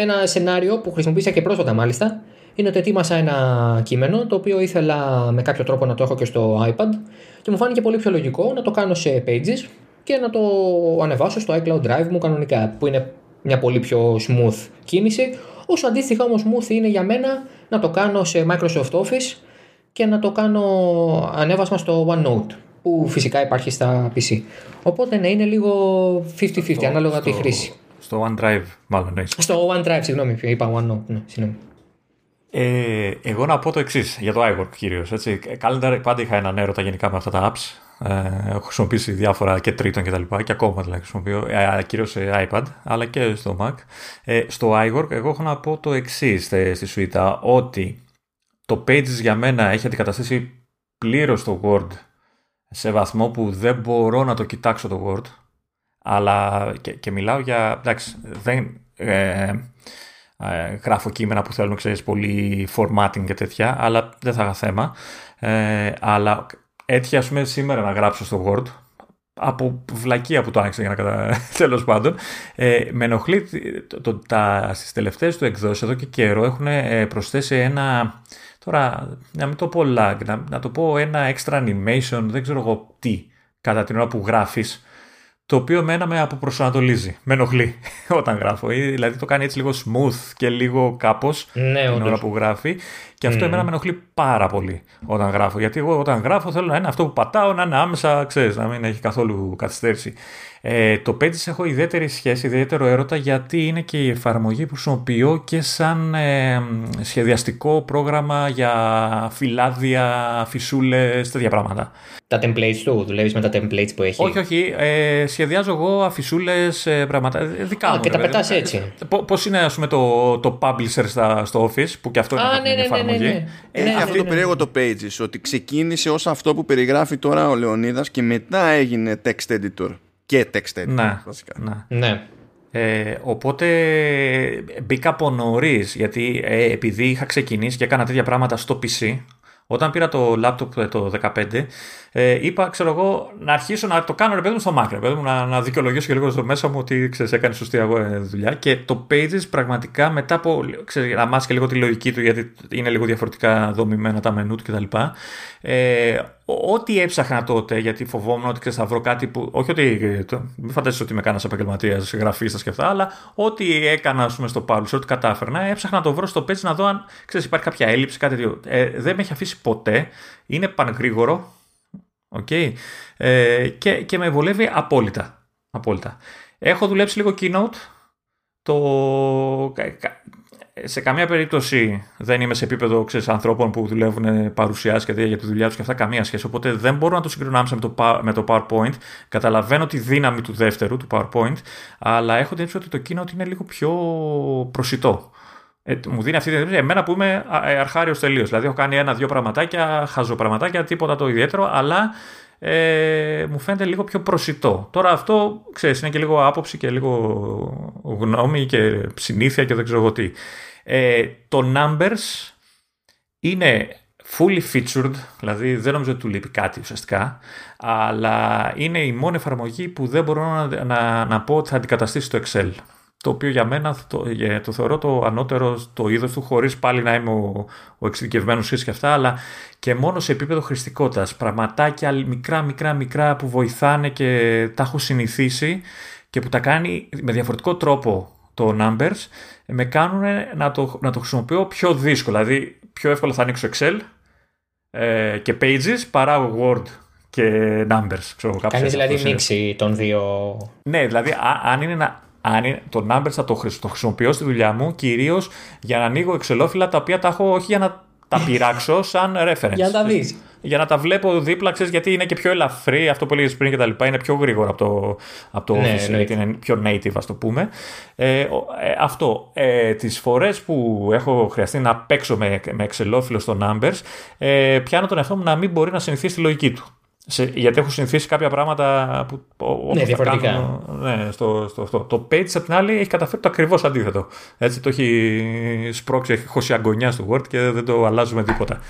ένα σενάριο που χρησιμοποίησα και πρόσφατα μάλιστα είναι ότι ετοίμασα ένα κείμενο το οποίο ήθελα με κάποιο τρόπο να το έχω και στο iPad και μου φάνηκε πολύ πιο λογικό να το κάνω σε pages και να το ανεβάσω στο iCloud Drive μου κανονικά που είναι μια πολύ πιο smooth κίνηση όσο αντίστοιχα όμως smooth είναι για μένα να το κάνω σε Microsoft Office και να το κάνω ανέβασμα στο OneNote που φυσικά υπάρχει στα PC. Οπότε ναι, είναι λίγο 50-50 ανάλογα στο, τη χρήση. Στο OneDrive, μάλλον. Ναι. Στο OneDrive, συγγνώμη, είπα OneNote. Ναι, συγγνώμη. Ε, εγώ να πω το εξής για το iWork κυρίως. Calendar πάντα είχα έναν έρωτα γενικά με αυτά τα apps. Ε, έχω χρησιμοποιήσει διάφορα και τρίτον και τα λοιπά και ακόμα δηλαδή χρησιμοποιώ, ε, κυρίως σε iPad αλλά και στο Mac. Ε, στο iWork εγώ έχω να πω το εξής στη σουίτα ότι το Pages για μένα έχει αντικαταστήσει πλήρως το Word σε βαθμό που δεν μπορώ να το κοιτάξω το Word αλλά και, και μιλάω για, εντάξει, δεν ε, ε, γράφω κείμενα που θέλουν, ξέρεις, πολύ formatting και τέτοια, αλλά δεν θα είχα θέμα. Ε, αλλά έτυχε, ας πούμε, σήμερα να γράψω στο Word, από βλακεία που το άνοιξα για να κατα... τέλος πάντων, ε, με ενοχλεί το, το, τα, στις τελευταίες του εκδόσεις εδώ και καιρό έχουν ε, προσθέσει ένα, τώρα να μην το πω lag, να, να το πω ένα extra animation, δεν ξέρω εγώ τι, κατά την ώρα που γράφεις, το οποίο μένα με αποπροσανατολίζει, με ενοχλεί όταν γράφω. Δηλαδή το κάνει έτσι λίγο smooth και λίγο κάπως ναι, την ώρα που γράφει. Και αυτό mm. εμένα με ενοχλεί πάρα πολύ όταν γράφω. Γιατί εγώ όταν γράφω θέλω να είναι αυτό που πατάω να είναι άμεσα, ξέρεις, να μην έχει καθόλου καθυστέρηση. Ε, το Pages έχω ιδιαίτερη σχέση, ιδιαίτερο έρωτα γιατί είναι και η εφαρμογή που χρησιμοποιώ και σαν ε, σχεδιαστικό πρόγραμμα για φυλάδια, φυσούλες, τέτοια πράγματα. Τα templates του, δουλεύεις με τα templates που έχει; Όχι, όχι. Ε, σχεδιάζω εγώ αφισούλες, ε, πράγματα. Ε, δικά Α, μου. και τα πετάς έτσι. Πώς είναι, ας πούμε, το, το publisher στα, στο Office, που και αυτό είναι Α, μια ναι, ναι, ναι, εφαρμογή. ναι, ναι. Ε, Ναι, αυτό ναι, το ναι. περίεργο το Pages, ότι ξεκίνησε ως αυτό που περιγράφει τώρα ο Λεωνίδας και μετά έγινε text editor και text editor. Ναι, βασικά. ναι. Ναι. Ε, οπότε μπήκα από νωρίς, γιατί ε, επειδή είχα ξεκινήσει και έκανα τέτοια πράγματα στο PC, όταν πήρα το laptop ε, το 15, ε, είπα, ξέρω εγώ, να αρχίσω να το κάνω ρε παιδί μου στο Mac, ρε παιδί μου, να, να δικαιολογήσω και λίγο στο μέσα μου ότι ξέρεις, έκανε σωστή αγώ- ε, δουλειά. Και το Pages πραγματικά μετά από. Ξέρεις, να μάθεις και λίγο τη λογική του, γιατί είναι λίγο διαφορετικά δομημένα τα μενού του κτλ. Ε, ό,τι έψαχνα τότε, γιατί φοβόμουν ότι ξέρεις, θα βρω κάτι που. Όχι ότι. ε, Το, μην φανταστείς ότι είμαι κανένας επαγγελματίας γραφίστας και αυτά, αλλά ό,τι έκανα ας πούμε, στο Publisher, ό,τι κατάφερνα, έψαχνα να το βρω στο Page να δω αν ξέρεις, υπάρχει κάποια έλλειψη, κάτι τέτοιο. Ε, δεν με έχει αφήσει ποτέ. Είναι πανγρήγορο. Okay. Ε, και, και με βολεύει απόλυτα. απόλυτα. Έχω δουλέψει λίγο keynote. Το, κα- κα- σε καμία περίπτωση δεν είμαι σε επίπεδο ξέρεις, ανθρώπων που δουλεύουν παρουσιάσει και τέτοια για τη δουλειά τους και αυτά καμία σχέση. Οπότε δεν μπορώ να το συγκρίνω άμεσα με το, πα- με το PowerPoint. Καταλαβαίνω τη δύναμη του δεύτερου, του PowerPoint, αλλά έχω την εντύπωση ότι το keynote είναι λίγο πιο προσιτό. Ε, μου δίνει αυτή την εντύπωση εμένα που είμαι αρχάριος τελείως. Δηλαδή έχω κάνει ένα-δύο πραγματάκια, χαζοπραγματάκια, τίποτα το ιδιαίτερο, αλλά ε, μου φαίνεται λίγο πιο προσιτό. Τώρα αυτό, ξέρεις, είναι και λίγο άποψη και λίγο γνώμη και συνήθεια και δεν ξέρω εγώ τι. Ε, το Numbers είναι fully featured, δηλαδή δεν νομίζω ότι του λείπει κάτι ουσιαστικά, αλλά είναι η μόνη εφαρμογή που δεν μπορώ να, να, να πω ότι θα αντικαταστήσει το Excel. Το οποίο για μένα το, ε, το θεωρώ το ανώτερο το είδος του, χωρίς πάλι να είμαι ο, ο εξειδικευμένος χρήστη και αυτά, αλλά και μόνο σε επίπεδο χρηστικότητας. Πραγματάκια μικρά, μικρά, μικρά που βοηθάνε και τα έχω συνηθίσει και που τα κάνει με διαφορετικό τρόπο το Numbers, με κάνουν να το, να το χρησιμοποιώ πιο δύσκολο. Δηλαδή, πιο εύκολα θα ανοίξω Excel ε, και Pages παρά Word και Numbers. Ξέρω, κάπως Κάνεις έτσι, δηλαδή αυτός είναι. μίξη των δύο. Ναι, δηλαδή α- αν είναι να. Αν είναι, το Numbers θα το, χρησ- το χρησιμοποιώ στη δουλειά μου κυρίως για να ανοίγω εξελόφυλλα τα οποία τα έχω όχι για να τα πειράξω σαν reference. Για να τα δεις. Για να τα βλέπω δίπλα, ξέρεις, γιατί είναι και πιο ελαφρύ, αυτό που έλεγες πριν και τα λοιπά, είναι πιο γρήγορο από το, από το Ναι, Office, εννοείται. γιατί είναι πιο native, ας το πούμε. Ε, ο- ε, αυτό. Ε, τις φορές που έχω χρειαστεί να παίξω με, με εξελόφυλλο στο Numbers, ε, πιάνω τον εαυτό μου να μην μπορεί να συνηθίσει τη λογική του. Σε, γιατί έχω συνηθίσει κάποια πράγματα που. ο- όπως τα διαφορετικά. κάνω, ναι, στο, στο αυτό. Το Page απ' την άλλη έχει καταφέρει το ακριβώς αντίθετο. Έτσι το έχει σπρώξει, έχει χώσει αγκονιά στο Word και δεν το αλλάζουμε τίποτα.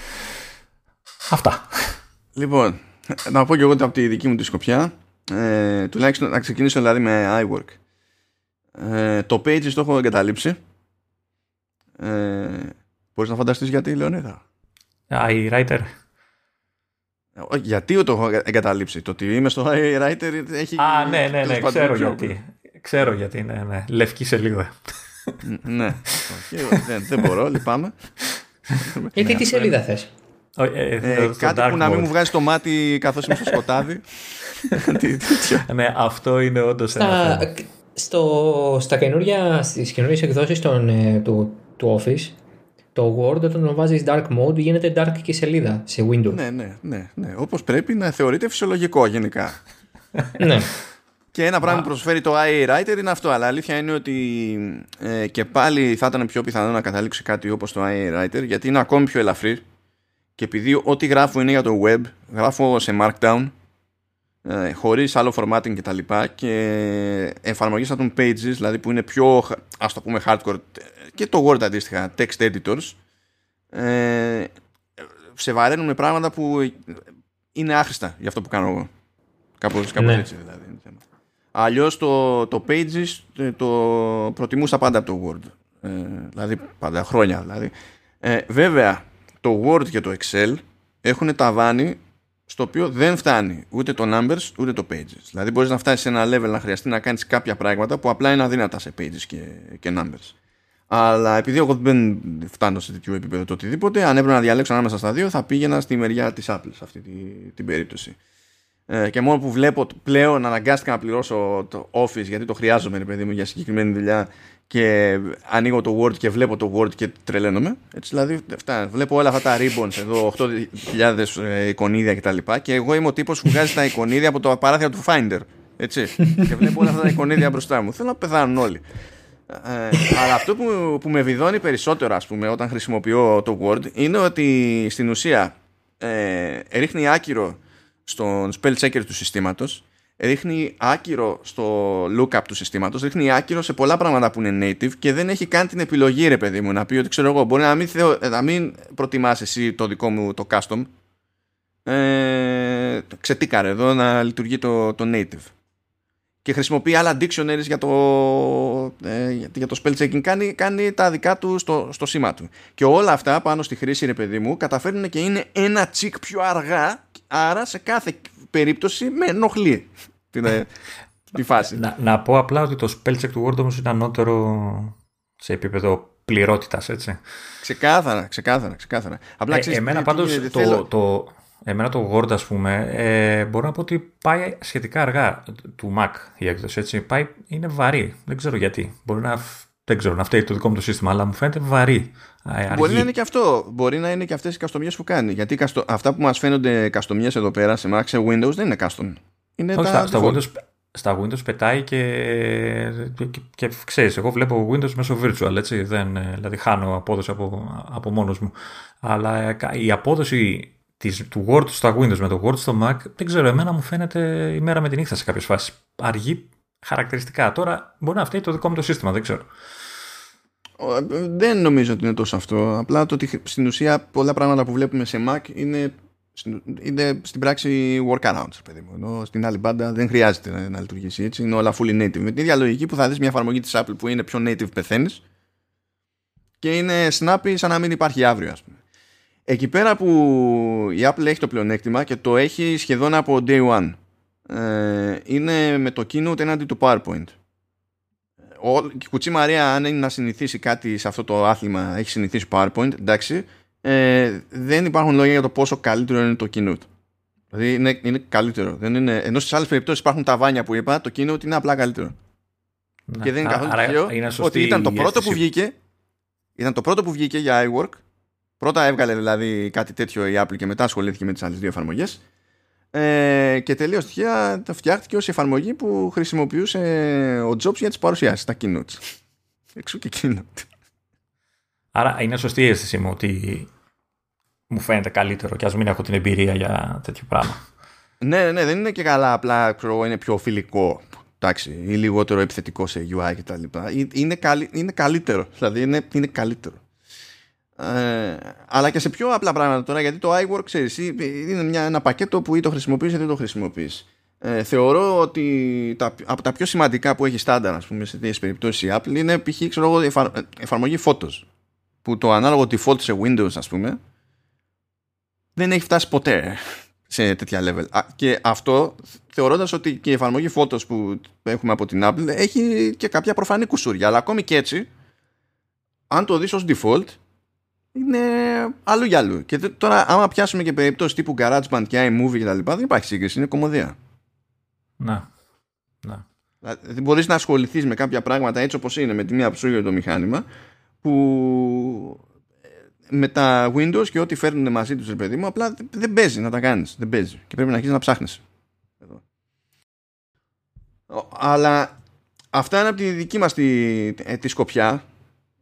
Αυτά. Λοιπόν, να πω και εγώ από τη δική μου τη σκοπιά. Ε, τουλάχιστον να ξεκινήσω δηλαδή με iWork. Ε, το Pages το έχω εγκαταλείψει. Ε, μπορείς να φανταστείς γιατί, Λεωνίδα; Α, η writer. Ε, όχι, Γιατί το έχω εγκαταλείψει; Το ότι είμαι στο iWriter έχει... Α, ναι, ναι, τέλος ναι, πάντων ξέρω πιο- γιατί. Ξέρω γιατί, ναι, ναι. Λευκή σελίδα. ναι. Όχι, δεν, δεν μπορώ, λυπάμαι. Γιατί τι σελίδα θες; Ω, ε, ε, Ε, στο κάτι dark που να μην mode. μου βγάζει το μάτι καθώς είμαι στο σκοτάδι. Κάτι τέτοιο. Ναι, αυτό είναι όντως ένα Στα, θέμα. στο, στα καινούρια, στις καινούριες εκδόσεις των, ε, του, του Office το Word όταν το βάζεις dark mode γίνεται dark και σελίδα σε Windows. Ναι, ναι, ναι. ναι. Όπως πρέπει να θεωρείται φυσιολογικό γενικά. ναι. Και ένα πράγμα που προσφέρει το IA Writer είναι αυτό. Αλλά αλήθεια είναι ότι ε, και πάλι θα ήταν πιο πιθανό να καταλήξει κάτι όπως το IA Writer γιατί είναι ακόμη πιο ελαφρύ. Και επειδή ό,τι γράφω είναι για το web, γράφω σε Markdown, ε, χωρίς άλλο formatting και τα λοιπά και εφαρμογές σαν τον Pages, δηλαδή που είναι πιο, ας το πούμε, hardcore και το Word αντίστοιχα, text editors, ε, σε βαραίνουν με πράγματα που είναι άχρηστα για αυτό που κάνω εγώ. Κάπως, κάπως ναι. έτσι δηλαδή. Αλλιώς το, το Pages ε, το προτιμούσα πάντα από το Word. Ε, δηλαδή πάντα χρόνια δηλαδή. Ε, βέβαια το Word και το Excel έχουν ταβάνι στο οποίο δεν φτάνει ούτε το numbers ούτε το pages. Δηλαδή μπορείς να φτάσεις σε ένα level να χρειαστεί να κάνεις κάποια πράγματα που απλά είναι αδύνατα σε pages και, και numbers. Αλλά επειδή εγώ δεν φτάνω σε τέτοιο επίπεδο το οτιδήποτε, αν έπρεπε να διαλέξω ανάμεσα στα δύο, θα πήγαινα στη μεριά της Apple σε αυτή την, την περίπτωση. Ε, και μόνο που βλέπω πλέον αναγκάστηκα να πληρώσω το Office γιατί το χρειάζομαι, ρε παιδί μου, για συγκεκριμένη δουλειά και ανοίγω το Word και βλέπω το Word και τρελαίνομαι. Έτσι, δηλαδή, φτά, βλέπω όλα αυτά τα ribbons εδώ, 8.000 ε, εικονίδια κτλ. Και, και εγώ είμαι ο τύπος που βγάζει τα εικονίδια από το παράθυρο του Finder. Έτσι. και βλέπω όλα αυτά τα εικονίδια μπροστά μου. Θέλω να πεθάνουν όλοι. Ε, αλλά αυτό που, που με βιδώνει περισσότερο ας πούμε όταν χρησιμοποιώ το Word είναι ότι στην ουσία ε, ρίχνει άκυρο στον spell checker του συστήματος ρίχνει άκυρο στο lookup του συστήματος, ρίχνει άκυρο σε πολλά πράγματα που είναι native και δεν έχει καν την επιλογή ρε παιδί μου να πει ότι ξέρω εγώ μπορεί να μην, θεω, να μην προτιμάς εσύ το δικό μου το custom. Ε, ξετίκαρε εδώ να λειτουργεί το, το native και χρησιμοποιεί άλλα dictionaries για το, ε, για το spell checking κάνει, κάνει τα δικά του στο, στο σήμα του και όλα αυτά πάνω στη χρήση ρε παιδί μου καταφέρνουν και είναι ένα τσικ πιο αργά άρα σε κάθε περίπτωση με ενοχλεί την, ε, τη φάση. Να, να, πω απλά ότι το spell check του Word όμως είναι ανώτερο σε επίπεδο πληρότητας, έτσι. Ξεκάθαρα, ξεκάθαρα, ξεκάθαρα. Απλά, ε, εμένα πάντως το, το, εμένα το Word, ας πούμε, ε, μπορώ να πω ότι πάει σχετικά αργά του Mac η έκδοση, έτσι. Πάει, είναι βαρύ, δεν ξέρω γιατί. Μπορεί να, δεν ξέρω, να φταίει το δικό μου το σύστημα, αλλά μου φαίνεται βαρύ. Αργή. Μπορεί να είναι και αυτό. Μπορεί να είναι και αυτές οι καστομιές που κάνει. Γιατί αυτά που μας φαίνονται καστομιές εδώ πέρα σε Mac, σε Windows δεν είναι custom. Είναι Όχι, τα στα, Windows, στα Windows πετάει και, και, και ξέρεις, εγώ βλέπω Windows μέσω virtual, έτσι, δεν, δηλαδή χάνω απόδοση από, από μόνος μου. Αλλά η απόδοση της, του Word στα Windows με το Word στο Mac, δεν ξέρω, εμένα μου φαίνεται η μέρα με τη νύχτα σε κάποιες φάσεις. Αργεί χαρακτηριστικά. Τώρα μπορεί να φταίει το δικό μου το σύστημα, δεν ξέρω. Δεν νομίζω ότι είναι τόσο αυτό. Απλά το ότι στην ουσία πολλά πράγματα που βλέπουμε σε Mac είναι είναι στην πράξη workarounds, παιδί μου. Ενώ στην άλλη μπάντα δεν χρειάζεται να, να λειτουργήσει έτσι. Είναι όλα fully native. Με την ίδια λογική που θα δεις μια εφαρμογή της Apple που είναι πιο native, πεθαίνεις και είναι snappy σαν να μην υπάρχει αύριο, ας πούμε. Εκεί πέρα που η Apple έχει το πλεονέκτημα και το έχει σχεδόν από day one, ε, είναι με το keynote έναντι του PowerPoint. Ο, η κουτσή Μαρία, αν είναι να συνηθίσει κάτι σε αυτό το άθλημα, έχει συνηθίσει PowerPoint, εντάξει, ε, δεν υπάρχουν λόγια για το πόσο καλύτερο είναι το keynote. Δηλαδή είναι, είναι καλύτερο. Δεν είναι, ενώ στις άλλες περιπτώσεις υπάρχουν τα βάνια που είπα, το keynote είναι απλά καλύτερο. Να, και δεν είναι καθόλου τυχαίο ότι ήταν το πρώτο που βγήκε. Ήταν το πρώτο που βγήκε για iWork. Πρώτα έβγαλε δηλαδή κάτι τέτοιο η Apple και μετά ασχολήθηκε με τις άλλες δύο εφαρμογές. Ε, και τελείως τυχαία το φτιάχτηκε ως εφαρμογή που χρησιμοποιούσε ο Jobs για τις παρουσιάσεις, τα keynotes. Εξού και keynote. Άρα είναι σωστή η αίσθηση μου ότι μου φαίνεται καλύτερο και ας μην έχω την εμπειρία για τέτοιο πράγμα. Ναι, ναι, δεν είναι και καλά απλά ξέρω, είναι πιο φιλικό εντάξει, ή λιγότερο επιθετικό σε UI κτλ. Είναι, είναι καλύτερο. Δηλαδή είναι, είναι καλύτερο. Ε, αλλά και σε πιο απλά πράγματα τώρα, γιατί το iWork ξέρεις, είναι μια, ένα πακέτο που ή το χρησιμοποιείς ή δεν το χρησιμοποιείς. Ε, θεωρώ ότι τα, από τα πιο σημαντικά που έχει στάνταρ ας πούμε, σε τέτοιες περιπτώσεις η Apple είναι π.χ. εφαρμογή Photos που το ανάλογο default σε Windows ας πούμε δεν έχει φτάσει ποτέ σε τέτοια level. Και αυτό θεωρώντας ότι και η εφαρμογή Photos που έχουμε από την Apple έχει και κάποια προφανή κουσούρια. Αλλά ακόμη και έτσι, αν το δεις ως default, είναι αλλού για αλλού. Και τώρα άμα πιάσουμε και περιπτώσεις τύπου GarageBand και iMovie και τα λοιπά, δεν υπάρχει σύγκριση, είναι κομμωδία. Να. να. Δηλαδή μπορείς να ασχοληθείς με κάποια πράγματα έτσι όπως είναι, με τη μία ψούγια το μηχάνημα, που με τα Windows και ό,τι φέρνουν μαζί τους, ρε παιδί μου, απλά δεν παίζει να τα κάνεις. Δεν παίζει. Και πρέπει να αρχίσεις να ψάχνεις. Αλλά αυτά είναι από τη δική μας τη, ε, τη σκοπιά.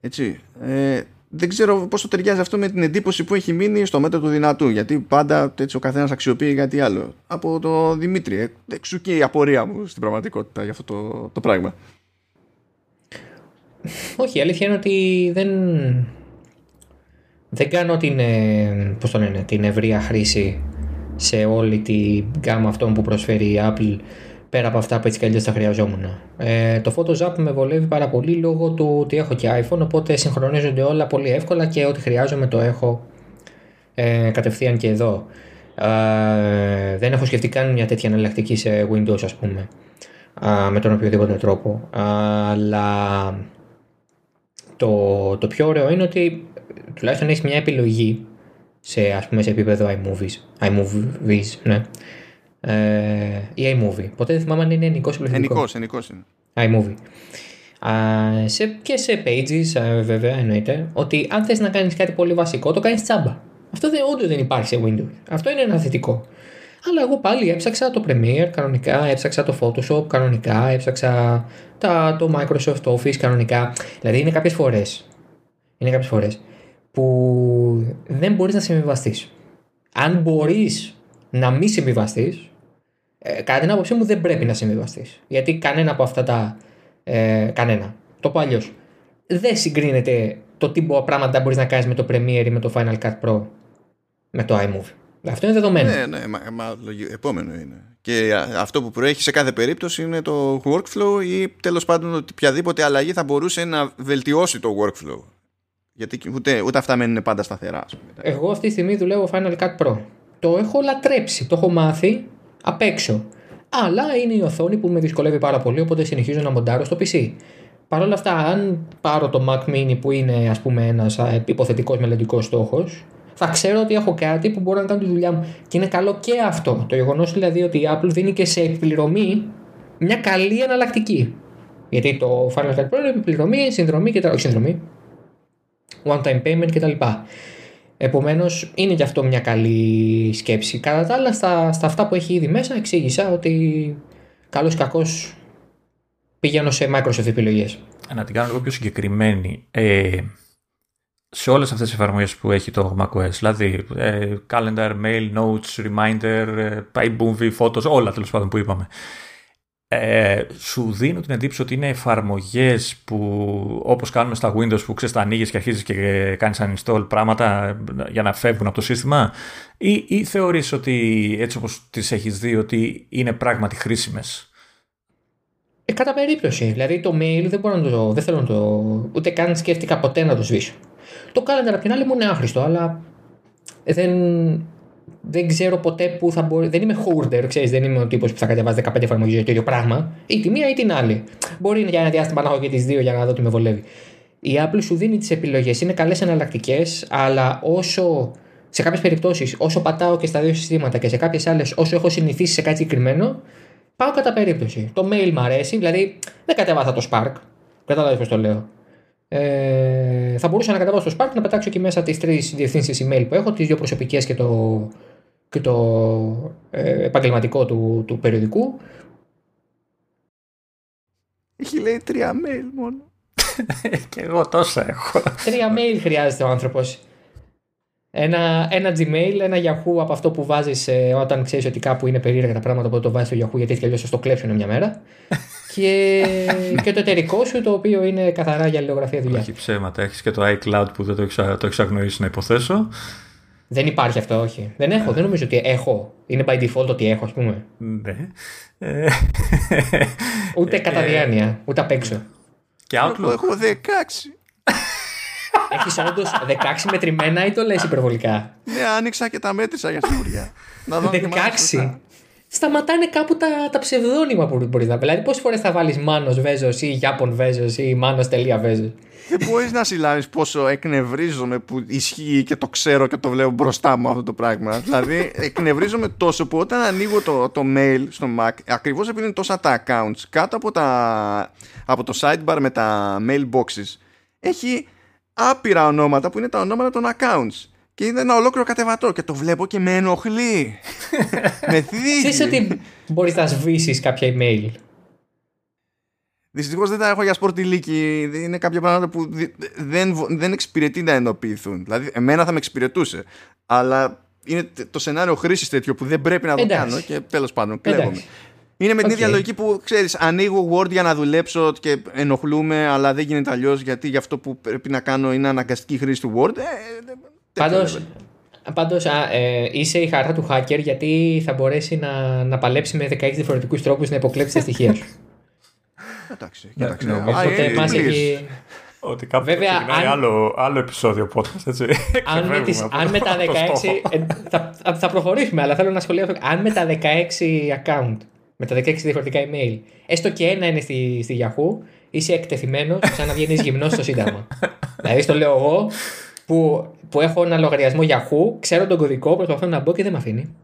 Έτσι. Ε, δεν ξέρω πόσο ταιριάζει αυτό με την εντύπωση που έχει μείνει στο μέτρο του δυνατού. Γιατί πάντα έτσι ο καθένας αξιοποιεί κάτι άλλο. Από το Δημήτρη. Ε, εξού και η απορία μου στην πραγματικότητα για αυτό το, το πράγμα. Όχι, η αλήθεια είναι ότι δεν, δεν κάνω την, ε, πώς το λένε, την ευρεία χρήση σε όλη τη γκάμα αυτών που προσφέρει η Apple πέρα από αυτά που έτσι κι θα χρειαζόμουν. Ε, το Photos App με βολεύει πάρα πολύ λόγω του ότι έχω και iPhone οπότε συγχρονίζονται όλα πολύ εύκολα και ό,τι χρειάζομαι το έχω ε, κατευθείαν και εδώ. Ε, δεν έχω σκεφτεί καν μια τέτοια εναλλακτική σε Windows ας πούμε με τον οποιοδήποτε τρόπο αλλά το, το πιο ωραίο είναι ότι τουλάχιστον έχεις μια επιλογή σε, ας πούμε, σε επίπεδο iMovies, iMovies ναι. Ε, ή iMovie. Ποτέ δεν θυμάμαι αν είναι ενικός ή Ενικός, ενικός είναι. iMovie. Uh, σε, και σε pages uh, βέβαια εννοείται ότι αν θες να κάνεις κάτι πολύ βασικό το κάνεις τσάμπα. Αυτό δεν, όντως δεν υπάρχει σε Windows. Αυτό είναι ένα θετικό. Αλλά εγώ πάλι έψαξα το Premiere κανονικά, έψαξα το Photoshop κανονικά, έψαξα τα, το Microsoft Office κανονικά. Δηλαδή είναι κάποιες φορές, είναι κάποιες φορές που δεν μπορείς να συμβιβαστείς. Αν μπορείς να μην συμβιβαστείς, ε, κατά την άποψή μου δεν πρέπει να συμβιβαστείς. Γιατί κανένα από αυτά τα. Ε, κανένα. Το πω αλλιώς. Δεν συγκρίνεται το τι πράγματα μπορείς να κάνεις με το Premiere ή με το Final Cut Pro με το iMovie. Αυτό είναι δεδομένο. Ναι, ναι, μα, μα, επόμενο είναι. Και αυτό που προέχει σε κάθε περίπτωση είναι το workflow ή τέλος πάντων ότι οποιαδήποτε αλλαγή θα μπορούσε να βελτιώσει το workflow. Γιατί ούτε, ούτε αυτά μένουν πάντα σταθερά. Εγώ αυτή τη στιγμή δουλεύω Final Cut Pro. Το έχω λατρέψει, το έχω μάθει απ' έξω. Αλλά είναι η οθόνη που με δυσκολεύει πάρα πολύ, οπότε συνεχίζω να μοντάρω στο PC. Παρ' όλα αυτά, αν πάρω το Mac Mini που είναι ας πούμε ένας υποθετικός μελλοντικός στόχος, θα ξέρω ότι έχω κάτι που μπορώ να κάνω τη δουλειά μου. Και είναι καλό και αυτό. Το γεγονός δηλαδή ότι η Apple δίνει και σε επιπληρωμή μια καλή εναλλακτική. Γιατί το Final Cut Pro είναι επιπληρωμή, συνδρομή και τα. Όχι συνδρομή. One time payment κτλ. Επομένως, είναι και αυτό μια καλή σκέψη. Κατά τα άλλα, στα, στα αυτά που έχει ήδη μέσα, εξήγησα ότι καλός ή κακός πηγαίνω σε Microsoft επιλογές. Να την κάνω λίγο πιο συγκεκριμένη. Ε, σε όλες αυτές τις εφαρμογές που έχει το macOS, δηλαδή ε, calendar, mail, notes, reminder, ε, iMovie, photos, όλα τέλος πάντων που είπαμε. Ε, σου δίνουν την εντύπωση ότι είναι εφαρμογές που όπως κάνουμε στα Windows που ξέρεις τα ανοίγεις και αρχίζεις και κάνεις uninstall πράγματα για να φεύγουν από το σύστημα, ή, ή θεωρείς ότι έτσι όπως τις έχεις δει, ότι είναι πράγματι χρήσιμες; Ε, κατά περίπτωση. Δηλαδή το mail δεν μπορώ να το. Δεν θέλω να το. ούτε καν σκέφτηκα ποτέ να το σβήσω. Το calendar απ' την άλλη μου είναι άχρηστο, αλλά δεν, δεν ξέρω ποτέ που θα μπορεί. Δεν είμαι hoarder, ξέρεις, δεν είμαι ο τύπος που θα κατεβάζει 15 εφαρμογές για το ίδιο πράγμα. Ή τη μία ή την άλλη. Μπορεί για ένα διάστημα να έχω και τις δύο για να δω τι με βολεύει. Η Apple σου δίνει τις επιλογές, είναι καλές εναλλακτικές, αλλά όσο σε κάποιες περιπτώσεις, όσο πατάω και στα δύο συστήματα και σε κάποιες άλλες, όσο έχω συνηθίσει σε κάτι συγκεκριμένο, πάω κατά περίπτωση. Το mail μου αρέσει, δηλαδή δεν κατέβασα το Spark. Κατάλαβε πώς το λέω. Ε, θα μπορούσα να κατεβάσω στο Spark να πετάξω εκεί μέσα τις τρεις διευθύνσεις email που έχω, τις δύο προσωπικές και το, και το ε, επαγγελματικό του, του περιοδικού. Έχει λέει τρία mail μόνο. και εγώ τόσα έχω. Τρία mail χρειάζεται ο άνθρωπος. Ένα, ένα Gmail, ένα Yahoo από αυτό που βάζεις ε, όταν ξέρεις ότι κάπου είναι περίεργα τα πράγματα που το βάζεις στο Yahoo γιατί έτσι κι αλλιώς θα το κλέψουν μια μέρα. Και, και το εταιρικό σου το οποίο είναι καθαρά για αλληλογραφία δουλειά. Έχει ψέματα. Έχεις και το iCloud που δεν το έχει το έχεις αγνοήσει να υποθέσω. Δεν υπάρχει αυτό, όχι. Δεν έχω, δεν νομίζω ότι έχω. Είναι by default ότι έχω, ας πούμε. Ναι. ούτε κατά διάνοια, ούτε απ' έξω. Και Outlook. Έχω 16. Έχεις όντως 16 μετρημένα ή το λες υπερβολικά; Ναι, άνοιξα και τα μέτρησα για σιγουριά. 16. Σταματάνε κάπου τα, τα ψευδόνυμα που μπορείς να πει. Δηλαδή, πόσες φορές θα βάλεις Μάνος Βέζος ή Γιάπων Βέζος ή Μάνος τελεία Βέζος; Δεν μπορείς να συλλάβεις πόσο εκνευρίζομαι που ισχύει και το ξέρω και το βλέπω μπροστά μου αυτό το πράγμα. δηλαδή, εκνευρίζομαι τόσο που όταν ανοίγω το, το mail στο Mac, ακριβώς επειδή είναι τόσα τα accounts, κάτω από, τα, από το sidebar με τα mailboxes, έχει άπειρα ονόματα που είναι τα ονόματα των accounts. Και είναι ένα ολόκληρο κατεβατό και το βλέπω και με ενοχλεί. με θίγει. Ξέρεις ότι μπορείς να σβήσεις κάποια email; Δυστυχώς δεν τα έχω για σπορ λύκη. Είναι κάποια πράγματα που δεν, δεν εξυπηρετεί να ενοποιηθούν. Δηλαδή, εμένα θα με εξυπηρετούσε. Αλλά είναι το σενάριο χρήσης τέτοιο που δεν πρέπει να το Εντάξει. κάνω και τέλος πάντων κλέβομαι. Εντάξει. Είναι με την Οκ. ίδια λογική που ξέρεις, ανοίγω Word για να δουλέψω και ενοχλούμε, αλλά δεν γίνεται αλλιώς γιατί για αυτό που πρέπει να κάνω είναι αναγκαστική χρήση του Word. Ε, ε, τέτοιο Πάντως, level. πάντως α, ε, είσαι η χαρά του hacker γιατί θα μπορέσει να, να παλέψει με 16 διαφορετικούς τρόπους να υποκλέψει τα στοιχεία σου. Εντάξει, Ναι, κοίταξε. ναι, Α, Οπότε ε, μας please. έχει... Ότι κάπου Βέβαια, ξεκινάει αν- άλλο, άλλο επεισόδιο podcast, έτσι. αν, με τις, Ξεφεύγουμε αν από με τα το 16. στόχο. ε, θα, θα- θα προχωρήσουμε, αλλά θέλω να σχολιάσω. Αν με τα 16 account, με τα 16 διαφορετικά email, έστω και ένα είναι στη, στη Yahoo, είσαι εκτεθειμένος σαν να βγαίνεις γυμνός στο Σύνταγμα. δηλαδή, στο λέω εγώ που, που έχω ένα λογαριασμό Yahoo, ξέρω τον κωδικό, προσπαθώ να μπω και δεν με αφήνει.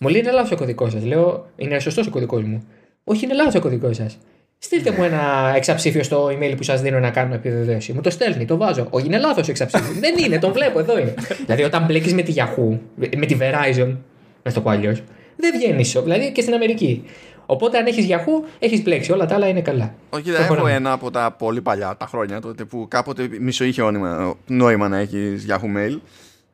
Μου λέει είναι λάθος ο κωδικός σας. Λέω είναι σωστός ο κωδικός μου. Όχι, είναι λάθος ο κωδικός σας. Στείλτε μου ένα εξαψήφιο στο email που σας δίνω να κάνω επιβεβαίωση. Μου το στέλνει, το βάζω. Όχι, είναι λάθος εξαψήφιος. Δεν είναι, τον βλέπω, εδώ είναι. δηλαδή, όταν μπλέκεις με τη Yahoo, με τη Verizon, να το πω αλλιώς, δεν βγαίνει. Δηλαδή και στην Αμερική. Οπότε, αν έχεις Yahoo, έχεις μπλέξει. Όλα τα άλλα είναι καλά. Όχι, κοίτα, έχω Προχωράμε. ένα από τα πολύ παλιά, τα χρόνια τότε που κάποτε μισό είχε όνειμα- νόημα να έχεις Yahoo Mail.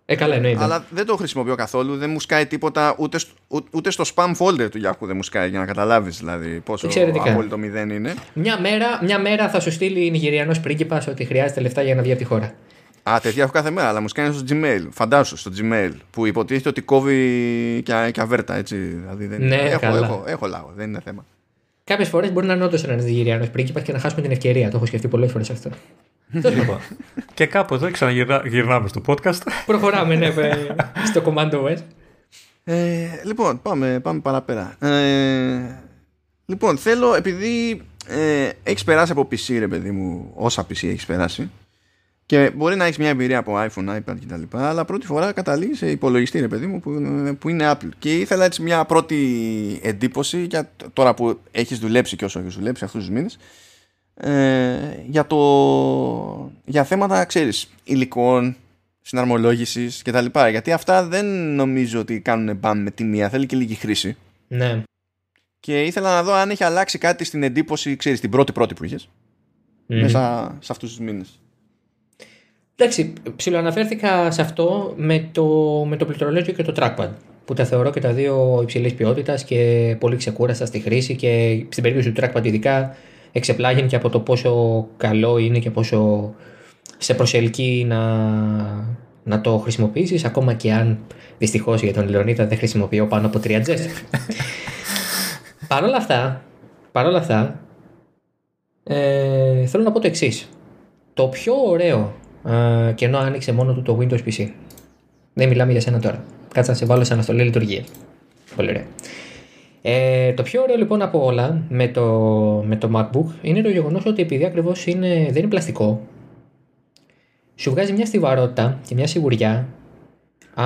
Ε, καλά, εννοείται. Αλλά δεν το χρησιμοποιώ καθόλου. Δεν μου σκάει τίποτα ούτε, στο- ού- ούτε στο spam folder του Yahoo δεν μου σκάει για να καταλάβεις δηλαδή πόσο Εξαιρετικά. απόλυτο μηδέν είναι. Μια, μέρα, μια μέρα θα σου στείλει Νιγηριανός πρίγκιπας ότι χρειάζεται λεφτά για να βγει από τη χώρα. Α, τέτοια έχω κάθε μέρα, αλλά μου σκάνε στο Gmail. Φαντάσου στο Gmail που υποτίθεται ότι κόβει και, και αβέρτα, έτσι. Δηλαδή δεν... Ναι, έχω, καλά. έχω, έχω λάγο, δεν είναι θέμα. Κάποιες φορές μπορεί να είναι όντως ένας Νιγηριανός πρίγκιπα και να χάσουμε την ευκαιρία. Το έχω σκεφτεί πολλές φορές αυτό. Τέλος πάντων. Και κάπου εδώ ξαναγυρνάμε στο podcast. Προχωράμε, ναι, ε, στο Commando OS. Ε, λοιπόν, πάμε, πάμε παραπέρα. Ε, λοιπόν, θέλω, επειδή ε, έχεις περάσει από PC, ρε παιδί μου, όσα PC έχεις περάσει, και μπορεί να έχεις μια εμπειρία από iPhone, iPad κτλ. Αλλά πρώτη φορά καταλήγεις σε υπολογιστή, ρε παιδί μου, που, που είναι Apple. Και ήθελα έτσι μια πρώτη εντύπωση για τ- τώρα που έχεις δουλέψει και όσο έχεις δουλέψει αυτούς τους μήνες. Ε, για, το, για θέματα, ξέρεις, υλικών, συναρμολόγησης και τα λοιπά. Γιατί αυτά δεν νομίζω ότι κάνουν μπαμ με τη μία, θέλει και λίγη χρήση. Ναι. Και ήθελα να δω αν έχει αλλάξει κάτι στην εντύπωση, ξέρεις, την πρώτη πρώτη που είχες, Μμμ. μέσα σε αυτούς τους μήνες. Εντάξει, ψιλοαναφέρθηκα σε αυτό με το, με το πληκτρολόγιο και το trackpad. Που τα θεωρώ και τα δύο υψηλής ποιότητας και πολύ ξεκούραστα στη χρήση και στην περίπτωση του trackpad ειδικά εξεπλάγει και από το πόσο καλό είναι και πόσο σε προσελκύει να, να το χρησιμοποιήσεις ακόμα και αν δυστυχώς για τον Λεωνίδα δεν χρησιμοποιώ πάνω από 3 gesture. Παρ' όλα αυτά, παρ' όλα αυτά ε, θέλω να πω το εξής. Το πιο ωραίο ε, και ενώ άνοιξε μόνο του το Windows PC. Δεν μιλάμε για σένα τώρα. Κάτσε να σε βάλω σε αναστολή λειτουργία. Πολύ ωραία. Ε, το πιο ωραίο λοιπόν από όλα με το, με το MacBook είναι το γεγονός ότι επειδή ακριβώς δεν είναι πλαστικό, σου βγάζει μια στιβαρότητα και μια σιγουριά, α,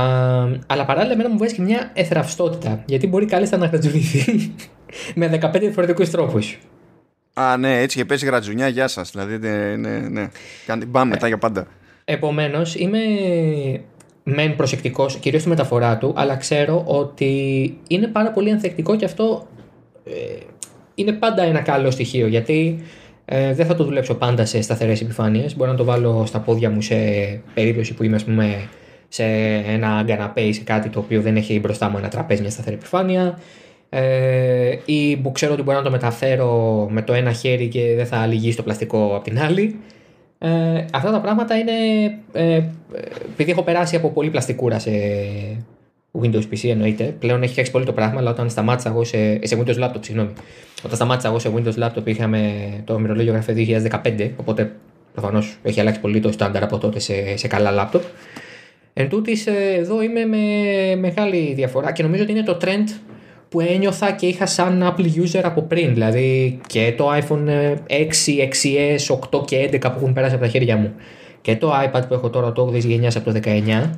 αλλά παράλληλα εμένα μου βγάζει και μια εθραυστότητα, γιατί μπορεί κάλλιστα να γρατζουνηθεί με 15 διαφορετικούς τρόπους. Α, ναι, έτσι και πέσει γρατζουνιά, γεια σας. Δηλαδή, ναι, ναι, ναι. Κάνει μπαμ μετά για πάντα. Επομένως, είμαι μεν προσεκτικός κυρίως στη μεταφορά του, αλλά ξέρω ότι είναι πάρα πολύ ανθεκτικό και αυτό ε, είναι πάντα ένα καλό στοιχείο γιατί ε, δεν θα το δουλέψω πάντα σε σταθερές επιφάνειες. Μπορώ να το βάλω στα πόδια μου σε περίπτωση που είμαι, ας πούμε, σε ένα καναπέ ή σε κάτι το οποίο δεν έχει μπροστά μου ένα τραπέζι, μια σταθερή επιφάνεια. Ε, ή που ξέρω ότι μπορώ να το μεταφέρω με το ένα χέρι και δεν θα λυγεί στο πλαστικό από την άλλη. Ε, αυτά τα πράγματα είναι. Ε, ε, επειδή έχω περάσει από πολύ πλαστικούρα σε Windows PC, εννοείται. Πλέον έχει φτιάξει πολύ το πράγμα, αλλά όταν σταμάτησα εγώ σε, σε Windows Laptop, συγγνώμη. Όταν σταμάτησα εγώ σε Windows Laptop είχαμε το ημερολόγιο γραφείο 2015, οπότε προφανώς έχει αλλάξει πολύ το στάνταρ από τότε σε, σε καλά laptop. Εν τούτης, ε, εδώ είμαι με μεγάλη διαφορά και νομίζω ότι είναι το trend που ένιωθα και είχα σαν Apple user από πριν. Δηλαδή και το iPhone 6, 6s, 8 και 11 που έχουν περάσει από τα χέρια μου και το iPad που έχω τώρα το 8η γενιάς από το 19,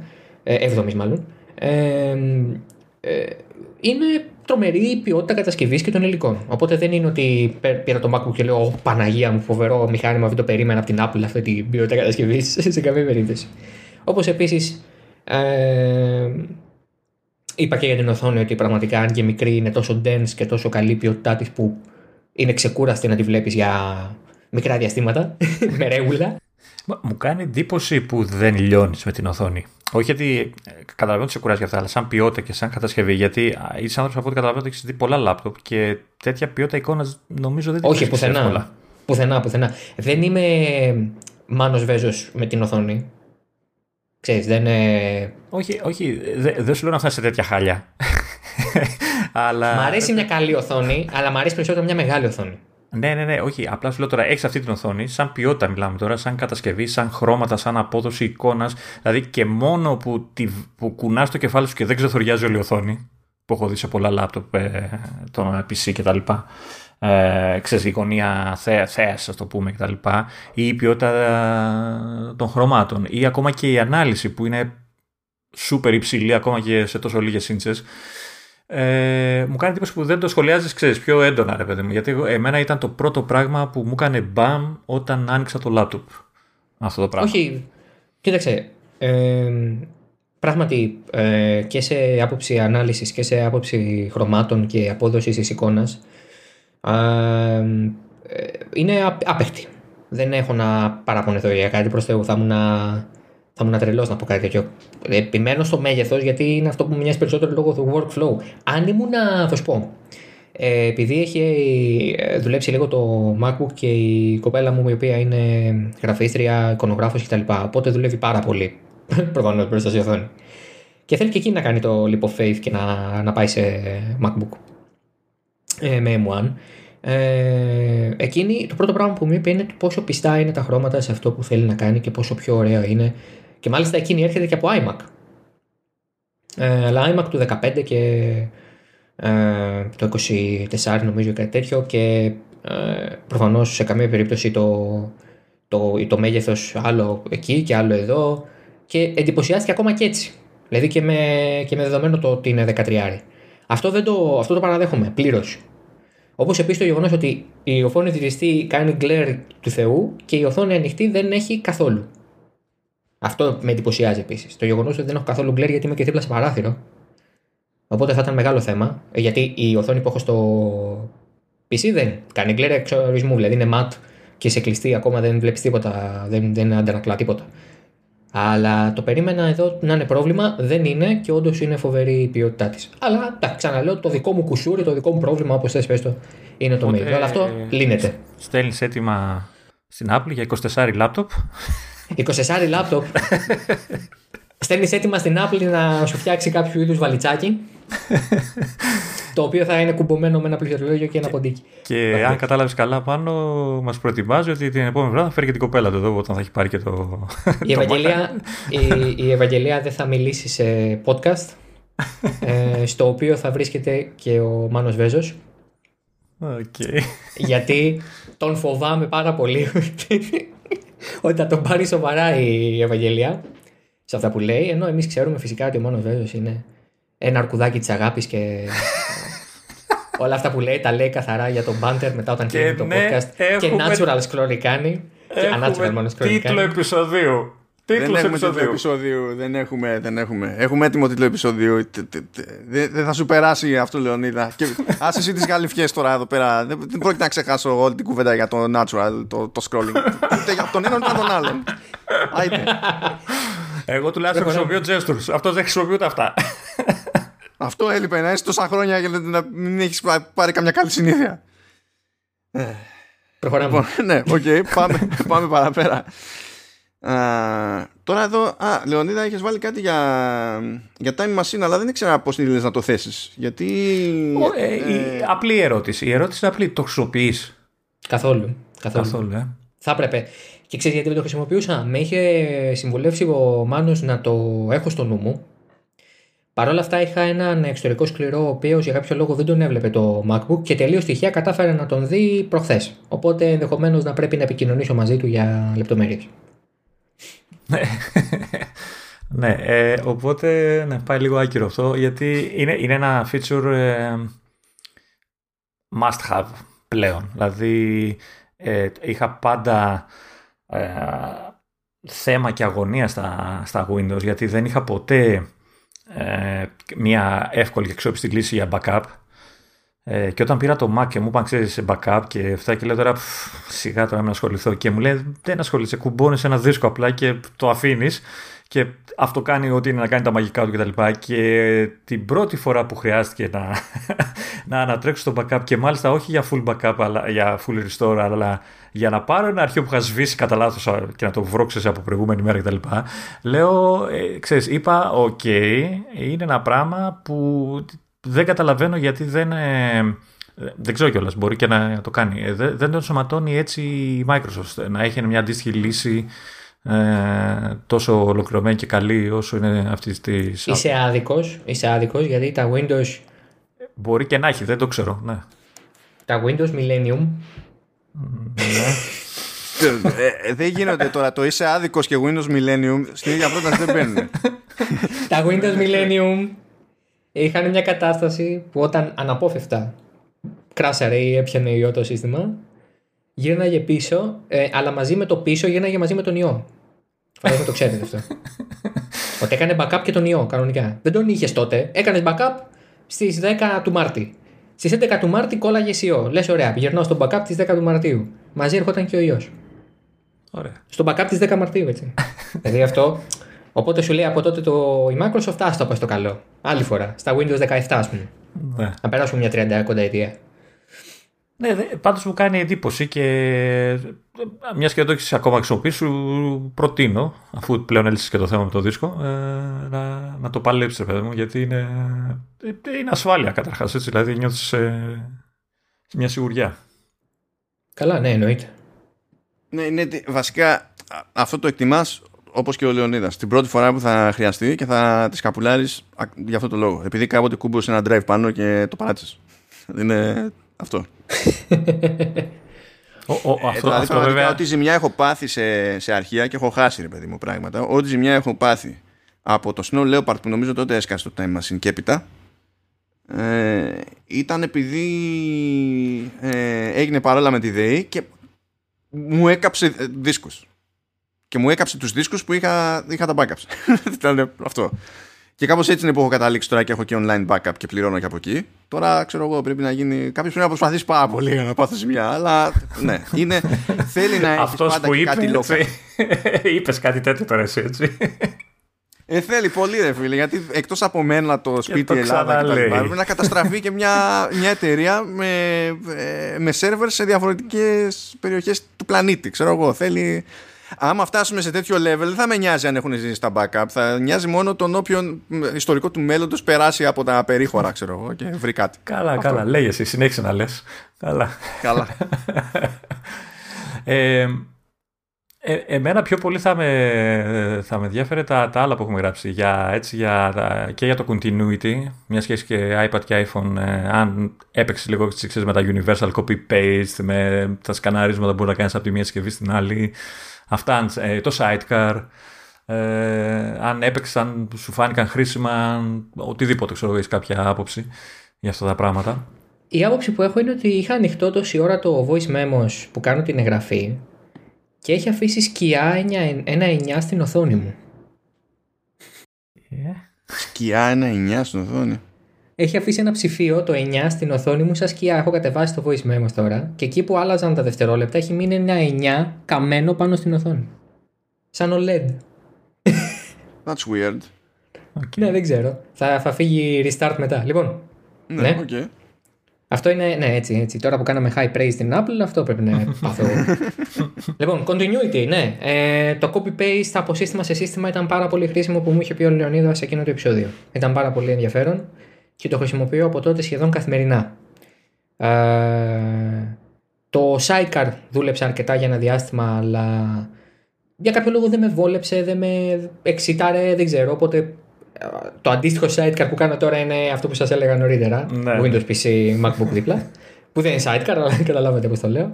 ε, 7η μάλλον, ε, ε, είναι τρομερή ποιότητα κατασκευής και των υλικών. Οπότε δεν είναι ότι πήρα το MacBook και λέω Παναγία μου, φοβερό μηχάνημα, δεν το περίμενα από την Apple αυτή την ποιότητα κατασκευής σε καμία περίπτωση. Όπως επίσης ε, είπα και για την οθόνη ότι πραγματικά αν και μικρή είναι τόσο dense και τόσο καλή ποιότητά της που είναι ξεκούραστη να τη βλέπεις για μικρά διαστήματα, με ρέγουλα. Μου κάνει εντύπωση που δεν λιώνεις με την οθόνη. Όχι γιατί ε, καταλαβαίνω ότι σε κουράζει αυτά, αλλά σαν ποιότητα και σαν κατασκευή. Γιατί είσαι άνθρωπος από ό,τι καταλαβαίνω ότι έχεις δει πολλά λάπτοπ και τέτοια ποιότητα εικόνας νομίζω δεν την Όχι, πουθενά. Εύκολα. Πουθενά, πουθενά. Δεν είμαι μάνος βέζος με την οθόνη. Ξέρεις, δεν είναι... Όχι, όχι δεν δε σου λέω να φτάσει σε τέτοια χάλια. αλλά... Μ' αρέσει μια καλή οθόνη, αλλά μ' αρέσει περισσότερο μια μεγάλη οθόνη. Ναι, ναι, ναι, όχι. Απλά σου λέω τώρα, έχεις αυτή την οθόνη, σαν ποιότητα μιλάμε τώρα, σαν κατασκευή, σαν χρώματα, σαν απόδοση εικόνας. Δηλαδή και μόνο που, τη, που κουνάς το κεφάλι σου και δεν ξεθοριάζει όλη η οθόνη, που έχω δει σε πολλά λάπτοπ, ε, το PC κτλ. Ε, ξέρεις, η γωνία θέα, θέας, ας το πούμε κτλ. Ή η ποιότητα ε, των χρωμάτων. Ή ακόμα και η ανάλυση που είναι σούπερ υψηλή ακόμα και σε τόσο λίγες σύντσες ε, μου κάνει εντύπωση που δεν το σχολιάζεις, ξέρεις, πιο έντονα, ρε παιδί μου. Γιατί εμένα ήταν το πρώτο πράγμα που μου έκανε μπαμ όταν άνοιξα το λάπτοπ. Αυτό το πράγμα. Όχι. Κοίταξε. Ε, πράγματι ε, και σε άποψη ανάλυσης και σε άποψη χρωμάτων και απόδοσης της εικόνας ε, είναι άπεχτη. Δεν έχω να παραπονεθώ για κάτι προς Θεού. Θα ήμουν θα ήμουν τρελός να πω κάτι τέτοιο. Επιμένω στο μέγεθος γιατί είναι αυτό που μου μοιάζει περισσότερο λόγω του workflow. Αν ήμουν, θα σου πω, ε, επειδή έχει ε, δουλέψει λίγο το MacBook και η κοπέλα μου η οποία είναι γραφίστρια, εικονογράφος κτλ. Οπότε δουλεύει πάρα πολύ προφανώς μπροστά στη οθόνη. Και θέλει και εκείνη να κάνει το leap of faith και να, να πάει σε MacBook ε, με M1. Ε, εκείνη το πρώτο πράγμα που μου είπε είναι πόσο πιστά είναι τα χρώματα σε αυτό που θέλει να κάνει και πόσο πιο ωραίο είναι και μάλιστα εκείνη έρχεται και από iMac. Ε, αλλά iMac του 15 και ε, το 24 νομίζω κάτι τέτοιο και ε, προφανώς σε καμία περίπτωση το, το, το μέγεθος άλλο εκεί και άλλο εδώ και εντυπωσιάστηκε ακόμα και έτσι. Δηλαδή και με, και με δεδομένο το ότι είναι 13. Αυτό, δεν το, αυτό το παραδέχομαι πλήρως. Όπως επίσης το γεγονός ότι η οθόνη διριστή κάνει glare του Θεού και η οθόνη ανοιχτή δεν έχει καθόλου. Αυτό με εντυπωσιάζει επίσης. Το γεγονός ότι δεν έχω καθόλου γκλέρ γιατί είμαι και δίπλα σε παράθυρο. Οπότε θα ήταν μεγάλο θέμα. Γιατί η οθόνη που έχω στο PC δεν κάνει γκλέρ εξορισμού. Δηλαδή είναι ματ και σε κλειστή ακόμα δεν βλέπεις τίποτα, δεν, δεν αντανακλά τίποτα. Αλλά το περίμενα εδώ να είναι πρόβλημα, δεν είναι και όντως είναι φοβερή η ποιότητά της. Αλλά τα ξαναλέω, το δικό μου κουσούρι, το δικό μου πρόβλημα, όπως θες πες το, είναι το μέγεθο. Αλλά αυτό λύνεται. Στέλνεις έτοιμα στην Apple για 24 λάπτοπ 24 λάπτοπ. Στέλνεις έτοιμα στην Apple να σου φτιάξει κάποιο είδους βαλιτσάκι. Το οποίο θα είναι κουμπωμένο με ένα πληκτρολόγιο και ένα ποντίκι. Και αν κατάλαβες καλά πάνω, μας προετοιμάζει ότι την επόμενη βράδυ θα φέρει και την κοπέλα του εδώ, όταν θα έχει πάρει και το. Η Ευαγγελία, η, η Ευαγγελία δεν θα μιλήσει σε podcast. ε, στο οποίο θα βρίσκεται και ο Μάνος Βέζος. Okay. Γιατί τον φοβάμαι πάρα πολύ ότι θα τον πάρει σοβαρά η Ευαγγελία σε αυτά που λέει. Ενώ εμείς ξέρουμε φυσικά ότι ο μόνο βέβαιο είναι ένα αρκουδάκι της αγάπης και όλα αυτά που λέει τα λέει καθαρά για τον μπάντερ μετά όταν κλείνει το ναι, podcast. Και natural scrolling κάνει. Και unnatural μόνο scrolling Τίτλο επεισοδίου. δεν έχουμε τίτλο επεισοδίου. Δεν έχουμε, δεν έχουμε. Έχουμε έτοιμο τίτλο επεισοδίου. Δεν θα σου περάσει αυτό, Λεωνίδα. Και άσε εσύ τις γαλιφιές τώρα εδώ πέρα. Δεν πρόκειται να ξεχάσω όλη την κουβέντα για το natural, το, το scrolling. Ούτε για τον έναν ούτε τον άλλον. Άιτε. Εγώ τουλάχιστον χρησιμοποιώ gestures. Αυτός δεν χρησιμοποιεί ούτε αυτά. Αυτό έλειπε να είσαι τόσα χρόνια για να μην έχεις πάρει καμιά καλή συνήθεια. Προχωράμε. Λοιπόν, ναι, οκ, πάμε, πάμε παραπέρα. Α, τώρα εδώ, α, Λεωνίδα, έχεις βάλει κάτι για, για time machine, αλλά δεν ήξερα πώς θέλεις να το θέσεις. Γιατί... ε, ε, απλή ερώτηση. Η ερώτηση είναι απλή. Το χρησιμοποιείς; Καθόλου. Καθόλου. Καθόλου ε. Θα έπρεπε. Και ξέρεις γιατί δεν το χρησιμοποιούσα; Με είχε συμβουλεύσει ο Μάνος να το έχω στο νου μου. Παρ' όλα αυτά είχα έναν εξωτερικό σκληρό, ο οποίος για κάποιο λόγο δεν τον έβλεπε το MacBook και τελείως τυχαία κατάφερε να τον δει προχθές. Οπότε ενδεχομένως να πρέπει να επικοινωνήσω μαζί του για λεπτομέρειες. Ναι. Ναι, ε, οπότε ναι, πάει λίγο άκυρο αυτό γιατί είναι, είναι ένα feature ε, must have πλέον. Δηλαδή ε, είχα πάντα ε, θέμα και αγωνία στα, στα Windows γιατί δεν είχα ποτέ ε, μια εύκολη και αξιόπιστη κλίση για backup. Ε, και όταν πήρα το Mac και μου είπαν ξέρεις backup και αυτά και λέω τώρα σιγά τώρα να ασχοληθώ και μου λέει δεν ασχολείσαι κουμπώνεις ένα δίσκο απλά και το αφήνεις και αυτό κάνει ό,τι είναι να κάνει τα μαγικά του κτλ. Και, και την πρώτη φορά που χρειάστηκε να, να ανατρέξω το backup και μάλιστα όχι για full backup, αλλά για full restore, αλλά για να πάρω ένα αρχείο που είχα σβήσει κατά λάθος και να το βρω από προηγούμενη μέρα κτλ. Λέω, ε, ξέρεις, είπα, οκ, είναι ένα πράγμα που δεν καταλαβαίνω γιατί δεν... Ε, δεν ξέρω κιόλας, μπορεί και να το κάνει. Ε, δεν, δεν το ενσωματώνει έτσι η Microsoft. Να έχει μια αντίστοιχη λύση ε, τόσο ολοκληρωμένη και καλή όσο είναι αυτής της. Είσαι άδικος, είσαι άδικος γιατί τα Windows. Μπορεί και να έχει, δεν το ξέρω. Ναι. Τα Windows Millennium. Ναι. Ε, ε, δεν γίνονται τώρα το είσαι άδικος και Windows Millennium στην ίδια πρόταση δεν μπαίνουν. τα Windows Millennium είχαν μια κατάσταση που όταν αναπόφευκτα κράσαρε ή έπιανε ιό το σύστημα γύρναγε πίσω, ε, αλλά μαζί με το πίσω γύρναγε μαζί με τον ιό. Φαντάζομαι το ξέρετε αυτό. Ότι έκανε backup και τον ιό κανονικά. Δεν τον είχες τότε. Έκανες backup στις 10 του Μάρτη. Στις 11 του Μάρτη κόλλαγες ιό. Λες, ωραία, πηγαίνω στο backup της 10 του Μαρτίου. Μαζί έρχονταν και ο ιός. Ωραία. Στο backup της 10 Μαρτίου, έτσι. δηλαδή αυτό. Οπότε σου λέει από τότε το η Microsoft, άστο το στο καλό. Άλλη φορά. Στα Windows 17, ας πούμε. Ναι. Να περάσουμε μια 30 κοντά ετία. Ναι, πάντως μου κάνει εντύπωση και μια και δεν το έχεις ακόμα χρησιμοποιήσει, σου προτείνω, αφού πλέον έλυσες και το θέμα με το δίσκο, ε, να, να το παλέψεις, παιδί μου, γιατί είναι, είναι ασφάλεια καταρχάς. Δηλαδή νιώθεις ε, μια σιγουριά. Καλά, ναι, εννοείται. Ναι, ναι, βασικά αυτό το εκτιμάς όπως και ο Λεωνίδας. Την πρώτη φορά που θα χρειαστεί και θα τη καπουλάρει για αυτό το λόγο. Επειδή κάποτε κούμπωσε ένα drive πάνω και το παράτησες. Είναι αυτό. Ο, ο, ε, αυτό, δηλαδή, αυτό βέβαια... Ό,τι ζημιά έχω πάθει σε, σε αρχεία και έχω χάσει, ρε παιδί μου, πράγματα. Ό,τι ζημιά έχω πάθει από το Snow Leopard που νομίζω τότε έσκασε το Time Machine και έπειτα ε, ήταν επειδή ε, έγινε παρόλα με τη ΔΕΗ και μου έκαψε δίσκους και μου έκαψε τους δίσκους που είχα, είχα τα backups ήταν αυτό και κάπως έτσι είναι που έχω καταλήξει τώρα και έχω και online backup και πληρώνω και από εκεί. Τώρα ξέρω εγώ πρέπει να γίνει. Κάποιος πρέπει να προσπαθήσει πάρα πολύ για να πάθει μια. Αλλά ναι, είναι, θέλει να έχεις πάντα που είπε, κάτι λόγο. Είπες κάτι τέτοιο τώρα εσύ έτσι. Ε, θέλει πολύ ρε φίλε, γιατί εκτός από μένα το σπίτι το Ελλάδα και τα λοιπά, πρέπει να καταστραφεί και μια, μια εταιρεία με, ε, με σερβερ σε διαφορετικές περιοχές του πλανήτη. Ξέρω εγώ, θέλει, άμα φτάσουμε σε τέτοιο level, δεν θα με νοιάζει αν έχουν ζήσει στα backup. Θα νοιάζει μόνο τον όποιον ιστορικό του μέλλοντος περάσει από τα περίχωρα, ξέρω εγώ, και βρει κάτι. Καλά, Αυτό. καλά. Λέγεσαι, συνέχισε να λες. Καλά. Καλά. ε, ε, εμένα πιο πολύ θα με, θα με ενδιαφέρε τα, τα άλλα που έχουμε γράψει για, έτσι, για, και για το continuity, μια σχέση και iPad και iPhone, ε, αν έπαιξε λίγο ξέρεις, με τα universal copy-paste, με τα σκαναρίσματα που μπορεί να κάνεις από τη μία συσκευή στην άλλη, Αυτά, ε, το sidecar, ε, αν έπαιξαν, σου φάνηκαν χρήσιμα, οτιδήποτε ξέρω, έχεις κάποια άποψη για αυτά τα πράγματα. Η άποψη που έχω είναι ότι είχα ανοιχτό τόση ώρα το voice memos που κάνω την εγγραφή και έχει αφήσει σκιά ένα 9 στην οθόνη μου. Yeah. Σκιά ένα 9 στην οθόνη. Έχει αφήσει ένα ψηφίο το 9 στην οθόνη μου σαν σκιά. Έχω κατεβάσει το voice memo τώρα και εκεί που άλλαζαν τα δευτερόλεπτα έχει μείνει ένα 9 καμένο πάνω στην οθόνη. Σαν OLED. That's weird. Okay. Ναι, δεν ξέρω. Θα, θα φύγει restart μετά. Λοιπόν. Ναι, ναι. Okay. Αυτό είναι, ναι, έτσι, έτσι. Τώρα που κάναμε high praise στην Apple, αυτό πρέπει να πάθω. λοιπόν, continuity, ναι. Ε, το copy-paste από σύστημα σε σύστημα ήταν πάρα πολύ χρήσιμο που μου είχε πει ο Λεωνίδας σε εκείνο το επεισόδιο. Ήταν πάρα πολύ ενδιαφέρον και το χρησιμοποιώ από τότε σχεδόν καθημερινά. Ε, το sidecar δούλεψε αρκετά για ένα διάστημα, αλλά για κάποιο λόγο δεν με βόλεψε, δεν με εξητάρε, δεν ξέρω. Οπότε ε, το αντίστοιχο sidecar που κάνω τώρα είναι αυτό που σας έλεγα νωρίτερα. Ναι. Windows PC, MacBook δίπλα. που δεν είναι sidecar, αλλά καταλάβατε πώς το λέω.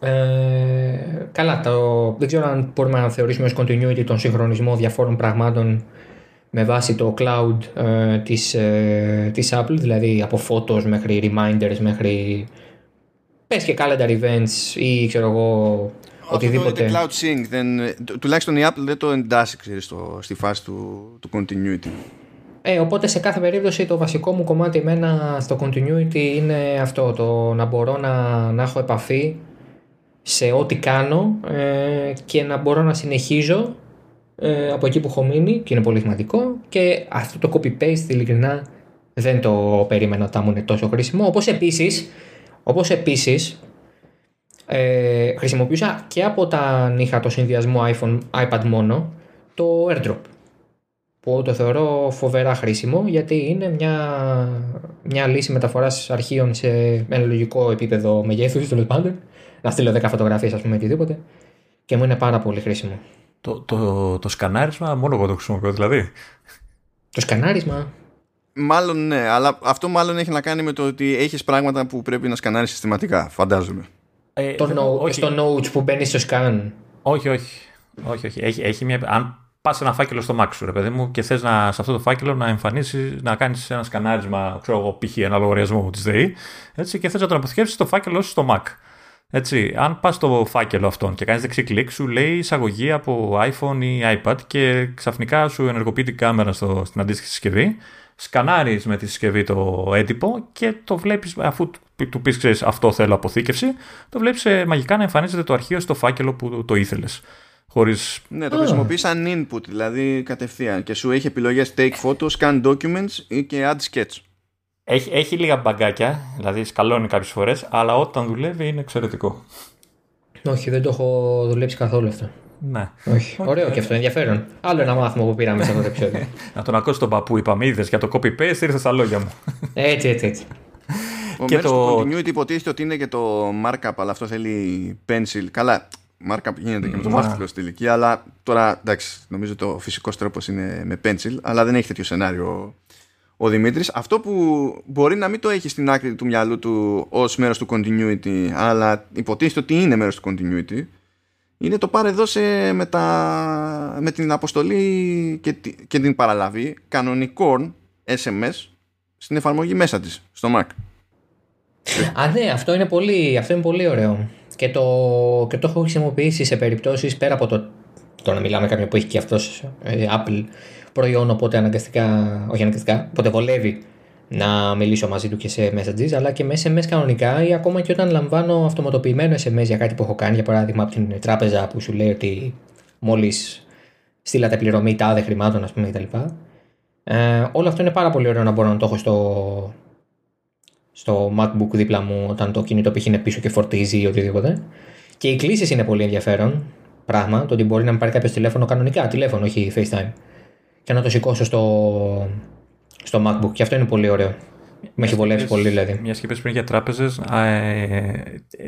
Ε, καλά, το, δεν ξέρω αν μπορούμε να θεωρήσουμε ως continuity τον συγχρονισμό διαφόρων πραγμάτων με βάση το cloud ε, της, ε, της Apple, δηλαδή από photos μέχρι reminders μέχρι πες και calendar events ή ξέρω εγώ οτιδήποτε. Αυτό το cloud sync, δεν, τουλάχιστον η Apple δεν το εντάσσει ξέρεις, στο, στη φάση του, του continuity. Ε, οπότε σε κάθε περίπτωση το βασικό μου κομμάτι εμένα στο continuity είναι αυτό, το να μπορώ να, να έχω επαφή σε ό,τι κάνω ε, και να μπορώ να συνεχίζω ε, από εκεί που έχω μείνει και είναι πολύ σημαντικό και αυτό το copy-paste ειλικρινά δεν το περίμενα ότι θα μου είναι τόσο χρήσιμο όπως επίσης, όπως επίσης ε, χρησιμοποιούσα και από τα είχα το συνδυασμό iPhone, iPad μόνο το AirDrop που το θεωρώ φοβερά χρήσιμο γιατί είναι μια, μια λύση μεταφοράς αρχείων σε ένα λογικό επίπεδο μεγέθους τέλος πάντων να στείλω 10 φωτογραφίες ας πούμε οτιδήποτε και μου είναι πάρα πολύ χρήσιμο. Το, το, το σκανάρισμα μόνο εγώ το χρησιμοποιώ δηλαδή. Το σκανάρισμα. Μάλλον ναι, αλλά αυτό μάλλον έχει να κάνει με το ότι έχεις πράγματα που πρέπει να σκανάρεις συστηματικά, φαντάζομαι. Ε, το no, όχι. Στο notes που μπαίνει στο scan. Όχι, όχι. όχι, όχι. Έχει, έχει μια, αν πας ένα φάκελο στο Mac σου, ρε παιδί μου, και θες σε αυτό το φάκελο να εμφανίσεις, να κάνεις ένα σκανάρισμα, ξέρω εγώ, π.χ. ένα λογαριασμό της ΔΕΗ, έτσι, και θες να τον αποθηκεύσεις το φάκελο στο Mac. Έτσι, αν πας στο φάκελο αυτόν και κάνεις δεξί κλικ, σου λέει εισαγωγή από iPhone ή iPad και ξαφνικά σου ενεργοποιεί την κάμερα στο, στην αντίστοιχη συσκευή. Σκανάρεις με τη συσκευή το έντυπο και το βλέπεις, αφού του πεις, ξέρεις, αυτό θέλω αποθήκευση, το βλέπεις ε, μαγικά να εμφανίζεται το αρχείο στο φάκελο που το ήθελες. Χωρίς... Ναι, το χρησιμοποιείς σαν input, δηλαδή κατευθείαν. Και σου έχει επιλογές take photos, scan documents και add sketch. Έχει, έχει λίγα μπαγκάκια, δηλαδή σκαλώνει κάποιες φορές, αλλά όταν δουλεύει είναι εξαιρετικό. Όχι, δεν το έχω δουλέψει καθόλου αυτό. Ναι. Όχι. Ωραίο και αυτό, ενδιαφέρον. Άλλο ένα μάθημα που πήραμε σε αυτό το επεισόδιο. Να τον ακούσει τον παππού, είπαμε, είδες για το copy-paste, ήρθες στα λόγια μου. έτσι, έτσι, έτσι. Ο και το continuity υποτίθεται ότι είναι και το markup, αλλά αυτό θέλει pencil. Καλά, markup γίνεται και με το μάθημα στη ηλικία, αλλά τώρα εντάξει, νομίζω το φυσικός τρόπος είναι με pencil, αλλά δεν έχει τέτοιο σενάριο ο Δημήτρης. Αυτό που μπορεί να μην το έχει στην άκρη του μυαλού του ως μέρος του continuity, αλλά υποτίθεται ότι είναι μέρος του continuity, είναι το πάρε δώσε με, τα, με την αποστολή και, και την παραλαβή κανονικών SMS στην εφαρμογή μέσα της, στο Mac. Α, ναι, αυτό είναι πολύ, αυτό είναι πολύ ωραίο. Και το, και το έχω χρησιμοποιήσει σε περιπτώσεις πέρα από το, το να μιλάμε κάποιον που έχει και αυτός ε, Apple προϊόν, οπότε αναγκαστικά, όχι αναγκαστικά, οπότε βολεύει να μιλήσω μαζί του και σε messages, αλλά και με SMS κανονικά ή ακόμα και όταν λαμβάνω αυτοματοποιημένο SMS για κάτι που έχω κάνει, για παράδειγμα από την τράπεζα που σου λέει ότι μόλις στείλατε πληρωμή τάδε χρημάτων, ας πούμε, κτλ. Ε, όλο αυτό είναι πάρα πολύ ωραίο να μπορώ να το έχω στο, στο MacBook δίπλα μου όταν το κινητό π.χ. είναι πίσω και φορτίζει ή οτιδήποτε. Και οι κλήσεις είναι πολύ ενδιαφέρον πράγμα, το ότι μπορεί να με πάρει κάποιος τηλέφωνο κανονικά, τηλέφωνο, όχι FaceTime και να το σηκώσω στο, στο MacBook. Και αυτό είναι πολύ ωραίο. Με έχει βολεύσει πολύ δηλαδή. Μια και πριν για τράπεζες, ε,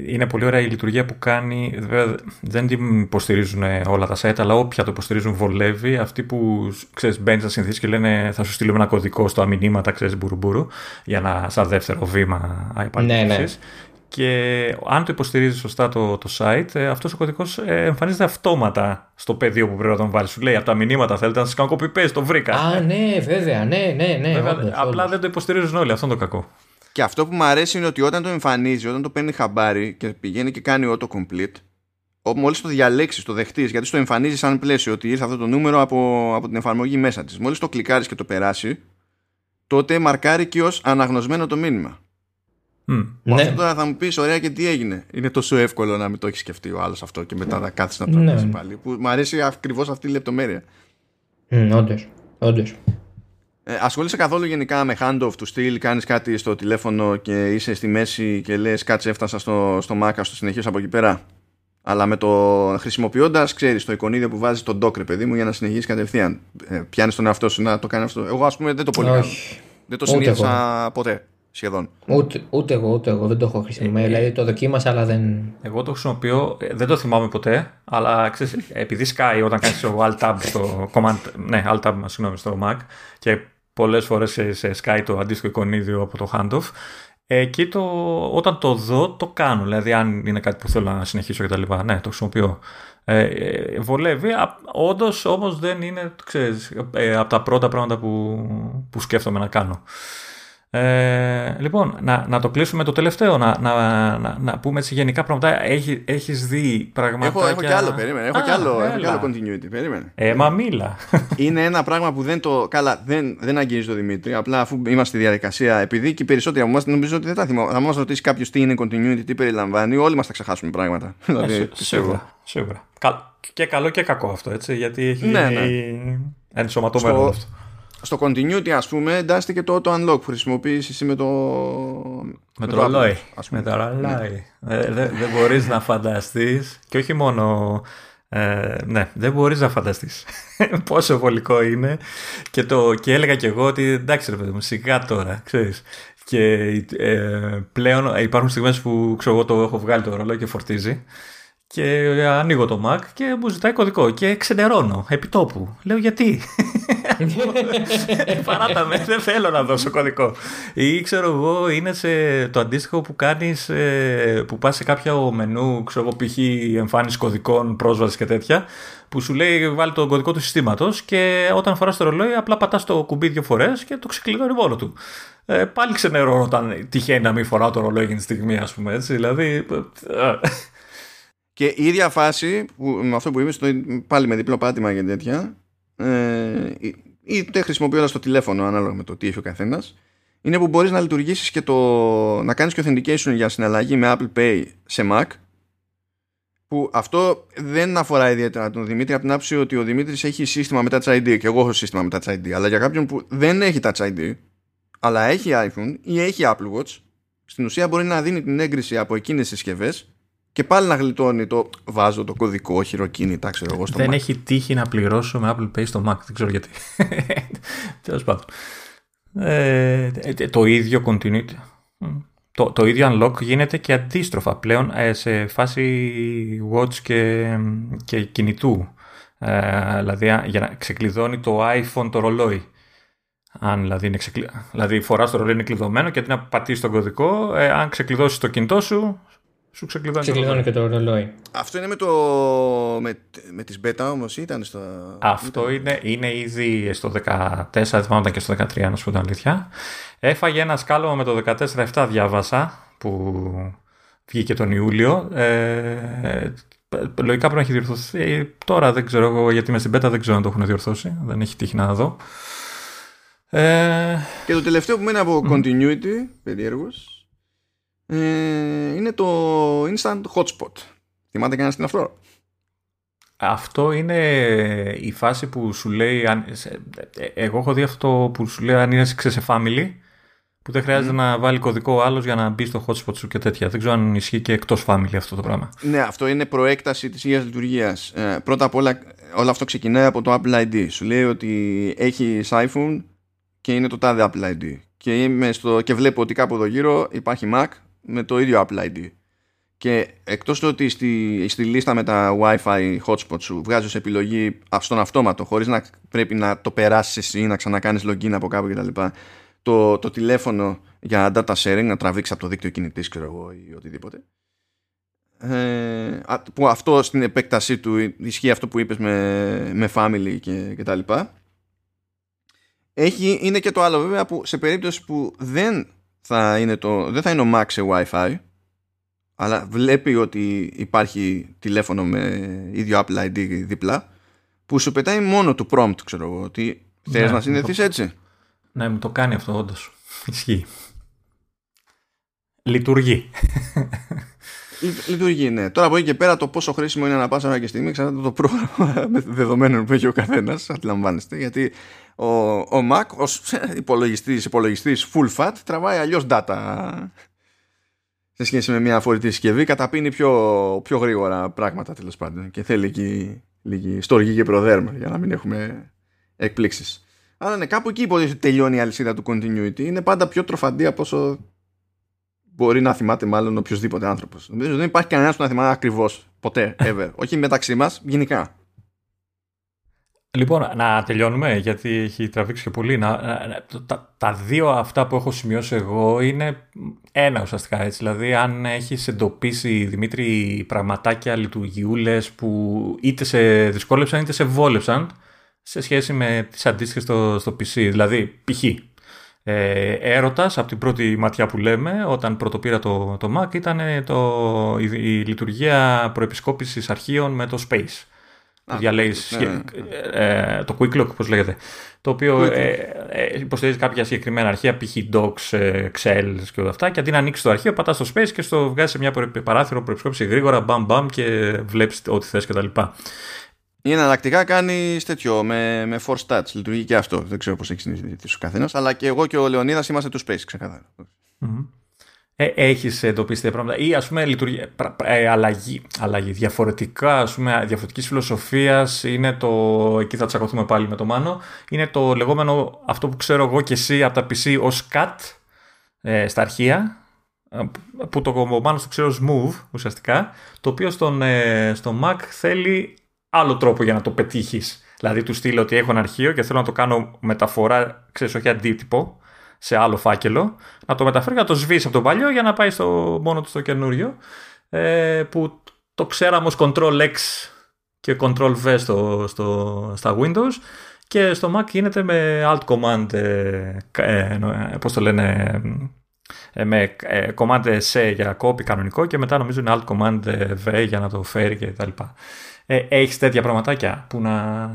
είναι πολύ ωραία η λειτουργία που κάνει. Βέβαια, δεν την υποστηρίζουν όλα τα site, αλλά όποια το υποστηρίζουν βολεύει. Αυτοί που ξέρεις, μπαίνεις στα συνθήκες και λένε θα σου στείλουμε ένα κωδικό στο αμηνύματα, ξέρεις, μπουρουμπουρου, για να σαν δεύτερο βήμα ναι, ναι και αν το υποστηρίζει σωστά το, το site, ε, αυτός ο κωδικός ε, εμφανίζεται αυτόματα στο πεδίο που πρέπει να τον βάλεις. Σου λέει από τα μηνύματα θέλετε να σας κάνω copy το βρήκα. Α, ναι, βέβαια, ναι, ναι, ναι. Βέβαια, όντως, απλά δεν το υποστηρίζουν όλοι, αυτό είναι το κακό. Και αυτό που μου αρέσει είναι ότι όταν το εμφανίζει, όταν το παίρνει χαμπάρι και πηγαίνει και κάνει autocomplete, μόλις το διαλέξεις, το δεχτείς, γιατί στο εμφανίζει σαν πλαίσιο ότι ήρθε αυτό το νούμερο από, από την εφαρμογή μέσα της. Μόλις το κλικάρεις και το περάσει, τότε μαρκάρει και ως αναγνωσμένο το μήνυμα. Mm. Ναι. Αυτό τώρα θα μου πεις, ωραία και τι έγινε; Είναι τόσο εύκολο να μην το έχεις σκεφτεί ο άλλος αυτό και μετά να κάθεις να το ναι. πάλι. Που μου αρέσει ακριβώς αυτή η λεπτομέρεια. Mm, Όντως. Ε, ασχολείσαι καθόλου γενικά με handoff του στυλ, κάνεις κάτι στο τηλέφωνο και είσαι στη μέση και λες κάτσε έφτασα στο, στο Mac, στο συνεχίσω από εκεί πέρα. Αλλά με το χρησιμοποιώντας, ξέρεις, το εικονίδιο που βάζεις τον dock, παιδί μου, για να συνεχίσεις κατευθείαν. Ε, Πιάνεις τον εαυτό σου να το κάνει αυτό. Εγώ, ας πούμε, δεν το πολύ κάνω. Δεν το συνήθισα ποτέ σχεδόν. Ούτε, ούτε εγώ, ούτε εγώ δεν το έχω χρησιμοποιήσει. Ε, δηλαδή το δοκίμασα, αλλά δεν. Εγώ το χρησιμοποιώ, ε, δεν το θυμάμαι ποτέ, αλλά ξέρεις, επειδή σκάει όταν κάνεις το Alt Tab στο command, ναι, Alt Tab, συγγνώμη, στο Mac και πολλές φορές σε, σε σκάει το αντίστοιχο εικονίδιο από το handoff. Εκεί το, όταν το δω το κάνω, δηλαδή αν είναι κάτι που θέλω να συνεχίσω και τα λοιπά, ναι, το χρησιμοποιώ. Ε, ε βολεύει, όντως όμως δεν είναι, ξέρεις, ε, από τα πρώτα πράγματα που, που σκέφτομαι να κάνω. Ε, λοιπόν, να, να το κλείσουμε το τελευταίο, να, να, να, να πούμε έτσι γενικά πράγματα. Έχει, έχεις δει πραγματικά... Έχω, έχω κι άλλο, περίμενε. Έχω, κι άλλο, έχω κι άλλο continuity, περίμενε. Ε, μα μίλα. Είναι ένα πράγμα που δεν το... Καλά, δεν, δεν αγγίζει το Δημήτρη, απλά αφού είμαστε στη διαδικασία, επειδή και οι περισσότεροι από εμάς νομίζω ότι δεν τα θυμάμαι. Θα μας ρωτήσει κάποιος τι είναι continuity, τι περιλαμβάνει, όλοι μας θα ξεχάσουμε πράγματα. Ε, δηλαδή, σίγουρα, σίγουρα. Και καλό και κακό αυτό, έτσι, γιατί έχει ναι, ναι. ενσωματωμένο Στο... αυτό στο continuity ας πούμε εντάσσεται το auto unlock που χρησιμοποιείς εσύ με το με το ρολόι. με το ρολόι. Δεν δε, μπορείς να φανταστείς. Και όχι μόνο ε, ναι, δεν μπορείς να φανταστείς πόσο βολικό είναι. Και, το, και έλεγα και εγώ ότι εντάξει ρε παιδί μου σιγά τώρα ξέρεις. Και ε, πλέον υπάρχουν στιγμές που ξέρω εγώ το έχω βγάλει το ρολόι και φορτίζει και ανοίγω το Mac και μου ζητάει κωδικό και ξενερώνω επί τόπου. Λέω γιατί; Παράτα με, δεν θέλω να δώσω κωδικό. Ή ξέρω εγώ, είναι σε το αντίστοιχο που κάνεις ε, που πας σε κάποιο μενού, ξέρω εγώ, π.χ. εμφάνιση κωδικών, πρόσβασης και τέτοια, που σου λέει βάλει τον κωδικό του συστήματος και όταν φοράς το ρολόι, απλά πατάς το κουμπί δύο φορές και το ξεκλειδώνει μόνο του. Ε, πάλι ξενερώνω όταν τυχαίνει να μην φοράω το ρολόι εκείνη τη στιγμή, ας πούμε έτσι. Δηλαδή. Ε, και η ίδια φάση, που, με αυτό που είπες, πάλι με διπλό πάτημα και τέτοια, ε, είτε χρησιμοποιώντα το τηλέφωνο, ανάλογα με το τι έχει ο καθένας, είναι που μπορείς να λειτουργήσεις και το. να κάνεις και authentication για συναλλαγή με Apple Pay σε Mac. Που αυτό δεν αφορά ιδιαίτερα τον Δημήτρη από την άποψη ότι ο Δημήτρης έχει σύστημα με Touch ID και εγώ έχω σύστημα με Touch ID. Αλλά για κάποιον που δεν έχει Touch ID, αλλά έχει iPhone ή έχει Apple Watch, στην ουσία μπορεί να δίνει την έγκριση από εκείνες τις συσκευές και πάλι να γλιτώνει το βάζω το κωδικό χειροκίνητα, ξέρω εγώ στο Δεν Mac. έχει τύχει να πληρώσω με Apple Pay στο Mac, δεν ξέρω γιατί. Τέλος πάντων. Ε, το ίδιο continuity. Το, το ίδιο unlock γίνεται και αντίστροφα πλέον ε, σε φάση watch και, και κινητού. Ε, δηλαδή για να ξεκλειδώνει το iPhone το ρολόι. Αν δηλαδή, είναι ξεκλει... δηλαδή φοράς το ρολόι είναι κλειδωμένο και αντί να πατήσεις τον κωδικό, ε, αν ξεκλειδώσεις το κινητό σου, σου ξεκλειδώνει, ξεκλειδώνει και το ρολόι. Αυτό είναι με, το, με, με τις beta όμως ήταν στο... Αυτό είναι, είναι ήδη στο 14, δεν θυμάμαι και στο 13 να σου πω την αλήθεια. Έφαγε ένα σκάλωμα με το 14-7 διάβασα που βγήκε τον Ιούλιο. Ε, λογικά πρέπει να έχει διορθωθεί. Τώρα δεν ξέρω εγώ γιατί είμαι στην beta δεν ξέρω αν το έχουν διορθώσει. Δεν έχει τύχει να δω. Ε... Και το τελευταίο που μένει από continuity, περίεργος, ε, είναι το Instant Hotspot. Θυμάται κανένας τι αυτό. Αυτό είναι η φάση που σου λέει. Αν, εγώ έχω δει αυτό που σου λέει αν είναι σε family, που δεν χρειάζεται να βάλει κωδικό άλλος για να μπει στο hotspot σου και τέτοια. Δεν ξέρω αν ισχύει και εκτός family αυτό το πράγμα. Ναι, αυτό είναι προέκταση της ίδια λειτουργίας. Ε, πρώτα απ' όλα, όλο αυτό ξεκινάει από το Apple ID. Σου λέει ότι έχεις iPhone και είναι το τάδε Apple ID. Και, είμαι στο, και βλέπω ότι κάπου εδώ γύρω υπάρχει Mac με το ίδιο Apple ID. Και εκτός του ότι στη, στη λίστα με τα Wi-Fi hotspot σου βγάζεις επιλογή στον αυτόματο χωρίς να πρέπει να το περάσεις εσύ ή να ξανακάνεις login από κάπου κτλ. Το, το τηλέφωνο για data sharing να τραβήξεις από το δίκτυο κινητής ξέρω εγώ ή οτιδήποτε. Ε, που αυτό στην επέκτασή του ισχύει αυτό που είπες με, με family και, και τα λοιπά. Έχει, είναι και το άλλο βέβαια που σε περίπτωση που δεν θα είναι το, δεν θα είναι ο Mac σε Wi-Fi αλλά βλέπει ότι υπάρχει τηλέφωνο με ίδιο Apple ID δίπλα που σου πετάει μόνο του prompt ξέρω εγώ ότι θες ναι, να συνδεθείς έτσι. Ναι μου το κάνει αυτό όντως. Ισχύει. Λειτουργεί Λειτουργεί, ναι. Τώρα από εκεί και πέρα το πόσο χρήσιμο είναι να πάσα ώρα και στιγμή εξαρτάται το πρόγραμμα δεδομένων που έχει ο καθένας, αντιλαμβάνεστε. Γιατί ο, ο Mac ως υπολογιστής υπολογιστής full fat τραβάει αλλιώς data σε σχέση με μια φορητή συσκευή. Καταπίνει πιο, πιο γρήγορα πράγματα τέλος πάντων και θέλει εκεί λίγη στοργή και προδέρμα για να μην έχουμε εκπλήξεις. Αλλά ναι, κάπου εκεί υποτίθεται τελειώνει η αλυσίδα του continuity. Είναι πάντα πιο τροφαντή από όσο μπορεί να θυμάται μάλλον οποιοδήποτε άνθρωπος. Νομίζω δεν υπάρχει κανένας που να θυμάται ακριβώς ποτέ, ever. Όχι μεταξύ μας, γενικά. Λοιπόν, να τελειώνουμε γιατί έχει τραβήξει και πολύ. Να, τα, τα, δύο αυτά που έχω σημειώσει εγώ είναι ένα ουσιαστικά έτσι. Δηλαδή, αν έχεις εντοπίσει Δημήτρη πραγματάκια λειτουργιούλες που είτε σε δυσκόλεψαν είτε σε βόλεψαν σε σχέση με τις αντίστοιχες στο, στο PC. Δηλαδή, π.χ. Ε, έρωτας από την πρώτη ματιά που λέμε όταν πρωτοπήρα το, το Mac ήταν το, η, η λειτουργία προεπισκόπησης αρχείων με το Space διαλέγεις ναι, ναι, ναι. ε, το quick look, πώς λέγεται, το οποίο ε, ε, υποστηρίζει κάποια συγκεκριμένα αρχεία, π.χ. docs, ε, excel και όλα αυτά και αντί να ανοίξεις το αρχείο πατάς στο space και στο βγάζει σε μια παράθυρο προεπισκόπηση γρήγορα, μπαμ μπαμ και βλέπεις ό,τι θες κτλ. Ή εναλλακτικά κάνει τέτοιο με, με force touch. Λειτουργεί και αυτό. Δεν ξέρω πώς έχει συνηθίσει ο καθένας. Αλλά και εγώ και ο Λεωνίδας είμαστε του Space, ξεκάθαρα. Mm-hmm ε, έχεις εντοπίσει τέτοια πράγματα; Ή ας πούμε λειτουργία, ε, αλλαγή, αλλαγή, διαφορετικά, ας πούμε, διαφορετικής φιλοσοφίας είναι το, εκεί θα τσακωθούμε πάλι με το Μάνο, είναι το λεγόμενο αυτό που ξέρω εγώ και εσύ από τα PC ως cut ε, στα αρχεία, που το Μάνος το ξέρω ως move ουσιαστικά, το οποίο στον, ε, στο Mac θέλει άλλο τρόπο για να το πετύχεις. Δηλαδή του στείλω ότι έχω ένα αρχείο και θέλω να το κάνω μεταφορά, ξέρεις, όχι αντίτυπο, σε άλλο φάκελο, να το μεταφέρει να το σβήσει από το παλιό για να πάει στο, μόνο του στο καινούριο. Ε, που το ξέραμε ως Ctrl X και Ctrl V στο, στο, στα Windows και στο Mac γίνεται με Alt Command, ε, ε, πώς το λένε, ε, με ε, Command C για copy κανονικό και μετά νομίζω είναι Alt Command V για να το φέρει και τα λοιπά. Ε, έχεις τέτοια πραγματάκια που να